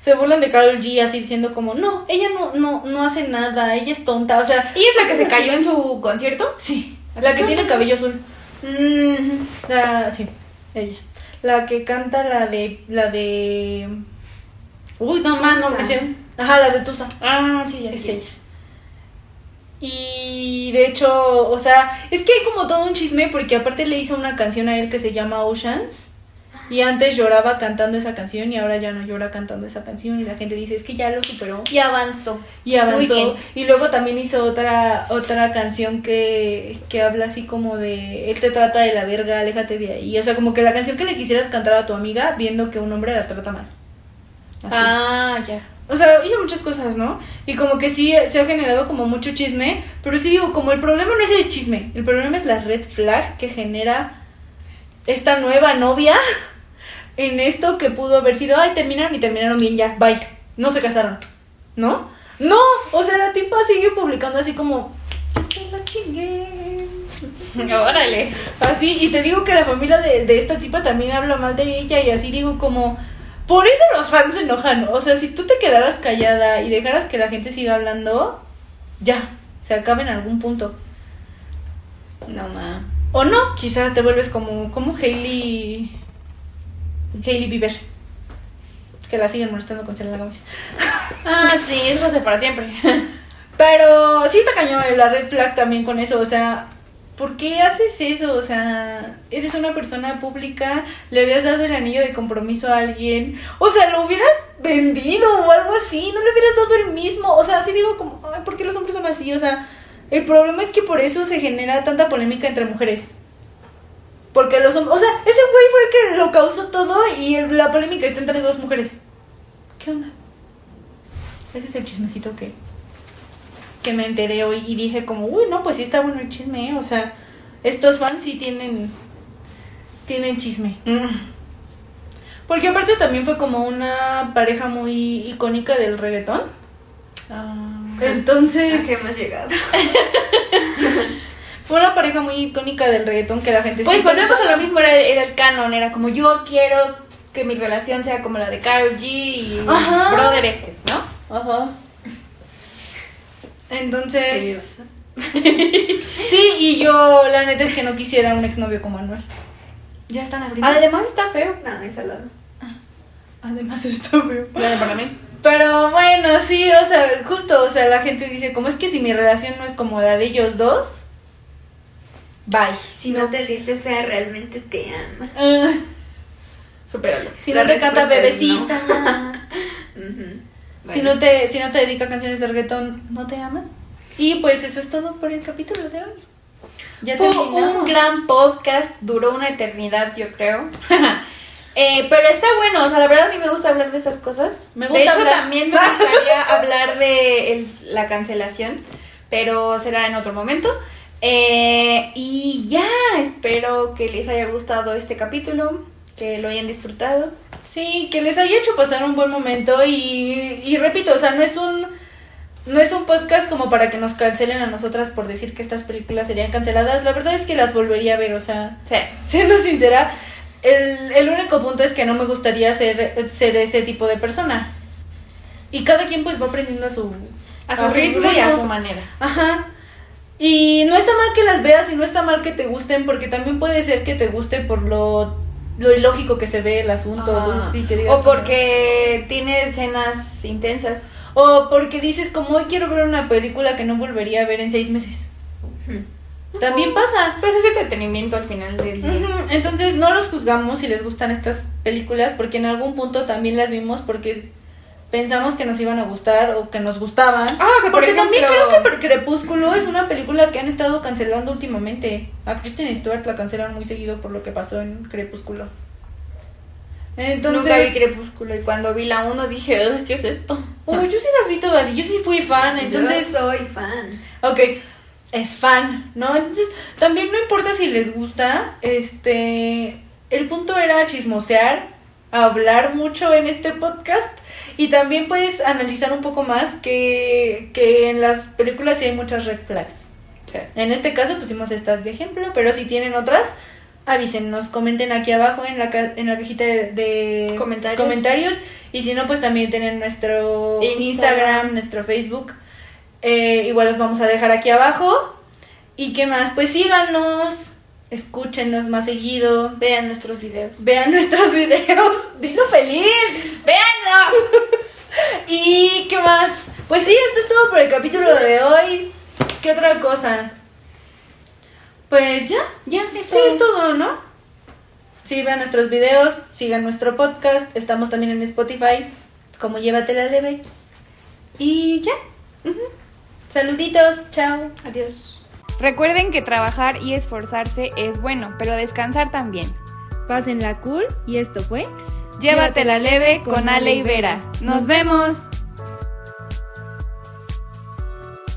S1: Se burlan de Carol G así diciendo como, no, ella no, no, no hace nada, ella es tonta. O sea,
S2: ¿Y es la que se
S1: así.
S2: cayó en su concierto?
S1: Sí,
S2: ¿Así
S1: la que tiene el cabello azul.
S2: Mm,
S1: La, sí, ella. La que canta la de, la de... Uy, no más, no me
S3: Tusa.
S1: Ajá, la de Tusa.
S2: Ah, sí, ya
S1: Es ella. Y de hecho, o sea, es que hay como todo un chisme porque aparte le hizo una canción a él que se llama Oceans. Y antes lloraba cantando esa canción y ahora ya no llora cantando esa canción y la gente dice, es que ya lo superó.
S2: Y avanzó.
S1: Y
S2: Muy
S1: avanzó.
S2: bien.
S1: Y luego también hizo otra otra canción que, que habla así como de él te trata de la verga, aléjate de ahí. O sea, como que la canción que le quisieras cantar a tu amiga viendo que un hombre la trata mal. Así.
S2: Ah, ya.
S1: O sea, hizo muchas cosas, ¿no? Y como que sí se ha generado como mucho chisme, pero sí digo, como el problema no es el chisme, el problema es la red flag que genera esta nueva novia en esto que pudo haber sido, ay, terminaron y terminaron bien ya, bye, no se casaron, ¿no? No, o sea, la tipa sigue publicando así como, "Yo te la chingué.
S2: Órale.
S1: Así, y te digo que la familia de, de esta tipa también habla mal de ella y así digo como, por eso los fans se enojan, o sea, si tú te quedaras callada y dejaras que la gente siga hablando, ya, se acaba en algún punto.
S2: No, ma.
S1: O no, quizás te vuelves como, como Hailey, Hailey Bieber, que la siguen molestando con Selena Gomez.
S2: Ah, sí, es José para siempre.
S1: Pero sí está cañón la red flag también con eso, o sea, ¿por qué haces eso? O sea, eres una persona pública, le habías dado el anillo de compromiso a alguien, o sea, lo hubieras vendido o algo así, no le hubieras dado el mismo, o sea, así digo como, ay, ¿por qué los hombres son así? O sea, el problema es que por eso se genera tanta polémica entre mujeres. Porque los hombres, o sea, ese güey fue el que lo causó todo y la polémica está entre dos mujeres. ¿Qué onda? Ese es el chismecito que, que me enteré hoy y dije como, uy, no, pues sí está bueno el chisme, ¿eh? o sea, estos fans sí tienen, tienen chisme.
S2: Mm.
S1: Porque aparte también fue como una pareja muy icónica del reggaetón.
S2: Ah.
S1: Entonces,
S3: ¿A qué hemos llegado?
S1: fue una pareja muy icónica del reggaetón que la gente
S2: Pues
S1: sí
S2: volvemos a lo mismo, era, era el canon, era como yo quiero que mi relación sea como la de Carol G y
S1: Ajá.
S2: brother este, ¿no? Ajá.
S1: Entonces, sí, y yo la neta es que no quisiera un exnovio como Anuel. Ya están abriendo.
S2: Además está feo.
S3: No, es al lado.
S1: Además está feo.
S2: Bueno, para mí.
S1: Pero bueno, sí, o sea, justo, o sea, la gente dice, como es que si mi relación no es como la de ellos dos, bye.
S3: Si no te dice fea, realmente te ama.
S2: Ah. Supéralo.
S1: Si
S3: La
S1: no te canta
S3: es
S1: si no te si no te dedica canciones de reggaetón, ¿no te ama? Y pues eso es todo por el capítulo de hoy. Ya
S2: Fue
S1: terminamos.
S2: un gran podcast, duró una eternidad, yo creo. Eh, pero está bueno, o sea, la verdad a mí me gusta hablar de esas cosas.
S1: Me
S2: de
S1: gusta
S2: hecho,
S1: hablar-
S2: también me gustaría hablar de el- la cancelación, pero será en otro momento. Eh, y ya, espero que les haya gustado este capítulo, que lo hayan disfrutado.
S1: Sí, que les haya hecho pasar un buen momento y, y repito, o sea, no es un no es un podcast como para que nos cancelen a nosotras por decir que estas películas serían canceladas. La verdad es que las volvería a ver, o sea,
S2: Sí.
S1: siendo sincera, el, el único punto es que no me gustaría ser, ser ese tipo de persona. Y cada quien pues va aprendiendo a su,
S2: A su ritmo y a su manera.
S1: Ajá. Y no está mal que las veas y no está mal que te gusten, porque también puede ser que te guste por lo, lo ilógico que se ve el asunto. Que digas
S2: o
S1: como-
S2: porque tiene escenas intensas.
S1: O porque dices, como hoy quiero ver una película que no volvería a ver en seis meses. También pasa.
S2: Pues es entretenimiento al final del día.
S1: Entonces no los juzgamos si les gustan estas películas porque en algún punto también las vimos porque pensamos que nos iban a gustar o que nos gustaban.
S2: Ah, que por
S1: porque también creo que Crepúsculo es una película que han estado cancelando últimamente. A Kristen Stewart la cancelaron muy seguido por lo que pasó en Crepúsculo. Entonces,
S2: Nunca vi Crepúsculo y cuando vi la 1 dije, "Ay, ¿qué es esto?
S1: Oh, yo sí las vi todas y yo sí fui fan, entonces
S3: Yo soy fan.
S1: Ok, es fan, ¿no? Entonces, también no importa si les gusta, este, el punto era chismosear, hablar mucho en este podcast y también puedes analizar un poco más que, que en las películas sí hay muchas red flags. En este caso pusimos estas de ejemplo, pero si tienen otras, avísennos, comenten aquí abajo en la, ca- en la cajita de, de
S2: Comentarios.
S1: comentarios. Y si no, pues también tienen nuestro
S2: Instagram.
S1: Instagram, nuestro Facebook. Eh, igual los vamos a dejar aquí abajo. ¿Y qué más? Pues síganos, escúchenos más seguido,
S2: Vean nuestros videos.
S1: vean nuestros videos, dilo feliz.
S2: ¡Véanlos!
S1: ¿Y qué más? Pues sí, esto es todo por el capítulo de hoy. ¿Qué otra cosa? Pues ya,
S2: Ya,
S1: sí,
S2: esto
S1: es todo, ¿no? Sí, vean nuestros videos, sigan nuestro podcast, estamos también en Spotify, como Llévatela Leve. Y ya. Saluditos, chao.
S2: Adiós. Recuerden que trabajar y esforzarse es bueno, pero descansar también.
S1: Pásenla cool y esto fue
S2: Llévatela leve con Ale y Vera. ¡Nos vemos!